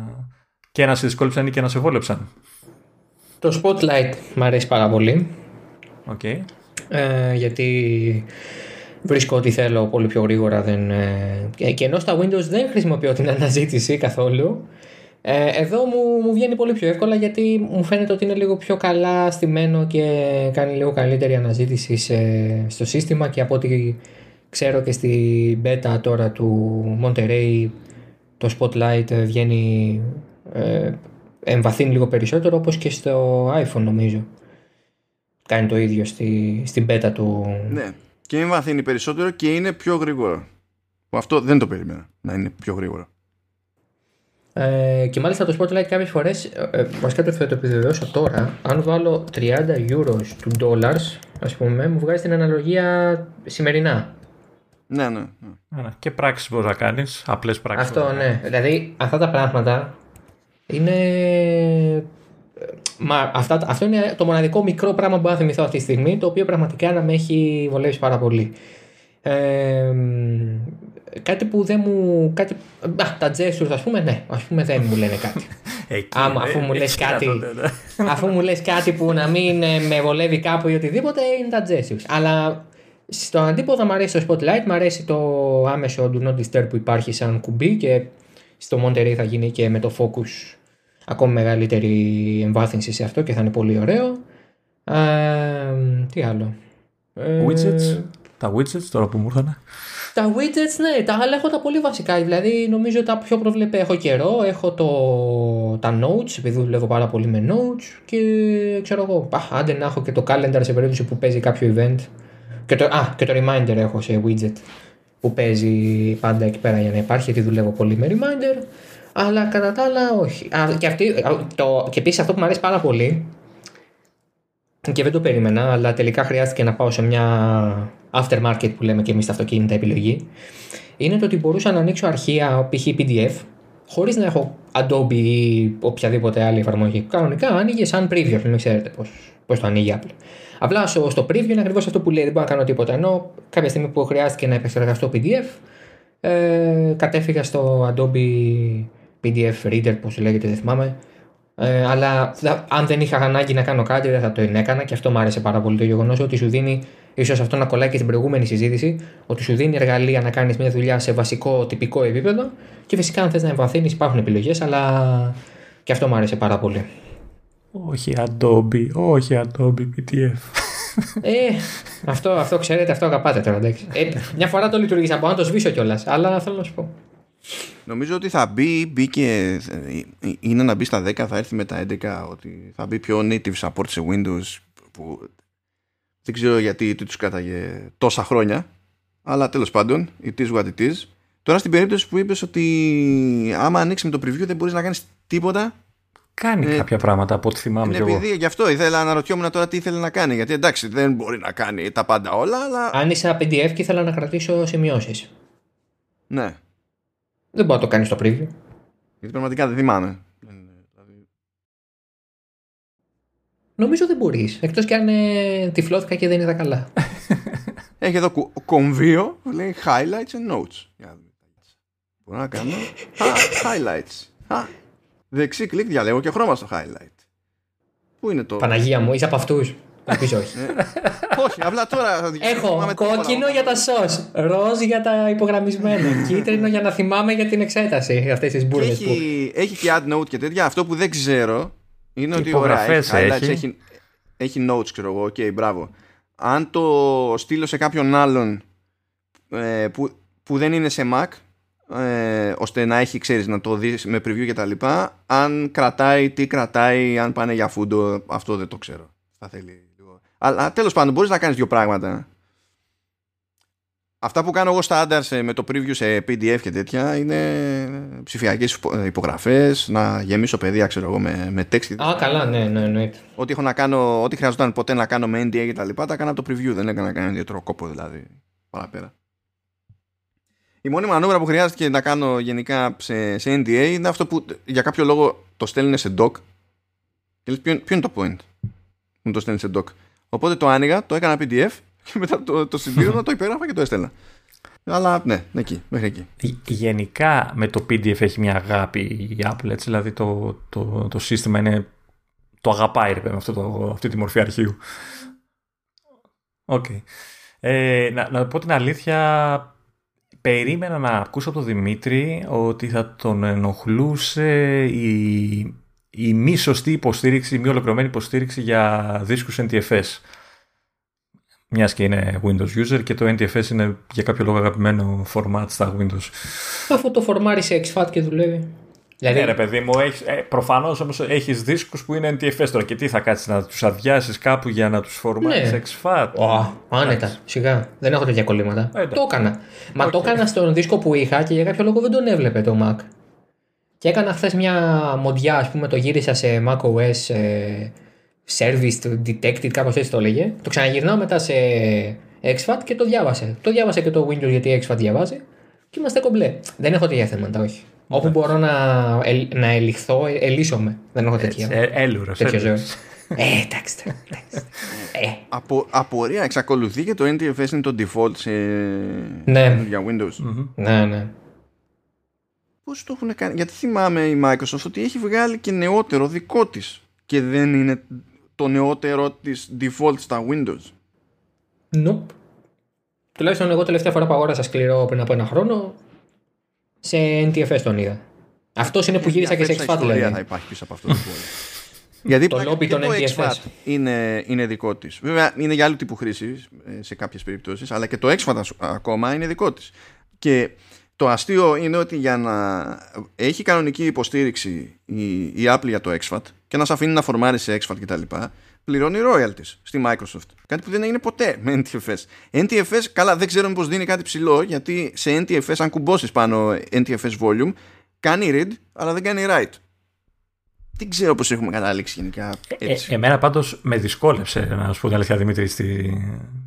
και να σε δυσκόλεψαν ή και να σε βόλεψαν. Το Spotlight μου αρέσει πάρα πολύ. Okay. Ε, γιατί βρίσκω ότι θέλω πολύ πιο γρήγορα. Δεν, ε, και ενώ στα Windows δεν χρησιμοποιώ την αναζήτηση καθόλου, ε, εδώ μου, μου βγαίνει πολύ πιο εύκολα γιατί μου φαίνεται ότι είναι λίγο πιο καλά στημένο και κάνει λίγο καλύτερη αναζήτηση στο σύστημα και από ό,τι ξέρω και στη beta τώρα του Monterey το Spotlight βγαίνει ε, εμβαθύνει λίγο περισσότερο όπως και στο iPhone νομίζω. Κάνει το ίδιο στη, στην beta του. Ναι, και εμβαθύνει περισσότερο και είναι πιο γρήγορο. Αυτό δεν το περίμενα να είναι πιο γρήγορο. Ε, και μάλιστα το Spotlight κάποιες φορές, ε, ε βασικά το θα το επιβεβαιώσω τώρα, αν βάλω 30 euros του dollars, ας πούμε, μου βγάζει την αναλογία σημερινά. Ναι, ναι. ναι. Και πράξεις μπορείς να κάνεις, απλές πράξεις. Αυτό, ναι. Δηλαδή, αυτά τα πράγματα είναι. Μα αυτά, αυτό είναι το μοναδικό μικρό πράγμα που μπορώ να θυμηθώ αυτή τη στιγμή, το οποίο πραγματικά να με έχει βολεύσει πάρα πολύ. Ε, κάτι που δεν μου. Κάτι, α, τα gestures, ας πούμε, ναι, ας πούμε δεν μου λένε κάτι. Εκεί, Άμα, αφού μου λες κάτι, ναι. αφού μου λες κάτι που να μην ε, με βολεύει κάπου ή οτιδήποτε, είναι τα gestures. Αλλά στο αντίποδα μου αρέσει το spotlight, μου αρέσει το άμεσο do not disturb που υπάρχει σαν κουμπί και στο Monterey θα γίνει και με το focus ακόμη μεγαλύτερη εμβάθυνση σε αυτό και θα είναι πολύ ωραίο. Ε, τι άλλο. Ε, widgets. Τα widgets τώρα που μου ήρθανε. Τα widgets, ναι, τα άλλα έχω τα πολύ βασικά. Δηλαδή, νομίζω τα πιο προβλέπε έχω καιρό. Έχω το, τα notes, επειδή δουλεύω πάρα πολύ με notes. Και ξέρω εγώ, άντε να έχω και το calendar σε περίπτωση που παίζει κάποιο event. Και το, α, και το reminder έχω σε widget που παίζει πάντα εκεί πέρα για να υπάρχει, γιατί δουλεύω πολύ με reminder. Αλλά κατά τα άλλα όχι. Α, και, αυτή, το, και επίσης αυτό που μου αρέσει πάρα πολύ και δεν το περίμενα, αλλά τελικά χρειάστηκε να πάω σε μια aftermarket που λέμε και εμείς τα αυτοκίνητα επιλογή. Είναι το ότι μπορούσα να ανοίξω αρχεία π.χ. PDF χωρίς να έχω Adobe ή οποιαδήποτε άλλη εφαρμογή. Κανονικά άνοιγε σαν preview, μην ξέρετε πώς το ανοίγει Apple. Απλά στο preview είναι ακριβώς αυτό που λέει, δεν μπορώ να κάνω τίποτα. Ενώ κάποια στιγμή που χρειάστηκε να επεξεργαστώ PDF, ε, κατέφυγα στο Adobe PDF reader, πώ λέγεται, δεν θυμάμαι. Ε, αλλά αν δεν είχα ανάγκη να κάνω κάτι, δεν θα το έκανα και αυτό μου άρεσε πάρα πολύ. Το γεγονός ότι σου δίνει, ίσως αυτό να κολλάει και στην προηγούμενη συζήτηση, ότι σου δίνει εργαλεία να κάνεις μια δουλειά σε βασικό τυπικό επίπεδο και φυσικά αν θες να εμβαθύνεις υπάρχουν επιλογές, αλλά και αυτό μου άρεσε πάρα πολύ. Όχι Adobe, όχι Adobe PDF. Ε, αυτό, αυτό ξέρετε, αυτό αγαπάτε τώρα, εντάξει. Ε, μια φορά το λειτουργήσα, μπορώ να το σβήσω κιόλας, αλλά θέλω να σου πω. Νομίζω ότι θα μπει, μπήκε, είναι να μπει στα 10, θα έρθει με τα 11, ότι θα μπει πιο native support σε Windows που δεν ξέρω γιατί τους κάταγε τόσα χρόνια, αλλά τέλος πάντων, it is what it is. Τώρα στην περίπτωση που είπες ότι άμα ανοίξεις με το preview δεν μπορείς να κάνεις τίποτα Κάνει Ε, κάποια πράγματα από ό,τι θυμάμαι είναι κι εγώ. επειδή γι' αυτό ήθελα να ρωτιόμουν τώρα τι ήθελε να κάνει. Γιατί εντάξει, δεν μπορεί να κάνει τα πάντα όλα, αλλά. Αν είσαι ένα PDF και ήθελα να κρατήσω σημειώσεις. Ναι. Δεν μπορεί να το κάνεις στο preview. Γιατί πραγματικά δεν θυμάμαι. Νομίζω δεν μπορείς. Εκτός και αν ε, τυφλώθηκα και δεν είδα καλά. Έχει εδώ κου- κομβίο που λέει highlights and notes. Για να δούμε. Μπορώ να κάνω Ha, highlights. Α, δεξί κλικ διαλέγω και χρώμα στο highlight. Πού είναι το. Παναγία μου, είσαι από αυτούς. Ελπίζω όχι. Ε, όχι, απλά τώρα. θα δει- Έχω θυμάμαι τώρα. κόκκινο για τα σως, ροζ για τα υπογραμμισμένα, κίτρινο για να θυμάμαι για την εξέταση. Αυτές τις Και μπουρδε που. έχει, έχει και add note και τέτοια. Αυτό που δεν ξέρω είναι ότι ωραία, υπογραφές έχει, highlights, έχει. έχει, έχει notes, ξέρω εγώ. Οκ, μπράβο. Αν το στείλω σε κάποιον άλλον ε, που, που δεν είναι σε Mac, ε, ώστε να έχει, ξέρεις, να το δεις με preview και τα λοιπά, αν κρατάει, τι κρατάει, αν πάνε για φούντο, αυτό δεν το ξέρω. Θα θέλει λίγο. Αλλά τέλος πάντων, μπορείς να κάνεις δύο πράγματα. Αυτά που κάνω εγώ στα σε- με το preview σε PDF και τέτοια είναι ψηφιακές υπογραφές, να γεμίσω παιδεία, ξέρω εγώ, με, με text. και Α, καλά, ναι, ναι, εννοείται. Ό,τι, έχω να κάνω, ό,τι χρειαζόταν ποτέ να κάνω με NDA και τα λοιπά, τα έκανα από το preview. Δεν έκανα κανένα ιδιαίτερο κόπο δηλαδή παραπέρα. Η μόνη μανούβρα που χρειάζεται να κάνω γενικά σε, σε NDA είναι αυτό που για κάποιο λόγο το στέλνουν σε doc. Και λες, ποιο, είναι- ποιο είναι το point που μου το στέλνει σε doc; Οπότε το άνοιγα, το έκανα PDF και μετά το, το συμπλήρωνα, το υπέγραφα και το έστελνα. Αλλά ναι, εκεί, μέχρι εκεί. Γενικά με το PDF έχει μια αγάπη η Apple, έτσι, δηλαδή το, το, το σύστημα είναι, το αγαπάει ρε, παιδί, αυτό το, αυτή τη μορφή αρχείου. Οκ. Ε, να, να πω την αλήθεια, περίμενα να ακούσω από τον Δημήτρη ότι θα τον ενοχλούσε η, η μη σωστή υποστήριξη, η μη ολοκληρωμένη υποστήριξη για δίσκους NTFS. Μιας και είναι Windows user και το NTFS είναι για κάποιο λόγο αγαπημένο format στα Windows. Αφού το φορμάρει σε exFAT και δουλεύει. Δηλαδή, Ναι, ρε παιδί μου, έχεις, ε, προφανώς όμως έχεις δίσκους που είναι NTFS τώρα και τι θα κάτσεις να τους αδειάσεις κάπου για να τους φορμάρεις Ναι. exFAT. Ω, άνετα, σιγά. Δεν έχω τέτοια κολλήματα. Ε, εντάξει. το έκανα. Μα Οκ. το έκανα στον δίσκο που είχα και για κάποιο λόγο δεν τον έβλεπε το Mac. Και έκανα χθες μια μοντιά, ας πούμε, το γύρισα σε macOS ε, Service Detected, κάπως έτσι το έλεγε. Το ξαναγυρνάω μετά σε exFAT και το διάβασε. Το διάβασε και το Windows γιατί exFAT διαβάζει και είμαστε κομπλέ. Δεν έχω τέτοια θέματα, όχι. Όπου μπορώ να, ελ, να ελιχθώ, ε, ελύσομαι. Δεν έχω τέτοια. Ε, έλουρας, τέτοιο έλουρας. ζώο. Ε, εντάξει. τώρα, εντάξει. Ε, Από, απορία εξακολουθεί και το NTFS είναι το default σε Ναι. για Windows. ναι, ναι. Πώς το έχουν κάνει. Γιατί θυμάμαι η Microsoft ότι έχει βγάλει και νεότερο δικό της και δεν είναι το νεότερο της default στα Windows. Nope. Τουλάχιστον εγώ τελευταία φορά που αγόρασα σκληρό πριν από ένα χρόνο σε NTFS τον είδα. Αυτός είναι που γύρισα και σε Ενδιαφέρουσα exFAT ιστορία θα δηλαδή. υπάρχει πίσω από αυτό το πόλεμο. Γιατί Το πλάκα lobby και των το NTFS. exFAT είναι, είναι δικό της. Βέβαια είναι για άλλου τύπου χρήση σε κάποιες περιπτώσεις, αλλά και το exFAT ας- ακόμα είναι δικό της. Και το αστείο είναι ότι για να έχει κανονική υποστήριξη η, η Apple για το exFAT και να σε αφήνει να φορμάρεις σε exFAT κτλ. Πληρώνει royalties στη Microsoft. Κάτι που δεν έγινε ποτέ με NTFS. NTFS, καλά, δεν ξέρω μήπως δίνει κάτι ψηλό, γιατί σε NTFS, αν κουμπώσεις πάνω NTFS volume, κάνει read, αλλά δεν κάνει write. Δεν ξέρω πώς έχουμε καταλήξει γενικά έτσι. Ε, εμένα πάντως με δυσκόλεψε να σου πω την αλήθεια Δημήτρη στη...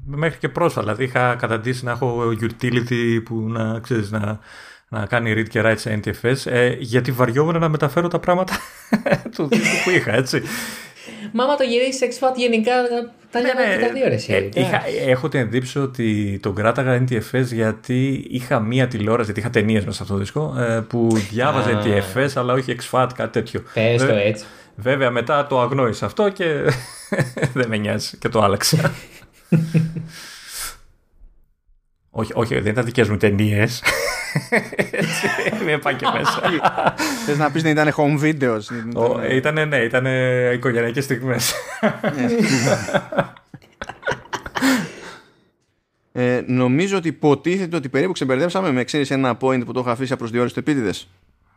μέχρι και πρόσφατα δηλαδή είχα καταντήσει να έχω utility που να ξέρεις να, να κάνει read και write σε NTFS ε, γιατί βαριόμουν να μεταφέρω τα πράγματα του δίσκου που είχα έτσι Μα άμα το γυρίσεις σε exFAT γενικά τα λέμε Ναι, και τα δύο ρε εσύ. ε, εντάξει. είχα, έχω την εντύπωση ότι τον κράταγα NTFS γιατί είχα μία τηλεόραση, γιατί είχα ταινίες μέσα σε αυτό το δίσκο ε, που διάβαζε Α. NTFS αλλά όχι exFAT, κάτι τέτοιο. Πες το Βέβαια- έτσι. Βέβαια μετά το αγνόησα αυτό και δεν με νοιάζει και το άλλαξα. όχι, όχι, δεν ήταν δικές μου ταινίες. Μην πάει και μέσα. Θες να πεις να ήταν home videos. Ήταν, ναι, ήταν οικογενειακές στιγμές. Ε, νομίζω ότι υποτίθεται ότι περίπου ξεμπερδέψαμε με ξέρεις ένα point που το έχω αφήσει απροσδιόριστο επίτηδες.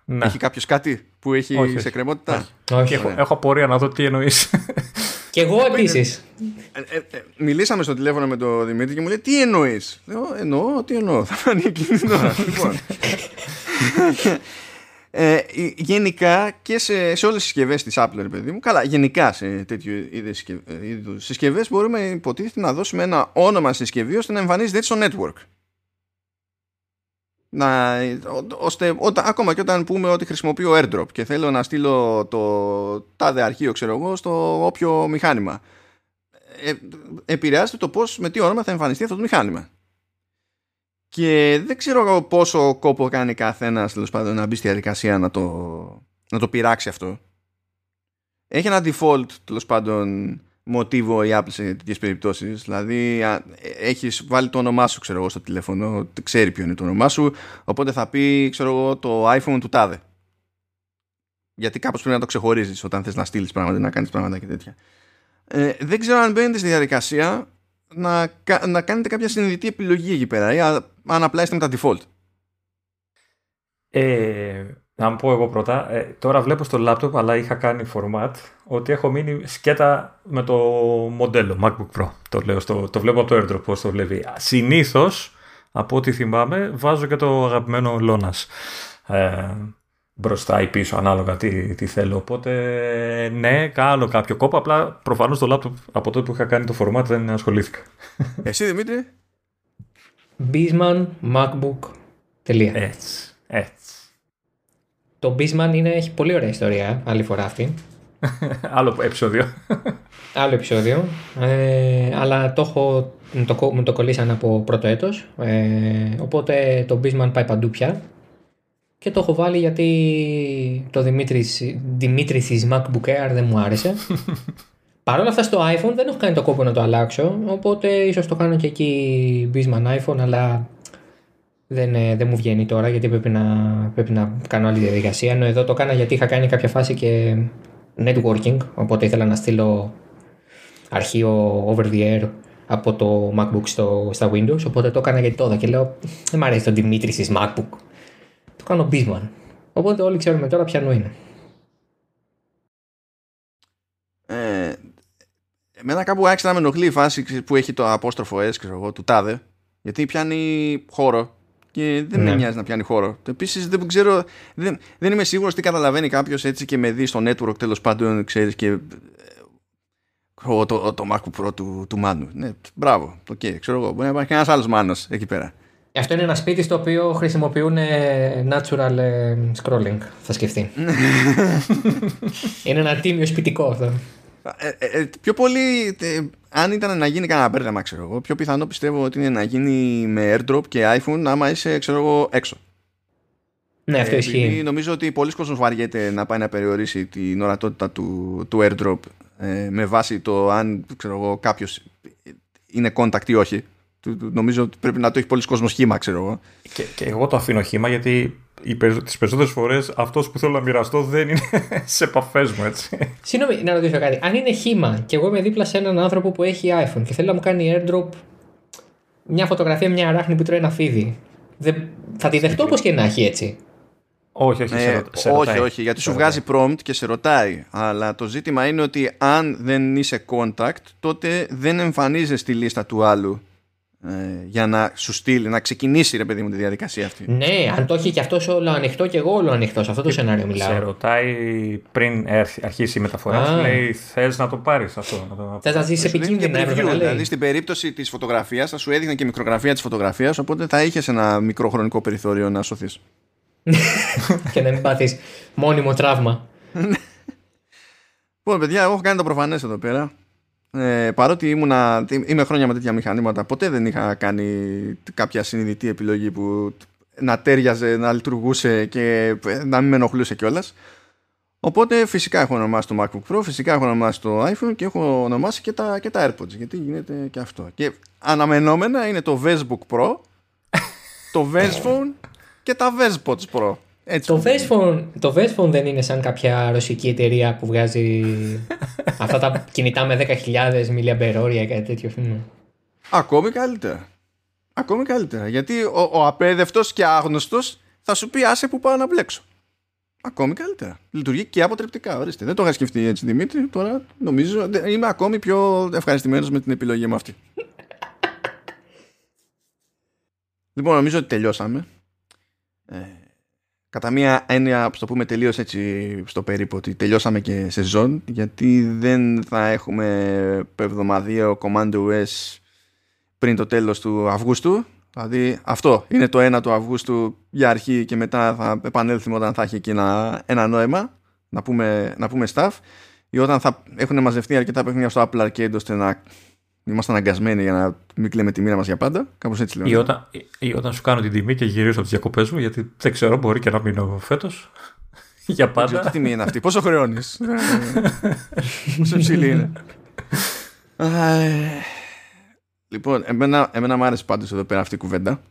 Ναι. Έχει κάποιος κάτι που έχει Όχι, σε όχι. κρεμότητα. Όχι. Έχω, έχω απορία να δω τι εννοείς. Και εγώ επίσης. Ε, ε, ε, μιλήσαμε στο τηλέφωνο με τον Δημήτρη και μου λέει τι εννοείς; Λέω, εννοώ, τι εννοώ. Θα φανεί εκείνη την ώρα. λοιπόν. Ε, γενικά και σε, σε όλες τις συσκευές της Apple, ρε παιδί μου, καλά, γενικά σε τέτοιου είδους συσκευές μπορούμε υποτίθεται να δώσουμε ένα όνομα συσκευή ώστε να εμφανίζεται έτσι στο network. Να, ώστε όταν, ακόμα και όταν πούμε ότι χρησιμοποιώ airdrop και θέλω να στείλω το τάδε αρχείο ξέρω εγώ στο όποιο μηχάνημα ε, επηρεάζεται το πώς με τι όνομα θα εμφανιστεί αυτό το μηχάνημα και δεν ξέρω πόσο κόπο κάνει καθένας τέλος πάντων να μπει στη διαδικασία να το, να το πειράξει αυτό. Έχει ένα default τέλος πάντων μοτίβο η Apple σε τέτοιες περιπτώσεις. Δηλαδή, έχεις βάλει το όνομά σου, ξέρω εγώ, στο τηλέφωνο, ξέρει ποιο είναι το όνομά σου, οπότε θα πει, ξέρω εγώ, το iPhone του τάδε. Γιατί κάπως πρέπει να το ξεχωρίζεις όταν θες να στείλεις πράγματα, να κάνεις πράγματα και τέτοια. Ε, δεν ξέρω αν μπαίνετε στη διαδικασία να, να κάνετε κάποια συνειδητή επιλογή εκεί πέρα ή αν απλά είστε με τα default. Ε, να μου πω εγώ πρώτα, ε, τώρα βλέπω στο laptop αλλά είχα κάνει format ότι έχω μείνει σκέτα με το μοντέλο MacBook Pro. Το, λέω στο, το βλέπω από το AirDrop πώς το βλέπει. Συνήθως, από ό,τι θυμάμαι, βάζω και το αγαπημένο Lonas. Ε, μπροστά ή πίσω ανάλογα τι, τι θέλω. Οπότε ναι, κάνω κάποιο κόπο. Απλά προφανώς το laptop από τότε που είχα κάνει το format δεν ασχολήθηκα. Εσύ Δημήτρη; Bisman MacBook. Τελεία. Έτσι. Έτσι. Το Bisman είναι, έχει πολύ ωραία ιστορία. Άλλη φορά αυτή. Άλλο επεισόδιο. Άλλο επεισόδιο. Ε, αλλά το έχω, το, μου το κολλήσαν από πρώτο έτος. Ε, οπότε το Bisman πάει παντού πια και το έχω βάλει γιατί το Δημήτρης, Δημήτρης MacBook Air δεν μου άρεσε. Παρ' όλα αυτά στο iPhone δεν έχω κάνει το κόπο να το αλλάξω, οπότε ίσως το κάνω και εκεί Bisman iPhone, αλλά δεν, ε, δεν μου βγαίνει τώρα γιατί πρέπει να, πρέπει να κάνω άλλη διαδικασία. Ενώ εδώ το έκανα γιατί είχα κάνει κάποια φάση και networking, οπότε ήθελα να στείλω αρχείο over the air από το MacBook στο, στα Windows, οπότε το έκανα γιατί τώρα και λέω δεν μου αρέσει το Δημήτρης MacBook το κάνω Bisman. Οπότε όλοι ξέρουμε τώρα ποιανού είναι. Ε, εμένα κάπου άρχισε να με ενοχλεί η φάση που έχει το απόστροφο S ξέρω εγώ, του τάδε γιατί πιάνει χώρο και δεν ναι. με νοιάζει να πιάνει χώρο. Επίσης δεν ξέρω, δεν, δεν είμαι σίγουρος τι καταλαβαίνει κάποιος έτσι και με δει στο network τέλος πάντων, ξέρεις και. Το, το, το MacBook Pro του, του Μάνου. Ναι, μπράβο. Okay, ξέρω εγώ. Μπορεί να υπάρχει ένας άλλος Μάνος εκεί πέρα. Αυτό είναι ένα σπίτι στο οποίο χρησιμοποιούν ε, natural ε, scrolling, θα σκεφτεί. είναι ένα τίμιο σπιτικό αυτό. Ε, πιο πολύ, αν ήταν να γίνει κανένα μπέρδεμα, ξέρω εγώ, πιο πιθανό πιστεύω ότι είναι να γίνει με airdrop και iPhone άμα είσαι, ξέρω εγώ, έξω. Ναι, αυτό ισχύει. Νομίζω ότι πολλοί κόσμος βαριέται να πάει να περιορίσει την ορατότητα του, του airdrop με βάση το αν, ξέρω εγώ, κάποιος είναι contact ή όχι νομίζω ότι πρέπει να το έχει πολλοί κόσμος χήμα, ξέρω εγώ. Και, και εγώ το αφήνω χήμα γιατί τις περισσότερες φορές αυτός που θέλω να μοιραστώ δεν είναι σε επαφές μου, έτσι. Συγγνώμη, να ρωτήσω κάτι. Αν είναι χήμα και εγώ είμαι δίπλα σε έναν άνθρωπο που έχει iPhone και θέλει να μου κάνει airdrop μια φωτογραφία, μια αράχνη που τρώει ένα φίδι. Δεν... Θα τη δεχτώ όπως και να έχει έτσι; Όχι, όχι, ε, σε, όχι, όχι, γιατί σου βγάζει prompt και σε ρωτάει. Αλλά το ζήτημα είναι ότι αν δεν είσαι contact, τότε δεν εμφανίζεσαι στη λίστα του άλλου ε, για να σου στείλει, να ξεκινήσει ρε παιδί μου τη διαδικασία αυτή. Ναι, αν το έχει και αυτός όλο ανοιχτό και εγώ όλο ανοιχτό, σε αυτό το σενάριο μιλάω. Σε ρωτάει πριν αρχίσει η μεταφορά, σου λέει θες να το πάρεις αυτό. Θες να ζήσεις επικίνδυνα, Δηλαδή στην περίπτωση της φωτογραφίας θα σου έδειχνε και μικρογραφία της φωτογραφίας, οπότε θα είχες ένα μικρό χρονικό περιθώριο να σωθείς. και να μην πάθεις μόνιμο τραύμα. Λοιπόν, παιδιά, εγώ έχω κάνει το προφανές εδώ πέρα ε, παρότι ήμουνα, είμαι χρόνια με τέτοια μηχανήματα ποτέ δεν είχα κάνει κάποια συνειδητή επιλογή που να τέριαζε, να λειτουργούσε και να μην με ενοχλούσε κιόλας. Οπότε φυσικά έχω ονομάσει το MacBook Pro, φυσικά έχω ονομάσει το iPhone και έχω ονομάσει και τα, και τα AirPods γιατί γίνεται και αυτό. Και αναμενόμενα είναι το Vesbook Pro, το Vesphone και τα Vespods Pro. Έτσι το, Vesphone, το Vesphone δεν είναι σαν κάποια ρωσική εταιρεία που βγάζει αυτά τα κινητά με 10.000 μιλιαμπερόρια ή κάτι τέτοιο. Ακόμη καλύτερα. Ακόμη καλύτερα. Γιατί ο, ο απέδευτος και άγνωστος θα σου πει άσε που πάω να μπλέξω. ακόμη καλύτερα. Λειτουργεί και αποτρεπτικά. Ορίστε. Δεν το είχα σκεφτεί έτσι Δημήτρη. Τώρα νομίζω είμαι ακόμη πιο ευχαριστημένος με την επιλογή μου αυτή. λοιπόν, νομίζω ότι τελειώσαμε. Ε, κατά μία έννοια, το πούμε τελείως έτσι στο περίπου, ότι τελειώσαμε και σεζόν, γιατί δεν θα έχουμε εβδομαδιαίο Command OS πριν το τέλος του Αυγούστου. Δηλαδή αυτό είναι το 1 του Αυγούστου για αρχή και μετά θα επανέλθουμε όταν θα έχει εκεί ένα, ένα νόημα να πούμε, να πούμε staff ή όταν θα έχουν μαζευτεί αρκετά παιχνίδια στο Apple Arcade ώστε να είμαστε αναγκασμένοι για να μην κλαίμε τη μοίρα μας για πάντα. Κάπως έτσι λέω. Ή όταν, ή όταν σου κάνω την τιμή και γυρίζω από τις διακοπές μου γιατί δεν ξέρω μπορεί και να μείνω φέτος. για πάντα. Τι τιμή είναι αυτή. Πόσο χρεώνεις; Πόσο υψηλή είναι. Λοιπόν, εμένα, εμένα μου άρεσε πάντως εδώ πέρα αυτή η κουβέντα.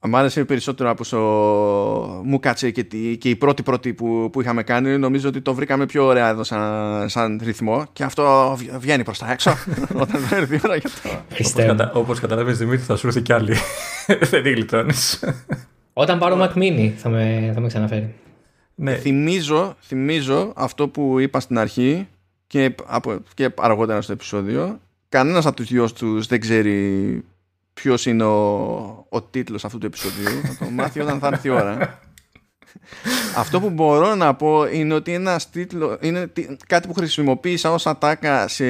Μ' άρεσε περισσότερο από όσο μου κάτσε και, τη, και η πρώτη πρώτη που, που είχαμε κάνει. Νομίζω ότι το βρήκαμε πιο ωραία εδώ σαν, σαν ρυθμό και αυτό βγαίνει προς τα έξω όταν θα έρθει η ώρα για το... Όπως, κατα, όπως καταλαβαίνεις Δημήτρη θα σου έρθει κι άλλη. Δεν τη γλιτώνεις. Όταν πάρω Mac Mini θα με, θα με ξαναφέρει. Ναι. Θυμίζω, θυμίζω αυτό που είπα στην αρχή και, από, και αργότερα στο επεισόδιο κανένας από τους δυο τους δεν ξέρει ποιος είναι ο, ο τίτλος αυτού του επεισοδίου. Θα το μάθει όταν θα έρθει η ώρα. Αυτό που μπορώ να πω είναι ότι ένας τίτλο, είναι κάτι που χρησιμοποίησα ως ατάκα σε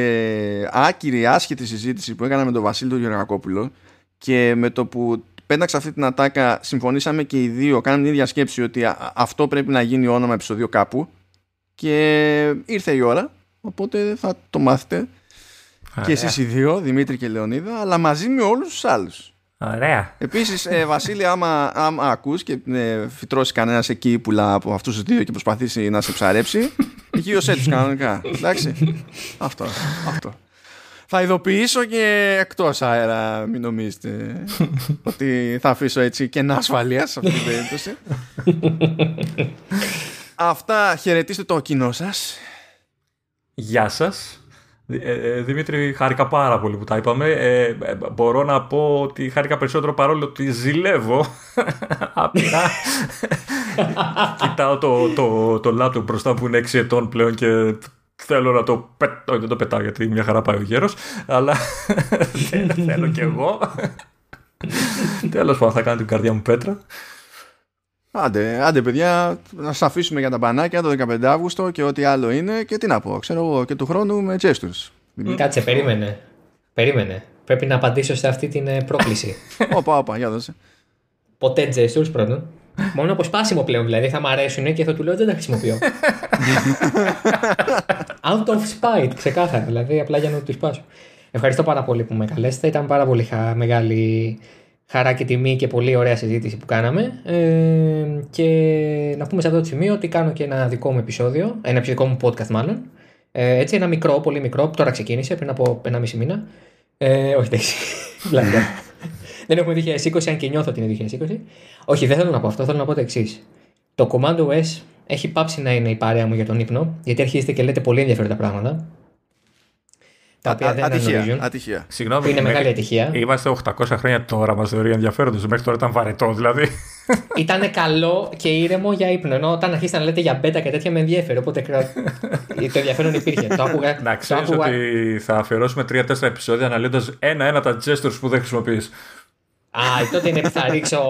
άκυρη άσχετη συζήτηση που έκανα με τον Βασίλη τον Γεωργακόπουλο και με το που πέταξα αυτή την ατάκα συμφωνήσαμε και οι δύο κάναμε την ίδια σκέψη ότι αυτό πρέπει να γίνει όνομα επεισοδίου κάπου και ήρθε η ώρα οπότε θα το μάθετε και εσείς οι δύο, Δημήτρη και Λεωνίδα, αλλά μαζί με όλους τους άλλους. Ωραία. Επίσης, ε, Βασίλη, άμα, άμα ακούς και ε, φυτρώσεις κανένας εκεί πουλά από αυτούς τους δύο και προσπαθήσει να σε ψαρέψει, οικείωσέ του κανονικά. Εντάξει. αυτό, αυτό. Θα ειδοποιήσω και εκτός αέρα, μην νομίζετε ότι θα αφήσω έτσι κενά ασφαλεία σε αυτή την περίπτωση. Αυτά χαιρετίστε το κοινό σας. Γεια σας. Ε, ε, Δημήτρη, χάρηκα πάρα πολύ που τα είπαμε. Ε, μπορώ να πω ότι χάρηκα περισσότερο παρόλο ότι ζηλεύω. Απλά κοιτάω το, το, το laptop μπροστά που είναι 6 ετών πλέον και θέλω να το πετάω. Δεν το πετάω γιατί μια χαρά πάει ο γέρος. Αλλά δεν θέλω κι εγώ. Τέλος πάντων, θα κάνω την καρδιά μου πέτρα. Άντε, άντε παιδιά, να σας αφήσουμε για τα μπανάκια το 15 Αύγουστο και ό,τι άλλο είναι και τι να πω, ξέρω εγώ και του χρόνου με gestures. Κάτσε, περίμενε. Περίμενε. Πρέπει να απαντήσω σε αυτή την ε, πρόκληση. Όπα, όπα, για δώσε. Ποτέ gestures πρώτον. Μόνο από σπάσιμο πλέον δηλαδή θα μ' αρέσουν και θα του λέω δεν τα χρησιμοποιώ. Out of spite, ξεκάθαρα. Δηλαδή απλά για να τους σπάσω. Ευχαριστώ πάρα πολύ που με καλέσετε. Ήταν πάρα πολύ μεγάλη χαρά και τιμή και πολύ ωραία συζήτηση που κάναμε. Ε, και να πούμε σε αυτό το σημείο ότι κάνω και ένα δικό μου επεισόδιο, ένα δικό μου podcast μάλλον. Ε, έτσι, ένα μικρό, πολύ μικρό, που τώρα ξεκίνησε πριν από ένα μισή μήνα. Ε, όχι, εντάξει. δεν έχουμε 2020, αν και νιώθω ότι είναι 2020. Όχι, δεν θέλω να πω αυτό, θέλω να πω το εξής. Το Command OS έχει πάψει να είναι η παρέα μου για τον ύπνο, γιατί αρχίζετε και λέτε πολύ ενδιαφέροντα πράγματα τα οποία δεν ατυχία, ατυχία. Συγγνώμη, είναι μεγάλη ατυχία. Είμαστε 800 χρόνια τώρα, μας θεωρεί ενδιαφέροντος. Μέχρι τώρα ήταν βαρετό, δηλαδή. Ήταν καλό και ήρεμο για ύπνο. Ενώ όταν αρχίσατε να λέτε για μπέτα και τέτοια με ενδιαφέρει. Οπότε το ενδιαφέρον υπήρχε. το άκουγα. Να ξέρεις άκουγα... ότι θα αφιερώσουμε 3-4 επεισόδια αναλύοντας ένα-ένα τα gestures που δεν χρησιμοποιείς. Α, τότε είναι που θα ρίξω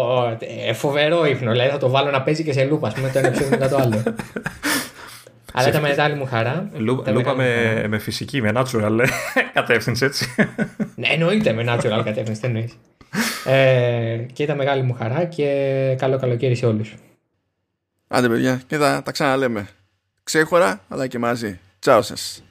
ε, φοβερό ύπνο. Δηλαδή θα το βάλω να παίζει και σε λούπα, ας πούμε, το ένα επεισόδιο μετά το άλλο. Αλλά ήταν μεγάλη μου χαρά. Λούπα με, με φυσική, με natural κατεύθυνση, έτσι. ναι, εννοείται με natural κατεύθυνση, δεν εννοείς. Ε, και ήταν μεγάλη μου χαρά και καλό καλοκαίρι σε όλους. Άντε παιδιά, και θα τα ξαναλέμε. Ξέχωρα, αλλά και μαζί. Τσάου σας.